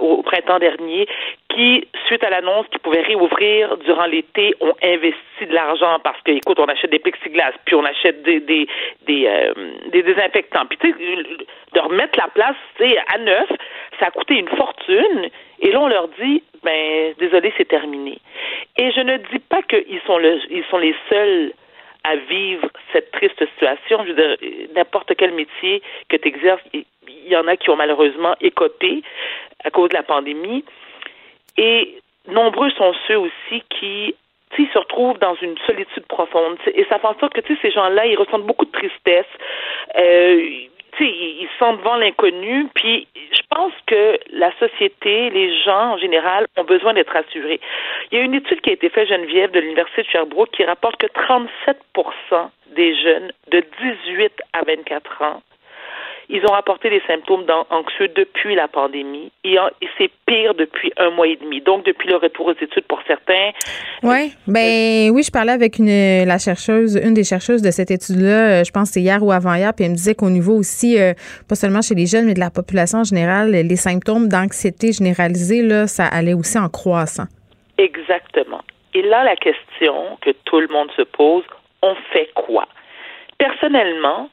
au, printemps dernier, qui, suite à l'annonce qu'ils pouvaient réouvrir durant l'été, ont investi de l'argent parce que, écoute, on achète des plexiglas, puis on achète des, des, euh, des désinfectants. Puis, tu sais, de remettre la place, tu sais, à neuf, ça a coûté une fortune. Et là, on leur dit, ben, désolé, c'est terminé. Et je ne dis pas qu'ils sont, ils sont les seuls à vivre cette triste situation. Je veux dire, n'importe quel métier que tu exerces, il y en a qui ont malheureusement écopé à cause de la pandémie. Et nombreux sont ceux aussi qui tu se retrouvent dans une solitude profonde. Et ça fait en sorte que tu sais, ces gens-là, ils ressentent beaucoup de tristesse. Euh, tu sais, ils sont devant l'inconnu. Puis je pense que la société, les gens en général, ont besoin d'être rassurés. Il y a une étude qui a été faite, Geneviève, de l'Université de Sherbrooke, qui rapporte que 37% des jeunes de 18 à 24 ans ils ont rapporté des symptômes anxieux depuis la pandémie et, en- et c'est pire depuis un mois et demi. Donc, depuis le retour aux études pour certains. Oui, ben oui, je parlais avec une la chercheuse, une des chercheuses de cette étude-là, euh, je pense que c'est hier ou avant-hier, puis elle me disait qu'au niveau aussi, euh, pas seulement chez les jeunes, mais de la population en général, les symptômes d'anxiété généralisée, là, ça allait aussi en croissant. Exactement. Et là, la question que tout le monde se pose, on fait quoi? Personnellement,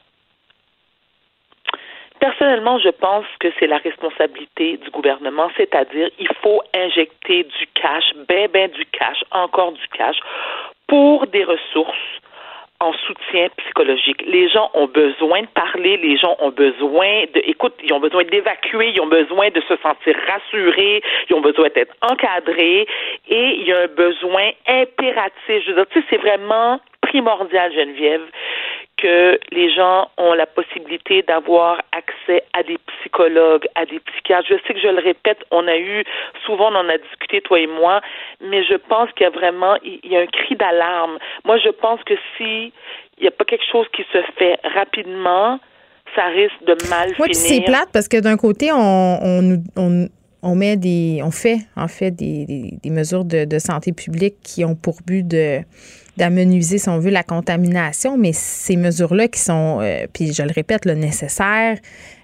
Personnellement, je pense que c'est la responsabilité du gouvernement, c'est-à-dire il faut injecter du cash, ben ben du cash, encore du cash, pour des ressources en soutien psychologique. Les gens ont besoin de parler, les gens ont besoin de, écoute, ils ont besoin d'évacuer, ils ont besoin de se sentir rassurés, ils ont besoin d'être encadrés et il y a un besoin impératif. Je veux dire, tu sais, c'est vraiment primordial, Geneviève, que les gens ont la possibilité d'avoir accès à des psychologues, à des psychiatres. Je sais que je le répète, on a eu, souvent on en a discuté, toi et moi, mais je pense qu'il y a vraiment, il y a un cri d'alarme. Moi, je pense que si il n'y a pas quelque chose qui se fait rapidement, ça risque de mal Oui, puis c'est finir. plate parce que d'un côté, on, on, on, on met des, on fait en fait des, des, des mesures de, de santé publique qui ont pour but de d'amenuiser, si on veut, la contamination, mais ces mesures-là qui sont, euh, puis je le répète, le nécessaire,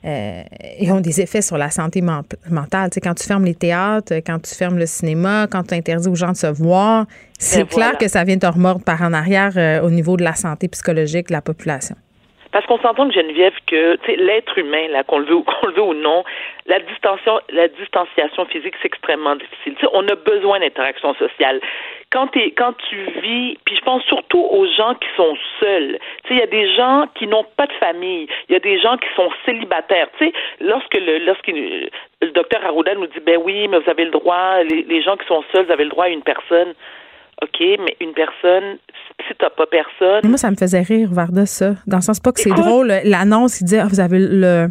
euh, et ont des effets sur la santé mentale. Tu sais, quand tu fermes les théâtres, quand tu fermes le cinéma, quand tu interdis aux gens de se voir, c'est clair que ça vient te remordre par en arrière euh, au niveau de la santé psychologique de la population. Parce qu'on s'entend que Geneviève que l'être humain, là, qu'on le veut qu'on le veut ou non, la distanciation, la distanciation physique, c'est extrêmement difficile. on a besoin d'interaction sociale. Quand, tu vis, puis je pense surtout aux gens qui sont seuls. Il y a des gens qui n'ont pas de famille. Il y a des gens qui sont célibataires. Tu sais, lorsque le, lorsque le docteur Arruda nous dit, ben oui, mais vous avez le droit, les, les gens qui sont seuls, vous avez le droit à une personne. OK, mais une personne, si t'as pas personne. Moi, ça me faisait rire, Varda, ça. Dans le sens pas que c'est drôle. L'annonce, il dit ah, vous avez le,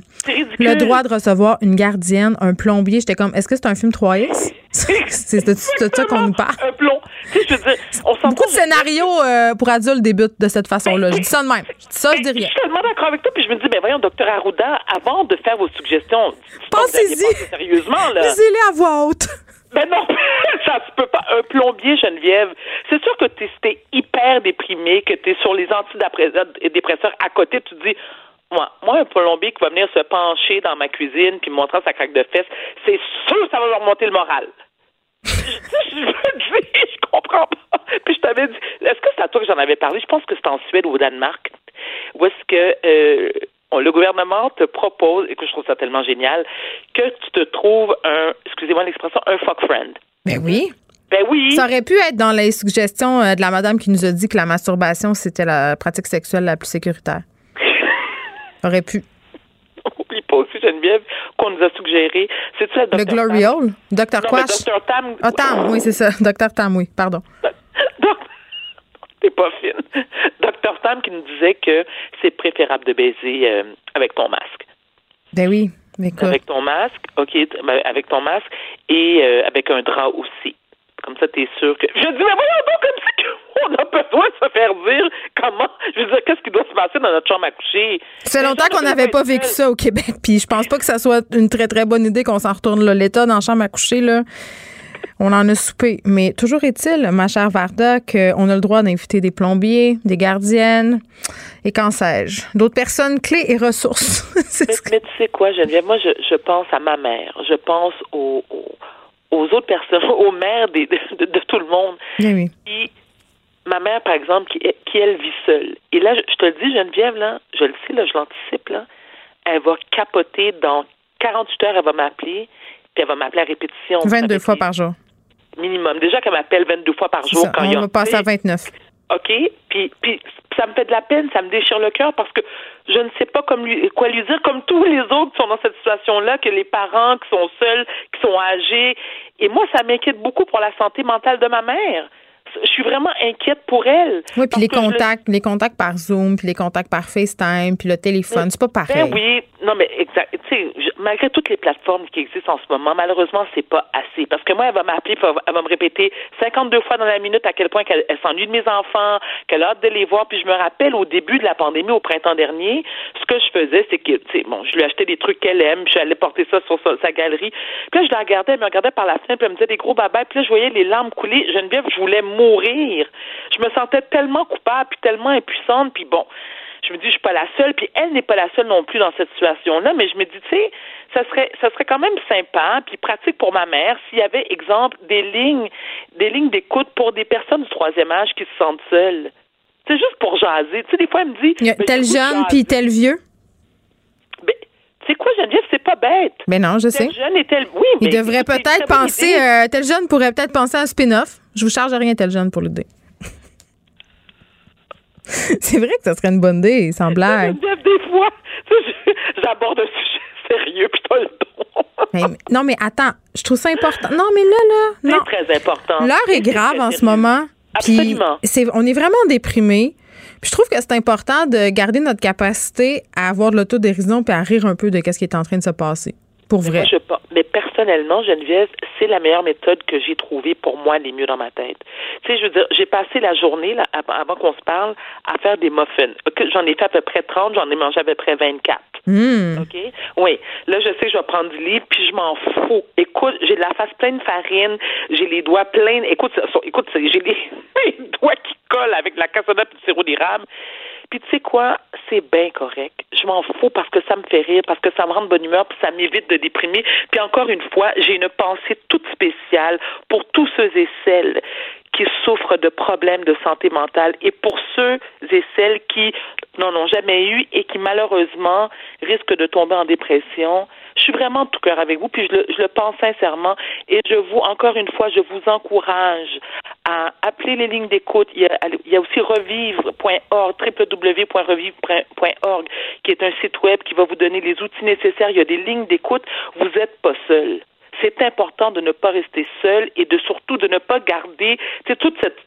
le droit de recevoir une gardienne, un plombier. J'étais comme est-ce que c'est un film 3X? c'est de, ça qu'on nous parle. Un plomb. Tu sais, je veux dire, on Beaucoup de scénarios euh, pour adultes débutent de cette façon-là. Je dis ça de même. Je dis ça, je dis rien. Je suis tellement d'accord avec toi, puis je me dis, ben voyons, docteur Arruda, avant de faire vos suggestions, pensez-y. Sérieusement, là. Lisez-les à voix haute. Ben non, ça se peut pas. Un plombier, Geneviève, c'est sûr que tu es, hyper déprimé, que tu es sur les antidépresseurs à côté, tu te dis, moi, moi, un plombier qui va venir se pencher dans ma cuisine puis me montrer sa craque de fesses, c'est sûr que ça va leur monter le moral. je, je comprends pas. Puis je t'avais dit, est-ce que c'est à toi que j'en avais parlé? Je pense que c'est en Suède ou au Danemark. Où est-ce que euh, le gouvernement te propose, et que je trouve ça tellement génial, que tu te trouves un, excusez-moi l'expression, un fuck friend. Ben oui. Ben oui. Ça aurait pu être dans les suggestions euh, de la madame qui nous a dit que la masturbation, c'était la pratique sexuelle la plus sécuritaire. Ça aurait pu. Oublie pas aussi, Geneviève, qu'on nous a suggéré. C'est ça, Le Glory Hole? Dr. Quash? Dr. Tam. Ah, Tam, oui, c'est ça. Dr. Tam, oui, pardon. T'es pas fine. Dr. Tam qui nous disait que c'est préférable de baiser euh, avec ton masque. Ben oui. Mais Avec ton masque, OK, ben, avec ton masque et euh, avec un drap aussi. Comme ça, t'es sûr que. Je dis, mais voyons donc, comme ça qu'on a besoin de se faire dire comment. Je veux dire, qu'est-ce qui doit se passer dans notre chambre à coucher? Ça fait longtemps qu'on n'avait pas vécu ça au Québec, puis je pense pas que ça soit une très, très bonne idée qu'on s'en retourne là. L'État dans la chambre à coucher, là. On en a soupé. Mais toujours est-il, ma chère Varda, qu'on a le droit d'inviter des plombiers, des gardiennes et qu'en sais-je, d'autres personnes clés et ressources. mais, tu sais quoi, Geneviève, moi, je, pense à ma mère. Je pense aux, autres personnes, aux mères de, tout le monde. Oui, ma mère, par exemple, qui, elle vit seule. Et là, je, te le dis, Geneviève, là, je le sais, là, je l'anticipe, là, elle va capoter dans 48 heures, elle va m'appeler, elle va m'appeler à répétition. 22 fois par jour minimum. Déjà qu'elle m'appelle 22 fois par jour quand il y a. On va passer à 29. OK? Puis, puis ça me fait de la peine, ça me déchire le cœur parce que je ne sais pas comme lui, quoi lui dire, comme tous les autres qui sont dans cette situation-là, que les parents qui sont seuls, qui sont âgés. Et moi, ça m'inquiète beaucoup pour la santé mentale de ma mère je suis vraiment inquiète pour elle. Oui, puis les contacts, les contacts par Zoom, puis les contacts par FaceTime, puis le téléphone, c'est pas pareil. Ben oui, non mais exact. Tu sais, malgré toutes les plateformes qui existent en ce moment, malheureusement, c'est pas assez. Parce que moi, elle va m'appeler, elle va me répéter 52 fois dans la minute à quel point elle, s'ennuie de mes enfants, qu'elle a hâte de les voir. Puis je me rappelle au début de la pandémie, au printemps dernier, ce que je faisais, c'est que, tu sais, bon, je lui achetais des trucs qu'elle aime, je allais porter ça sur sa, galerie. Puis là, je la regardais, elle me regardait par la fenêtre, puis elle me disait des gros babas. Puis là, je voyais les larmes couler. Geneviève, je voulais mourir. Je me sentais tellement coupable, puis tellement impuissante, puis bon, je me dis, je suis pas la seule, puis elle n'est pas la seule non plus dans cette situation-là, mais je me dis, tu sais, ça serait, ça serait quand même sympa, puis pratique pour ma mère, s'il y avait, exemple, des lignes, des lignes d'écoute pour des personnes du troisième âge qui se sentent seules. C'est juste pour jaser. Tu sais, des fois, elle me dit. tel jeune, puis tel vieux. Ben, c'est quoi, Geneviève? C'est pas bête. Mais ben non, je sais. Tel jeune et tel. Oui, mais. Il devrait peut-être penser. Euh, tel jeune pourrait peut-être penser à un spin-off. Je vous charge rien, tel jeune, pour l'idée. c'est vrai que ça serait une bonne idée, sans blague. Des fois, j'aborde un sujet sérieux, puis pas le don. non, mais attends, je trouve ça important. Non, mais là, là. C'est très important. L'heure est grave en ce moment. Absolument. c'est, on est vraiment déprimé. Je trouve que c'est important de garder notre capacité à avoir de l'autodérision puis à rire un peu de ce qui est en train de se passer. Pour vrai. Mais, moi, je, mais personnellement, Geneviève, c'est la meilleure méthode que j'ai trouvée pour moi, les mieux dans ma tête. Tu sais, je veux dire, j'ai passé la journée, là, avant qu'on se parle, à faire des muffins. J'en ai fait à peu près 30, j'en ai mangé à peu près 24. Hmm. OK? Oui. Là, je sais que je vais prendre du lit, puis je m'en fous. Écoute, j'ai la face pleine de farine, j'ai les doigts pleins. Écoute, écoute j'ai les, doigts qui collent avec la cassonade et du sirop d'érable. Puis tu sais quoi, c'est bien correct. Je m'en fous parce que ça me fait rire, parce que ça me rend de bonne humeur, puis ça m'évite de déprimer. Puis encore une fois, j'ai une pensée toute spéciale pour tous ceux et celles qui souffrent de problèmes de santé mentale et pour ceux et celles qui n'en ont jamais eu et qui malheureusement risquent de tomber en dépression. Je suis vraiment de tout cœur avec vous, puis je le, je le pense sincèrement. Et je vous, encore une fois, je vous encourage à appeler les lignes d'écoute. Il, il, y a aussi revivre.org, www.revivre.org, qui est un site web qui va vous donner les outils nécessaires. Il y a des lignes d'écoute. Vous n'êtes pas seul c'est important de ne pas rester seul et de surtout de ne pas garder toute cette,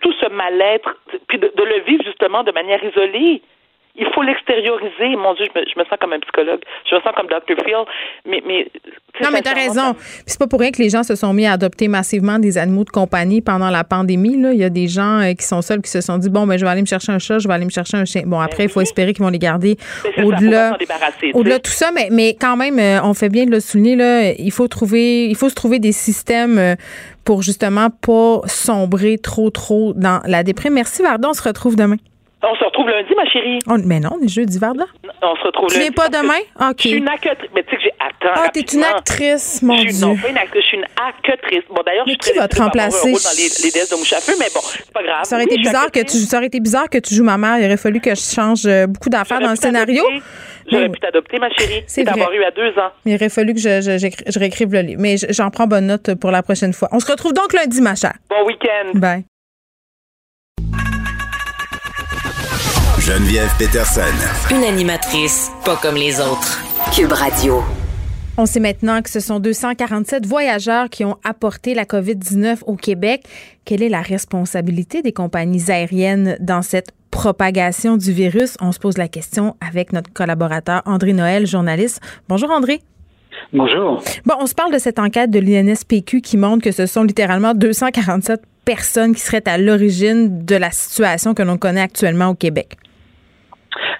tout ce mal-être, puis de, le vivre justement de manière isolée il faut l'extérioriser. Mon Dieu, je me, je me, sens comme un psychologue. Je me sens comme Dr. Phil. Mais, mais non, mais t'as raison. c'est pas pour rien que les gens se sont mis à adopter massivement des animaux de compagnie pendant la pandémie. Là. Il y a des gens euh, qui sont seuls qui se sont dit bon, ben je vais aller me chercher un chat, je vais aller me chercher un chien. Bon, ben après, il faut espérer qu'ils vont les garder au-delà, au-delà de tout ça. Mais, mais quand même, euh, on fait bien de le souligner. Là, il faut trouver, il faut se trouver des systèmes euh, pour justement pas sombrer trop, trop dans la déprime. Merci Vardon. On se retrouve demain. On se retrouve lundi, ma chérie. mais non, les jeudi là. On se retrouve tu lundi. Tu viens pas demain? OK. Je suis une actrice. Mais tu sais que j'ai. Attends. Ah, t'es une actrice, mon je suis, Dieu. Non, pas une actrice, je suis une actrice. Bon, d'ailleurs, je suis qui va te remplacer? dans les, les de mais bon, c'est pas grave. Ça aurait, été bizarre que tu, ça aurait été bizarre que tu joues ma mère. Il aurait fallu que je change euh, beaucoup d'affaires dans le scénario. J'aurais pu t'adopter, ma chérie. C'est d'avoir eu à deux ans. Il aurait fallu que je, je, je réécrive le livre. Mais j'en prends bonne note pour la prochaine fois. On se retrouve donc lundi, ma chère. Bon week-end. Bye. Geneviève Peterson. Une animatrice pas comme les autres. Cube Radio. On sait maintenant que ce sont 247 voyageurs qui ont apporté la COVID-19 au Québec. Quelle est la responsabilité des compagnies aériennes dans cette propagation du virus? On se pose la question avec notre collaborateur André Noël, journaliste. Bonjour André. Bonjour. Bon, on se parle de cette enquête de l'INSPQ qui montre que ce sont littéralement 247 personnes qui seraient à l'origine de la situation que l'on connaît actuellement au Québec.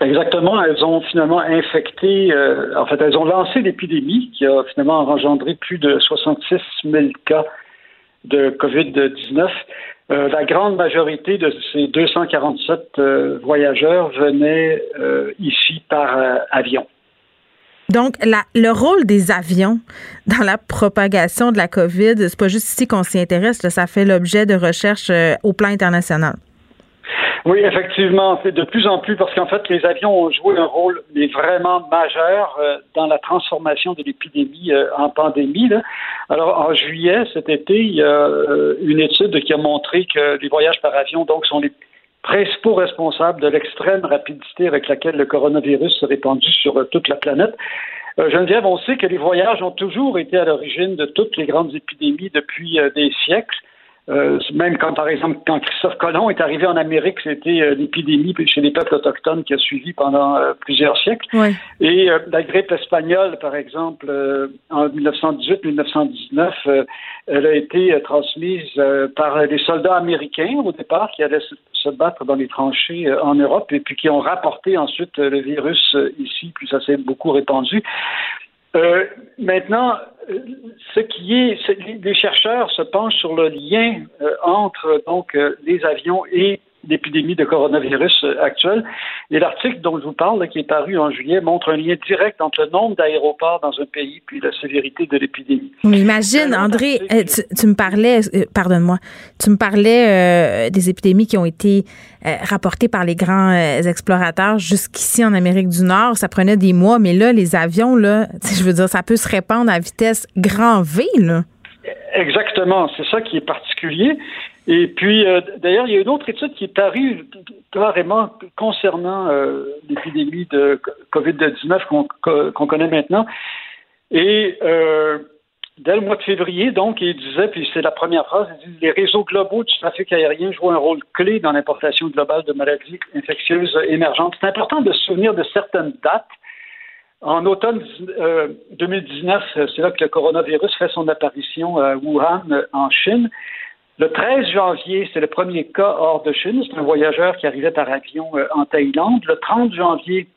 Exactement. Elles ont finalement infecté, euh, en fait, elles ont lancé l'épidémie qui a finalement engendré plus de 66 000 cas de COVID-19. Euh, la grande majorité de ces 247 euh, voyageurs venaient ici par avion. Donc, le rôle des avions dans la propagation de la COVID, c'est pas juste ici qu'on s'y intéresse, ça fait l'objet de recherches au plan international. Oui, effectivement, c'est de plus en plus parce qu'en fait, les avions ont joué un rôle mais vraiment majeur euh, dans la transformation de l'épidémie euh, en pandémie. Là. Alors, en juillet cet été, il y a euh, une étude qui a montré que les voyages par avion donc sont les principaux responsables de l'extrême rapidité avec laquelle le coronavirus s'est répandu sur toute la planète. Geneviève, on sait que les voyages ont toujours été à l'origine de toutes les grandes épidémies depuis des siècles. Euh, même quand, par exemple, quand Christophe Colomb est arrivé en Amérique, c'était euh, l'épidémie chez les peuples autochtones qui a suivi pendant euh, plusieurs siècles. Et la grippe espagnole, par exemple, en 1918-1919, elle a été transmise par des soldats américains au départ qui allaient se, battre dans les tranchées en Europe et puis qui ont rapporté ensuite le virus ici, puis ça s'est beaucoup répandu. Euh, maintenant, ce qui est, les chercheurs se penchent sur le lien euh, entre donc euh, les avions et l'épidémie de coronavirus actuelle. Et l'article dont je vous parle, qui est paru en juillet, montre un lien direct entre le nombre d'aéroports dans un pays puis la sévérité de l'épidémie. Mais imagine, André, tu, me parlais, pardonne-moi, tu me parlais des épidémies qui ont été rapportées par les grands explorateurs jusqu'ici en Amérique du Nord. Ça prenait des mois, mais là, les avions, là, je veux dire, ça peut se répandre à vitesse grand V, là. Exactement, c'est ça qui est particulier. Et puis, euh, d'ailleurs, il y a une autre étude qui est parue carrément concernant euh, l'épidémie de COVID-19 qu'on connaît maintenant. Et euh, dès le mois de février, donc, il disait, puis c'est la première phrase, il dit les réseaux globaux du trafic aérien jouent un rôle clé dans l'importation globale de maladies infectieuses émergentes. C'est important de se souvenir de certaines dates En automne 2019, c'est là que le coronavirus fait son apparition à Wuhan, en Chine. Le 13 janvier, c'est le premier cas hors de Chine. C'est un voyageur qui arrivait par avion en Thaïlande. Le 30 janvier,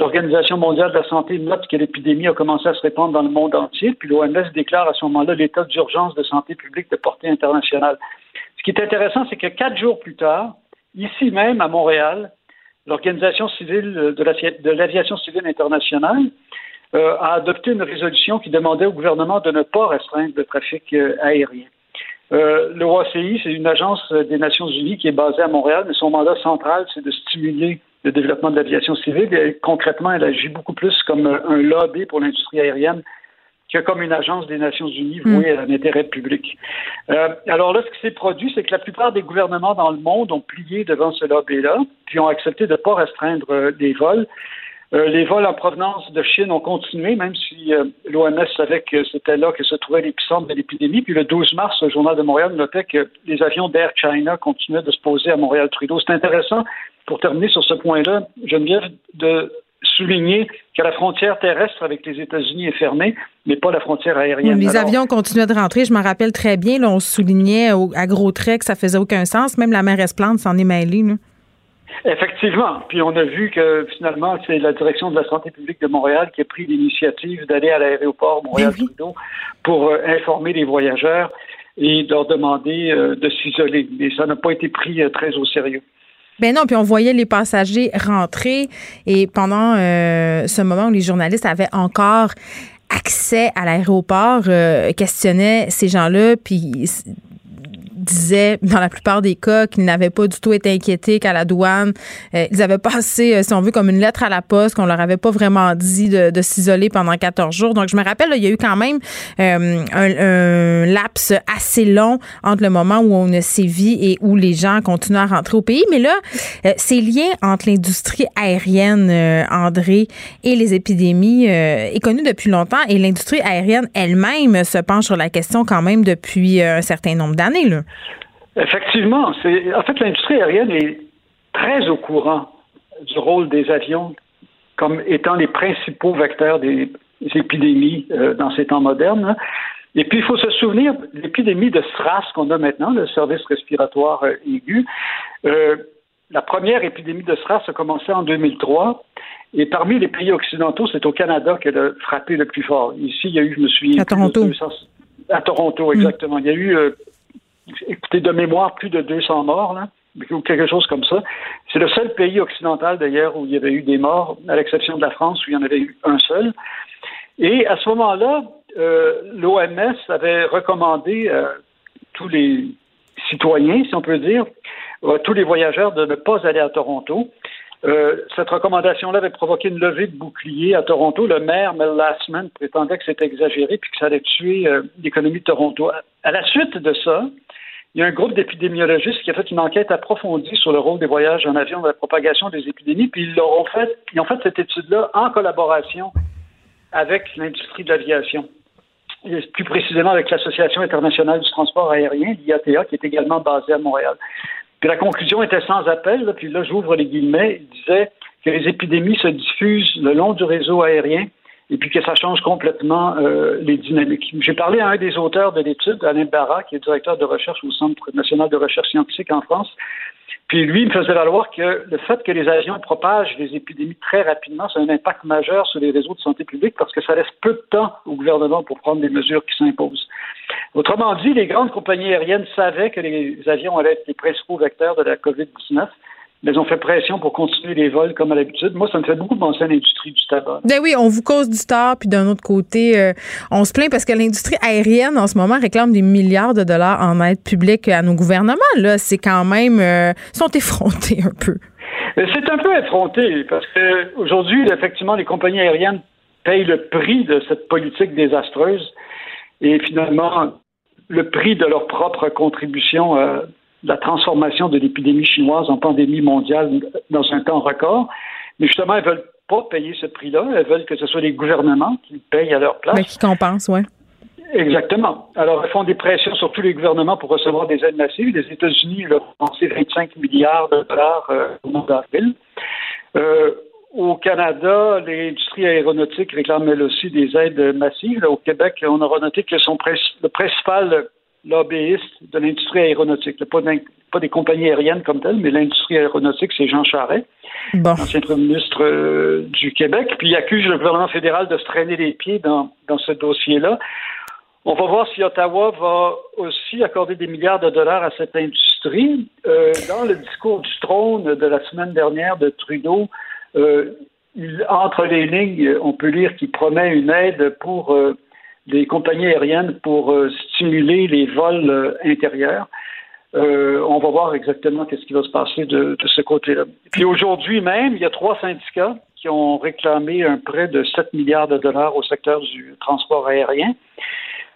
L'Organisation mondiale de la santé note que l'épidémie a commencé à se répandre dans le monde entier, puis l'OMS déclare à ce moment-là l'état d'urgence de santé publique de portée internationale. Ce qui est intéressant, c'est que quatre jours plus tard, ici même à Montréal, l'Organisation civile de l'aviation civile internationale euh, a adopté une résolution qui demandait au gouvernement de ne pas restreindre le trafic euh, aérien. Euh, L'OACI, c'est une agence des Nations Unies qui est basée à Montréal, mais son mandat central, c'est de stimuler le développement de l'aviation civile. Et concrètement, elle agit beaucoup plus comme un lobby pour l'industrie aérienne que comme une agence des Nations Unies vouée à l'intérêt public. Euh, alors là, ce qui s'est produit, c'est que la plupart des gouvernements dans le monde ont plié devant ce lobby-là, puis ont accepté de ne pas restreindre euh, les vols. Euh, les vols en provenance de Chine ont continué, même si l'OMS savait que c'était là que se trouvait l'épicentre de l'épidémie. Puis le 12 mars, le Journal de Montréal notait que les avions d'Air China continuaient de se poser à Montréal-Trudeau. C'est intéressant pour terminer sur ce point-là, Geneviève, de souligner que la frontière terrestre avec les États-Unis est fermée, mais pas la frontière aérienne. les avions continuaient de rentrer, je m'en rappelle très bien. Là, on soulignait à gros traits que ça faisait aucun sens. Même la mer Esplande s'en est mêlée. Effectivement. Puis on a vu que finalement, c'est la direction de la santé publique de Montréal qui a pris l'initiative d'aller à l'aéroport Montréal-Trudeau pour euh, informer les voyageurs et leur demander euh, de s'isoler. Mais ça n'a pas été pris euh, très au sérieux. Ben non, puis on voyait les passagers rentrer et pendant ce moment où les journalistes avaient encore accès à l'aéroport, questionnaient ces gens-là, puis disait dans la plupart des cas qu'ils n'avaient pas du tout été inquiétés qu'à la douane, euh, ils avaient passé, euh, si on veut, comme une lettre à la poste, qu'on leur avait pas vraiment dit de, s'isoler pendant 14 jours. Donc, je me rappelle, il y a eu quand même euh, un, laps assez long entre le moment où on a sévi et où les gens continuent à rentrer au pays. Mais là, ces liens entre l'industrie aérienne, André, et les épidémies est connu depuis longtemps et l'industrie aérienne elle-même se penche sur la question quand même depuis un certain nombre d'années. Effectivement. C'est, en fait, l'industrie aérienne est très au courant du rôle des avions comme étant les principaux vecteurs des épidémies euh, dans ces temps modernes. Hein. Et puis, il faut se souvenir de l'épidémie de SRAS qu'on a maintenant, le service respiratoire euh, aigu. Euh, la première épidémie de SRAS a commencé en 2003. Et parmi les pays occidentaux, c'est au Canada qu'elle a frappé le plus fort. Ici, il y a eu, je me souviens... À Toronto. à Toronto, exactement. Il y a eu écoutez, de mémoire, plus de 200 morts, là, ou quelque chose comme ça. C'est le seul pays occidental, d'ailleurs, où il y avait eu des morts, à l'exception de la France, où il y en avait eu un seul. Et à ce moment-là, euh, l'OMS avait recommandé à euh, tous les citoyens, si on peut dire, à tous les voyageurs de ne pas aller à Toronto. Euh, cette recommandation-là avait provoqué une levée de bouclier à Toronto. Le maire, Mel Lastman, prétendait que c'était exagéré puis que ça allait tuer l'économie de Toronto. À la suite de ça, il y a un groupe d'épidémiologistes qui a fait une enquête approfondie sur le rôle des voyages en avion dans la propagation des épidémies, puis ils l'ont fait, ils ont fait cette étude-là en collaboration avec l'industrie de l'aviation. Plus précisément avec l'Association internationale du transport aérien, l'IATA, qui est également basée à Montréal. La conclusion était sans appel, puis là j'ouvre les guillemets, il disait que les épidémies se diffusent le long du réseau aérien et puis que ça change complètement euh, les dynamiques. J'ai parlé à un des auteurs de l'étude, Alain Barra, qui est directeur de recherche au Centre national de recherche scientifique en France. Puis lui, il me faisait valoir que le fait que les avions propagent les épidémies très rapidement, c'est un impact majeur sur les réseaux de santé publique parce que ça laisse peu de temps au gouvernement pour prendre des mesures qui s'imposent. Autrement dit, les grandes compagnies aériennes savaient que les avions allaient être les principaux vecteurs de la COVID-19 mais ils ont fait pression pour continuer les vols comme à l'habitude. Moi, ça me fait beaucoup penser à l'industrie du tabac. Ben oui, on vous cause du tort, puis d'un autre côté, euh, on se plaint parce que l'industrie aérienne, en ce moment, réclame des milliards de dollars en aide publique à nos gouvernements. Là, c'est quand même... Euh, sont effrontés un peu. C'est un peu effronté, parce que aujourd'hui, effectivement, les compagnies aériennes payent le prix de cette politique désastreuse et finalement le prix de leur propre contribution euh, la transformation de l'épidémie chinoise en pandémie mondiale dans un temps record. Mais justement, elles veulent pas payer ce prix-là. Elles veulent que ce soit les gouvernements qui payent à leur place. Mais qui compensent, oui. Exactement. Alors, elles font des pressions sur tous les gouvernements pour recevoir des aides massives. Les États-Unis ont lancé 25 milliards de dollars euh, au mois d'avril. Euh, au Canada, l'industrie aéronautique réclame elle aussi des aides massives. Au Québec, on aura noté que son le principal lobbyiste de l'industrie aéronautique, pas, pas, des compagnies aériennes comme telles, mais l'industrie aéronautique, c'est Jean Charest, ancien premier ministre euh, du Québec. Puis il accuse le gouvernement fédéral de se traîner les pieds dans, dans ce dossier-là. On va voir si Ottawa va aussi accorder des milliards de dollars à cette industrie. Euh, dans le discours du trône de la semaine dernière de Trudeau, euh, entre les lignes, on peut lire qu'il promet une aide pour euh, les compagnies aériennes pour euh, stimuler les vols intérieurs. on va voir exactement qu'est-ce qui va se passer de, de ce côté-là. Puis aujourd'hui même, il y a trois syndicats qui ont réclamé un prêt de 7 milliards de dollars au secteur du transport aérien.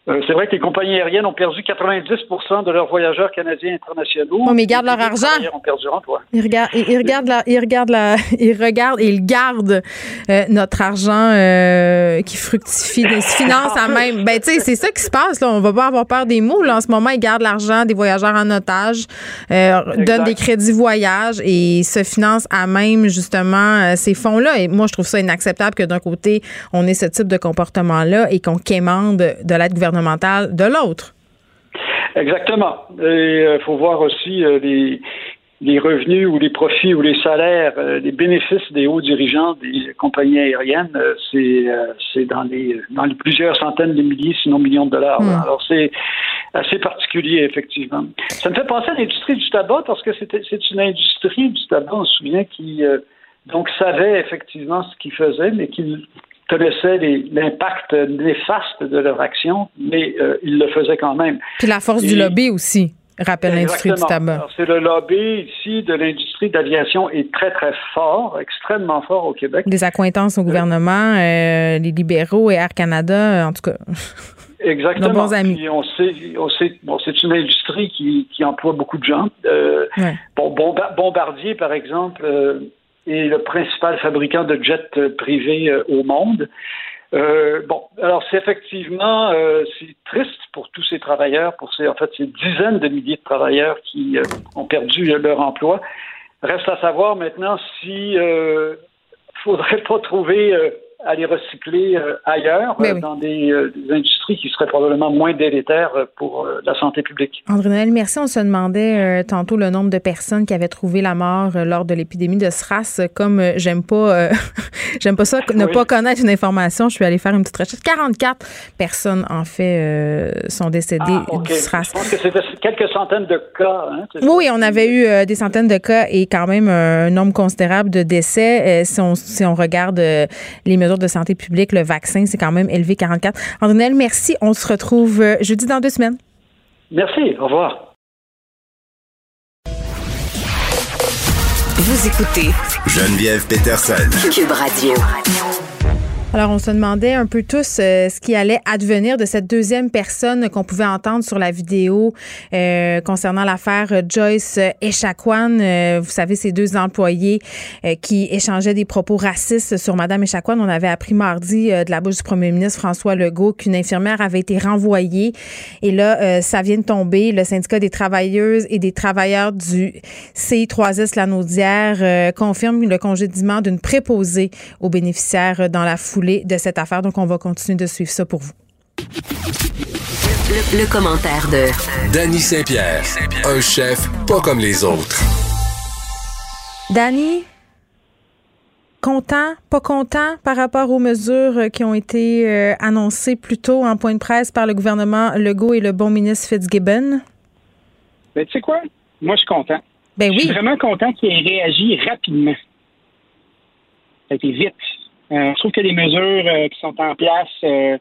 Euh, c'est vrai que les compagnies aériennes ont perdu 90% de leurs voyageurs canadiens internationaux. mais ils gardent leur argent. Ont perdu Ils regardent, ils, regardent la, ils regardent la, ils regardent et ils gardent euh, notre argent euh, qui fructifie, des finances à même. Ben tu sais, c'est ça qui se passe là. On va pas avoir peur des mots là. En ce moment, ils gardent l'argent des voyageurs en otage, donnent des crédits voyage et se financent à même justement ces fonds-là. Et moi, je trouve ça inacceptable que d'un côté, on ait ce type de comportement-là et qu'on quémande de l'aide gouvernementale de l'autre. Exactement. Il euh, faut voir aussi euh, les, revenus ou les profits ou les salaires, euh, les bénéfices des hauts dirigeants des compagnies aériennes, c'est dans les dans les plusieurs centaines de milliers, sinon millions de dollars. Alors c'est assez particulier, effectivement. Ça me fait penser à l'industrie du tabac parce que c'est une industrie du tabac, on se souvient, qui donc savait effectivement ce qu'il faisait, mais qui connaissaient l'impact néfaste de leur action, mais euh, ils le faisaient quand même. Puis la force du lobby aussi, rappelle l'industrie du tabac. C'est le lobby ici de l'industrie d'aviation est très, très fort, extrêmement fort au Québec. Des accointances au gouvernement, euh, les libéraux et Air Canada, en tout cas. Exactement. Nos bons amis. on sait, on sait, bon, c'est une industrie qui, qui, emploie beaucoup de gens. Euh, bon, Bombardier, par exemple, est le principal fabricant de jets euh, privés euh, au monde. Euh, bon, alors c'est effectivement c'est triste pour tous ces travailleurs, pour ces en fait ces dizaines de milliers de travailleurs qui ont perdu leur emploi. Reste à savoir maintenant si faudrait pas trouver à les recycler euh, ailleurs, euh, dans euh, des, industries qui seraient probablement moins délétères pour la santé publique. André Noël, merci. On se demandait tantôt le nombre de personnes qui avaient trouvé la mort lors de l'épidémie de SRAS. Comme j'aime pas, j'aime pas ça, ne pas connaître une information, je suis allée faire une petite recherche. 44 personnes, en fait, sont décédées ah, du SRAS. Je pense que c'était quelques centaines de cas. Hein, oui, on avait eu des centaines de cas et quand même un nombre considérable de décès. si, on, si on regarde les mesures de santé publique, le vaccin, c'est quand même élevé 44. André merci. On se retrouve euh, jeudi dans deux semaines. Merci. Au revoir. Vous écoutez Geneviève Peterson. Cube Radio. Alors, on se demandait un peu tous euh, ce qui allait advenir de cette deuxième personne qu'on pouvait entendre sur la vidéo euh, concernant l'affaire Joyce Echaquan. Euh, vous savez, ces deux employés qui échangeaient des propos racistes sur Madame Echaquan. On avait appris mardi de la bouche du premier ministre François Legault qu'une infirmière avait été renvoyée. Et là, ça vient de tomber. Le syndicat des travailleuses et des travailleurs du CI3S Lanaudière confirme le congédiement d'une préposée aux bénéficiaires dans la foulée de cette affaire. Donc, on va continuer de suivre ça pour vous. Le, commentaire de Danny Saint-Pierre, un chef pas comme les autres. Danny, content, pas content par rapport aux mesures qui ont été euh, annoncées plus tôt en point de presse par le gouvernement Legault et le bon ministre Fitzgibbon? Ben, tu sais quoi? Moi, je suis content. Ben oui. Je suis vraiment content qu'il ait réagi rapidement. Ça a été vite. Euh, je trouve que les mesures euh, qui sont en place euh,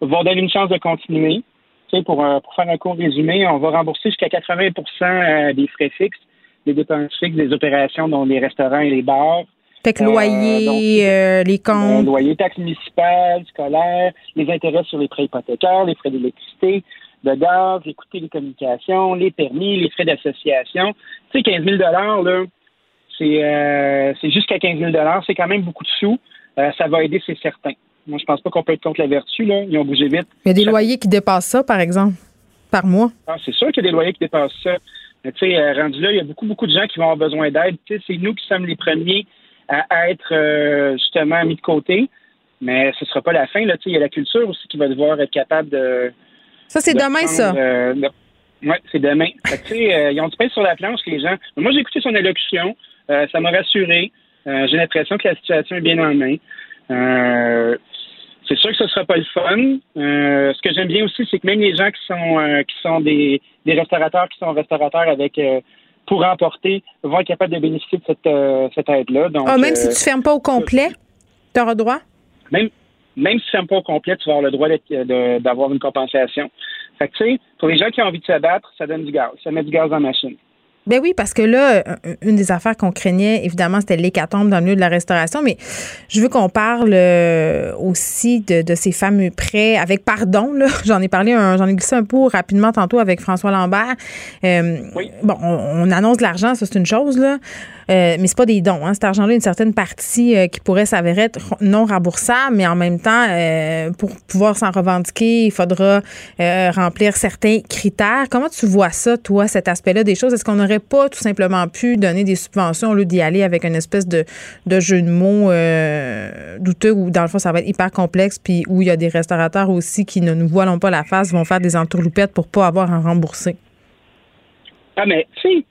vont donner une chance de continuer. Tu pour, pour faire un court résumé, on va rembourser jusqu'à 80% des frais fixes, des dépenses fixes des opérations dont les restaurants et les bars. Fait que loyer, les comptes. loyer, taxes municipales, scolaires, les intérêts sur les prêts hypothécaires, les frais d'électricité, de gaz, les coûts de télécommunications, les permis, les frais d'association. Tu sais, 15 000 là, c'est, c'est jusqu'à 15 000 c'est quand même beaucoup de sous. Euh, ça va aider, c'est certain. Moi, je pense pas qu'on peut être contre la vertu. Là. Ils ont bougé vite. Il y a des loyers qui dépassent ça, par exemple, par mois. Ah, c'est sûr qu'il y a des loyers qui dépassent ça. Mais tu sais, euh, rendu là, il y a beaucoup, beaucoup de gens qui vont avoir besoin d'aide. Tu sais, c'est nous qui sommes les premiers à être euh, justement mis de côté. Mais ce sera pas la fin. Là. Il y a la culture aussi qui va devoir être capable de. Ça, c'est de demain, ça. euh, de- Ouais, c'est demain. Fait que, tu sais, euh, ils ont du pain sur la planche, les gens. Moi, j'ai écouté son allocution. Euh, ça m'a rassuré. Euh, j'ai l'impression que la situation est bien en main. Euh, c'est sûr que ce sera pas le fun. Euh, ce que j'aime bien aussi, c'est que même les gens qui sont euh, qui sont des, des restaurateurs, qui sont restaurateurs avec euh, pour emporter, vont être capables de bénéficier de cette, cette aide-là. Donc, Ah, même si tu fermes pas au complet, tu auras droit? même, même si tu fermes pas au complet, tu vas avoir le droit d'avoir une compensation. Fait que, tu sais, pour les gens qui ont envie de se battre, ça donne du gaz. Ça met du gaz dans la machine. Ben oui, parce que là, euh, une des affaires qu'on craignait, évidemment, c'était l'hécatombe dans le milieu de la restauration, mais je veux qu'on parle euh, aussi de, de ces fameux prêts avec pardon. Là, j'en ai parlé, un- j'en ai glissé un peu rapidement tantôt avec François Lambert. Euh, Bon, on, on annonce de l'argent, ça c'est une chose là, euh, mais c'est pas des dons. Hein. Cet argent-là, une certaine partie euh, qui pourrait s'avérer être non remboursable, mais en même temps, euh, pour pouvoir s'en revendiquer, il faudra euh, remplir certains critères. Comment tu vois ça, toi, cet aspect-là des choses? Est-ce qu'on n'aurait pas tout simplement pu donner des subventions au lieu d'y aller avec une espèce de, jeu de mots douteux où, dans le fond, ça va être hyper complexe, puis où il y a des restaurateurs aussi qui ne nous voilont pas la face, vont faire des entourloupettes pour pas avoir à rembourser? Ah, mais, tu sais,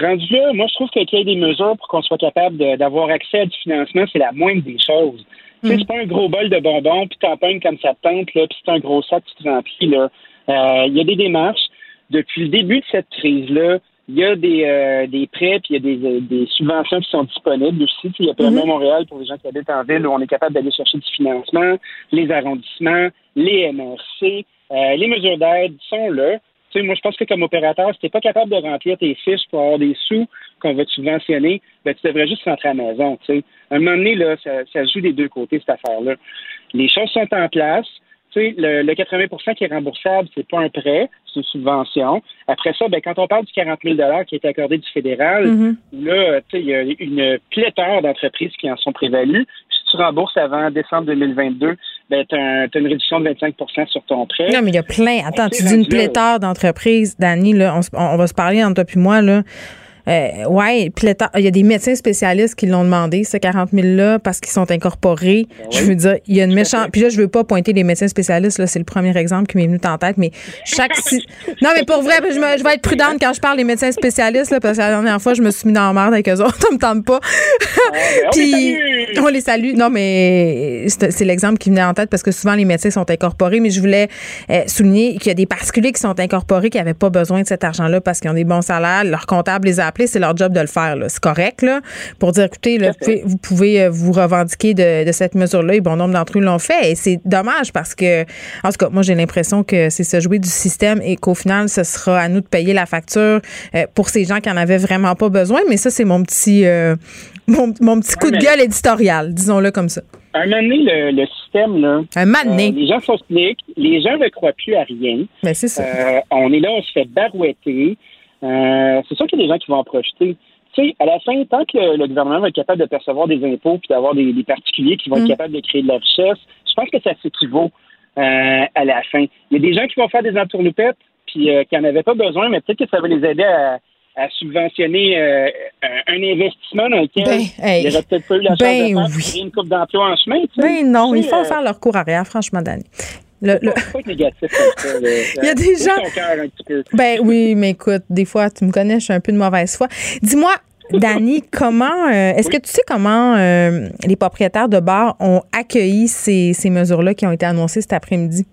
rendu là, moi, je trouve que qu'il y ait des mesures pour qu'on soit capable d'avoir accès à du financement, c'est la moindre des choses. Tu sais, c'est pas un gros bol de bonbons, puis t'en pognes comme ça te tente, là, puis c'est un gros sac tu te remplis, là. Euh, Il y a des démarches. Depuis le début de cette crise-là, il y a des, euh, des prêts, puis il y a des, euh, des subventions qui sont disponibles aussi. Tu Il y a PME Mhm. Montréal pour les gens qui habitent en ville où on est capable d'aller chercher du financement, les arrondissements, les MRC, euh, les mesures d'aide sont là. Tu sais, moi, je pense que comme opérateur, si t'es pas capable de remplir tes fiches pour avoir des sous qu'on va te subventionner, ben, tu devrais juste rentrer à la maison, tu sais. À un moment donné, là, ça, se joue des deux côtés, cette affaire-là. Les choses sont en place. Tu sais, le, le 80% qui est remboursable, c'est pas un prêt, c'est une subvention. Après ça, ben, quand on parle du 40 000 qui est accordé du fédéral, Mhm. là, tu sais, il y a une pléthore d'entreprises qui en sont prévalues. Si tu rembourses avant décembre 2022, ben, tu as, une réduction de 25% sur ton prêt. Non, mais il y a plein. Attends, tu dis une rendu là. pléthore d'entreprises, Dani, là, on, on- va se parler entre toi puis moi, là. Euh, ouais, pléthore. Il y a des médecins spécialistes qui l'ont demandé, ce 40 000-là, parce qu'ils sont incorporés. Je veux dire, il y a une méchante. Puis là, je veux pas pointer les médecins spécialistes, là, c'est le premier exemple qui m'est venu en tête, mais chaque. si- Non, mais pour vrai, je, me- je vais être prudente quand je parle des médecins spécialistes, là, parce que la dernière fois, je me suis mis dans la merde avec eux autres, ça me tente pas. on Puis, les salue! on les salue. Non, mais c'est c'est l'exemple qui venait en tête parce que souvent les médecins sont incorporés, mais je voulais euh, souligner qu'il y a des particuliers qui sont incorporés qui n'avaient pas besoin de cet argent-là parce qu'ils ont des bons salaires. Leur comptable les a c'est leur job de le faire. là. C'est correct, là, pour dire, écoutez, là, vous pouvez, vous pouvez, euh, vous revendiquer de, de cette mesure-là et bon nombre d'entre eux l'ont fait. Et c'est dommage parce que, en tout cas, moi, j'ai l'impression que c'est se jouer du système et qu'au final, ce sera à nous de payer la facture euh, pour ces gens qui en avaient vraiment pas besoin. Mais ça, c'est mon petit, euh, mon, mon petit coup de mais- gueule éditorial, disons-le comme ça. Un moment donné, le, le système, là. Un moment donné. euh, les gens cyniques, les gens ne croient plus à rien. Ben, c'est ça. Euh, on est là, on se fait barouetter. Euh, c'est sûr qu'il y a des gens qui vont en profiter. Tu sais, à la fin, tant que le, le gouvernement va être capable de percevoir des impôts puis d'avoir des, des particuliers qui vont Mm. être capables de créer de la richesse, je pense que ça s'équivaut euh, à la fin. Il y a des gens qui vont faire des entourloupettes puis euh, qui n'en avaient pas besoin, mais peut-être que ça va les aider à, à subventionner euh, un, investissement dans lequel Ben, hey. il n'y aurait peut-être pas eu la chance Ben de faire oui. une coupe d'emploi en chemin. tu sais. Ben non, Tu ils sais, font euh, faire leur cours arrière, franchement, Dani. Le- le- faut pas être négatif comme ça. là. Il y a des gens- ton cœur un petit peu. Ben oui, mais écoute, des fois, tu me connais, je suis un peu de mauvaise foi. Dis-moi, Dani, comment euh, est-ce que tu sais comment euh, les propriétaires de bars ont accueilli ces, ces mesures-là qui ont été annoncées cet après-midi?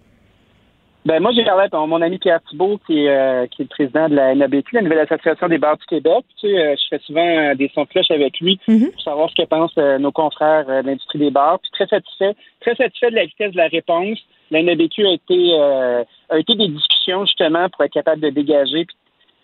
Ben moi j'ai parlé avec mon ami Pierre Thibault qui est, euh, qui est le président de la NABQ, la nouvelle association des bars du Québec. Tu sais, je fais souvent des sons de cloche avec lui pour savoir ce que pensent nos confrères de l'industrie des bars. Puis très satisfait, très satisfait de la vitesse de la réponse. La NABQ a été euh, a été des discussions justement pour être capable de dégager puis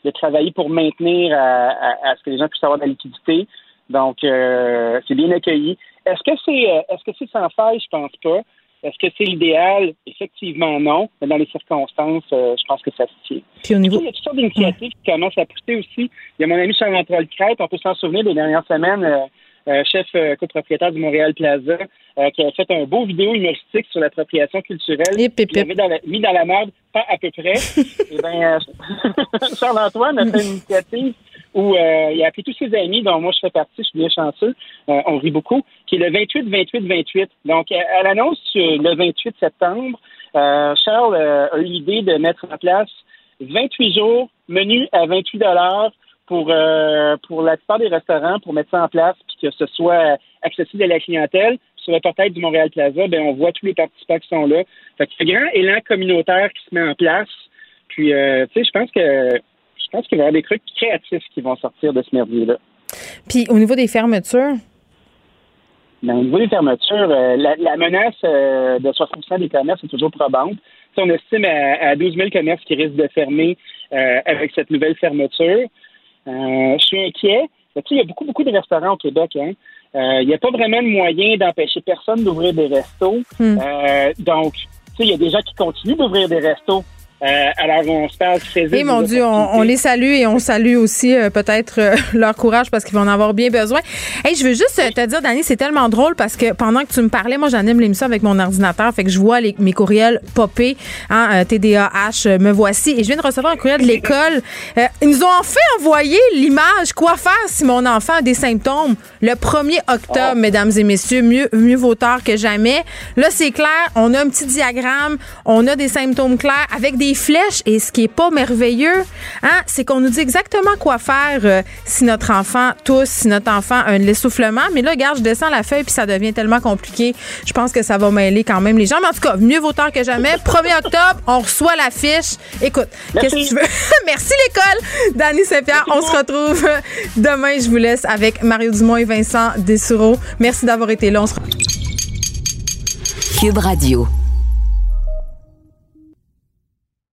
de travailler pour maintenir à, à- à ce que les gens puissent avoir de la liquidité. Donc euh, c'est bien accueilli. Est-ce que c'est euh, est-ce que c'est sans faille? Je pense pas. Est-ce que c'est l'idéal? Effectivement, non. Mais dans les circonstances, euh, je pense que ça se tient. Puis au niveau. Il y a toutes sortes d'initiatives qui commencent à pousser aussi. Il y a mon ami Charles-Antoine Crête, on peut s'en souvenir des dernières semaines, euh, chef euh, copropriétaire du Montréal Plaza, euh, qui a fait un beau vidéo humoristique sur l'appropriation culturelle. Hip, Il l'avait dans la- mis dans la merde, pas à peu près. Eh ben, euh, Charles-Antoine a fait une initiative où euh, il a appelé tous ses amis, dont moi je fais partie, je suis bien chanceux, euh, on rit beaucoup, qui est le 28-28-28. Donc, à, l'annonce le 28 septembre, Charles a eu l'idée de mettre en place 28 jours, menu à 28 dollars pour pour la plupart des restaurants, pour mettre ça en place, puis que ce soit accessible à la clientèle. Sur le portail du Montréal Plaza, ben on voit tous les participants qui sont là. Fait que c'est un grand élan communautaire qui se met en place. Puis, tu sais, je pense que je pense qu'il va y avoir des trucs créatifs qui vont sortir de ce merdier-là. Puis au niveau des fermetures? Ben, au niveau des fermetures, euh, la, menace euh, de 60% des commerces est toujours probante. on estime à, 12 000 commerces qui risquent de fermer euh, avec cette nouvelle fermeture. Je suis inquiet. Il y a beaucoup, beaucoup de restaurants au Québec. Hein. Il n'y a pas vraiment de moyen d'empêcher personne d'ouvrir des restos. Hmm. donc, il y a des gens qui continuent d'ouvrir des restos euh, alors, on se parle très vite. Et mon Dieu, on, les salue et on salue aussi euh, peut-être euh, leur courage parce qu'ils vont en avoir bien besoin. Hey, je veux juste te dire, Dani, c'est tellement drôle parce que pendant que tu me parlais, moi, j'anime l'émission avec mon ordinateur, fait que je vois les, mes courriels popper, hein, TDAH, me voici. Et je viens de recevoir un courriel de l'école. ils nous ont enfin envoyé l'image. Quoi faire si mon enfant a des symptômes le 1er octobre, oh. mesdames et messieurs? Mieux, mieux vaut tard que jamais. Là, c'est clair. On a un petit diagramme. On a des symptômes clairs avec des flèches. Et ce qui est pas merveilleux, hein, c'est qu'on nous dit exactement quoi faire euh, si notre enfant tousse, si notre enfant a un essoufflement. Mais là, regarde, je descends la feuille puis ça devient tellement compliqué. Je pense que ça va mêler quand même les gens. Mais en tout cas, mieux vaut tard que jamais. 1er octobre, on reçoit la fiche. Écoute, qu'est-ce que tu veux? Merci l'école. Dani Saint-Pierre, on se retrouve demain. Je vous laisse avec Mario Dumont et Vincent Dessureau. Merci d'avoir été là. On se... Cube Radio.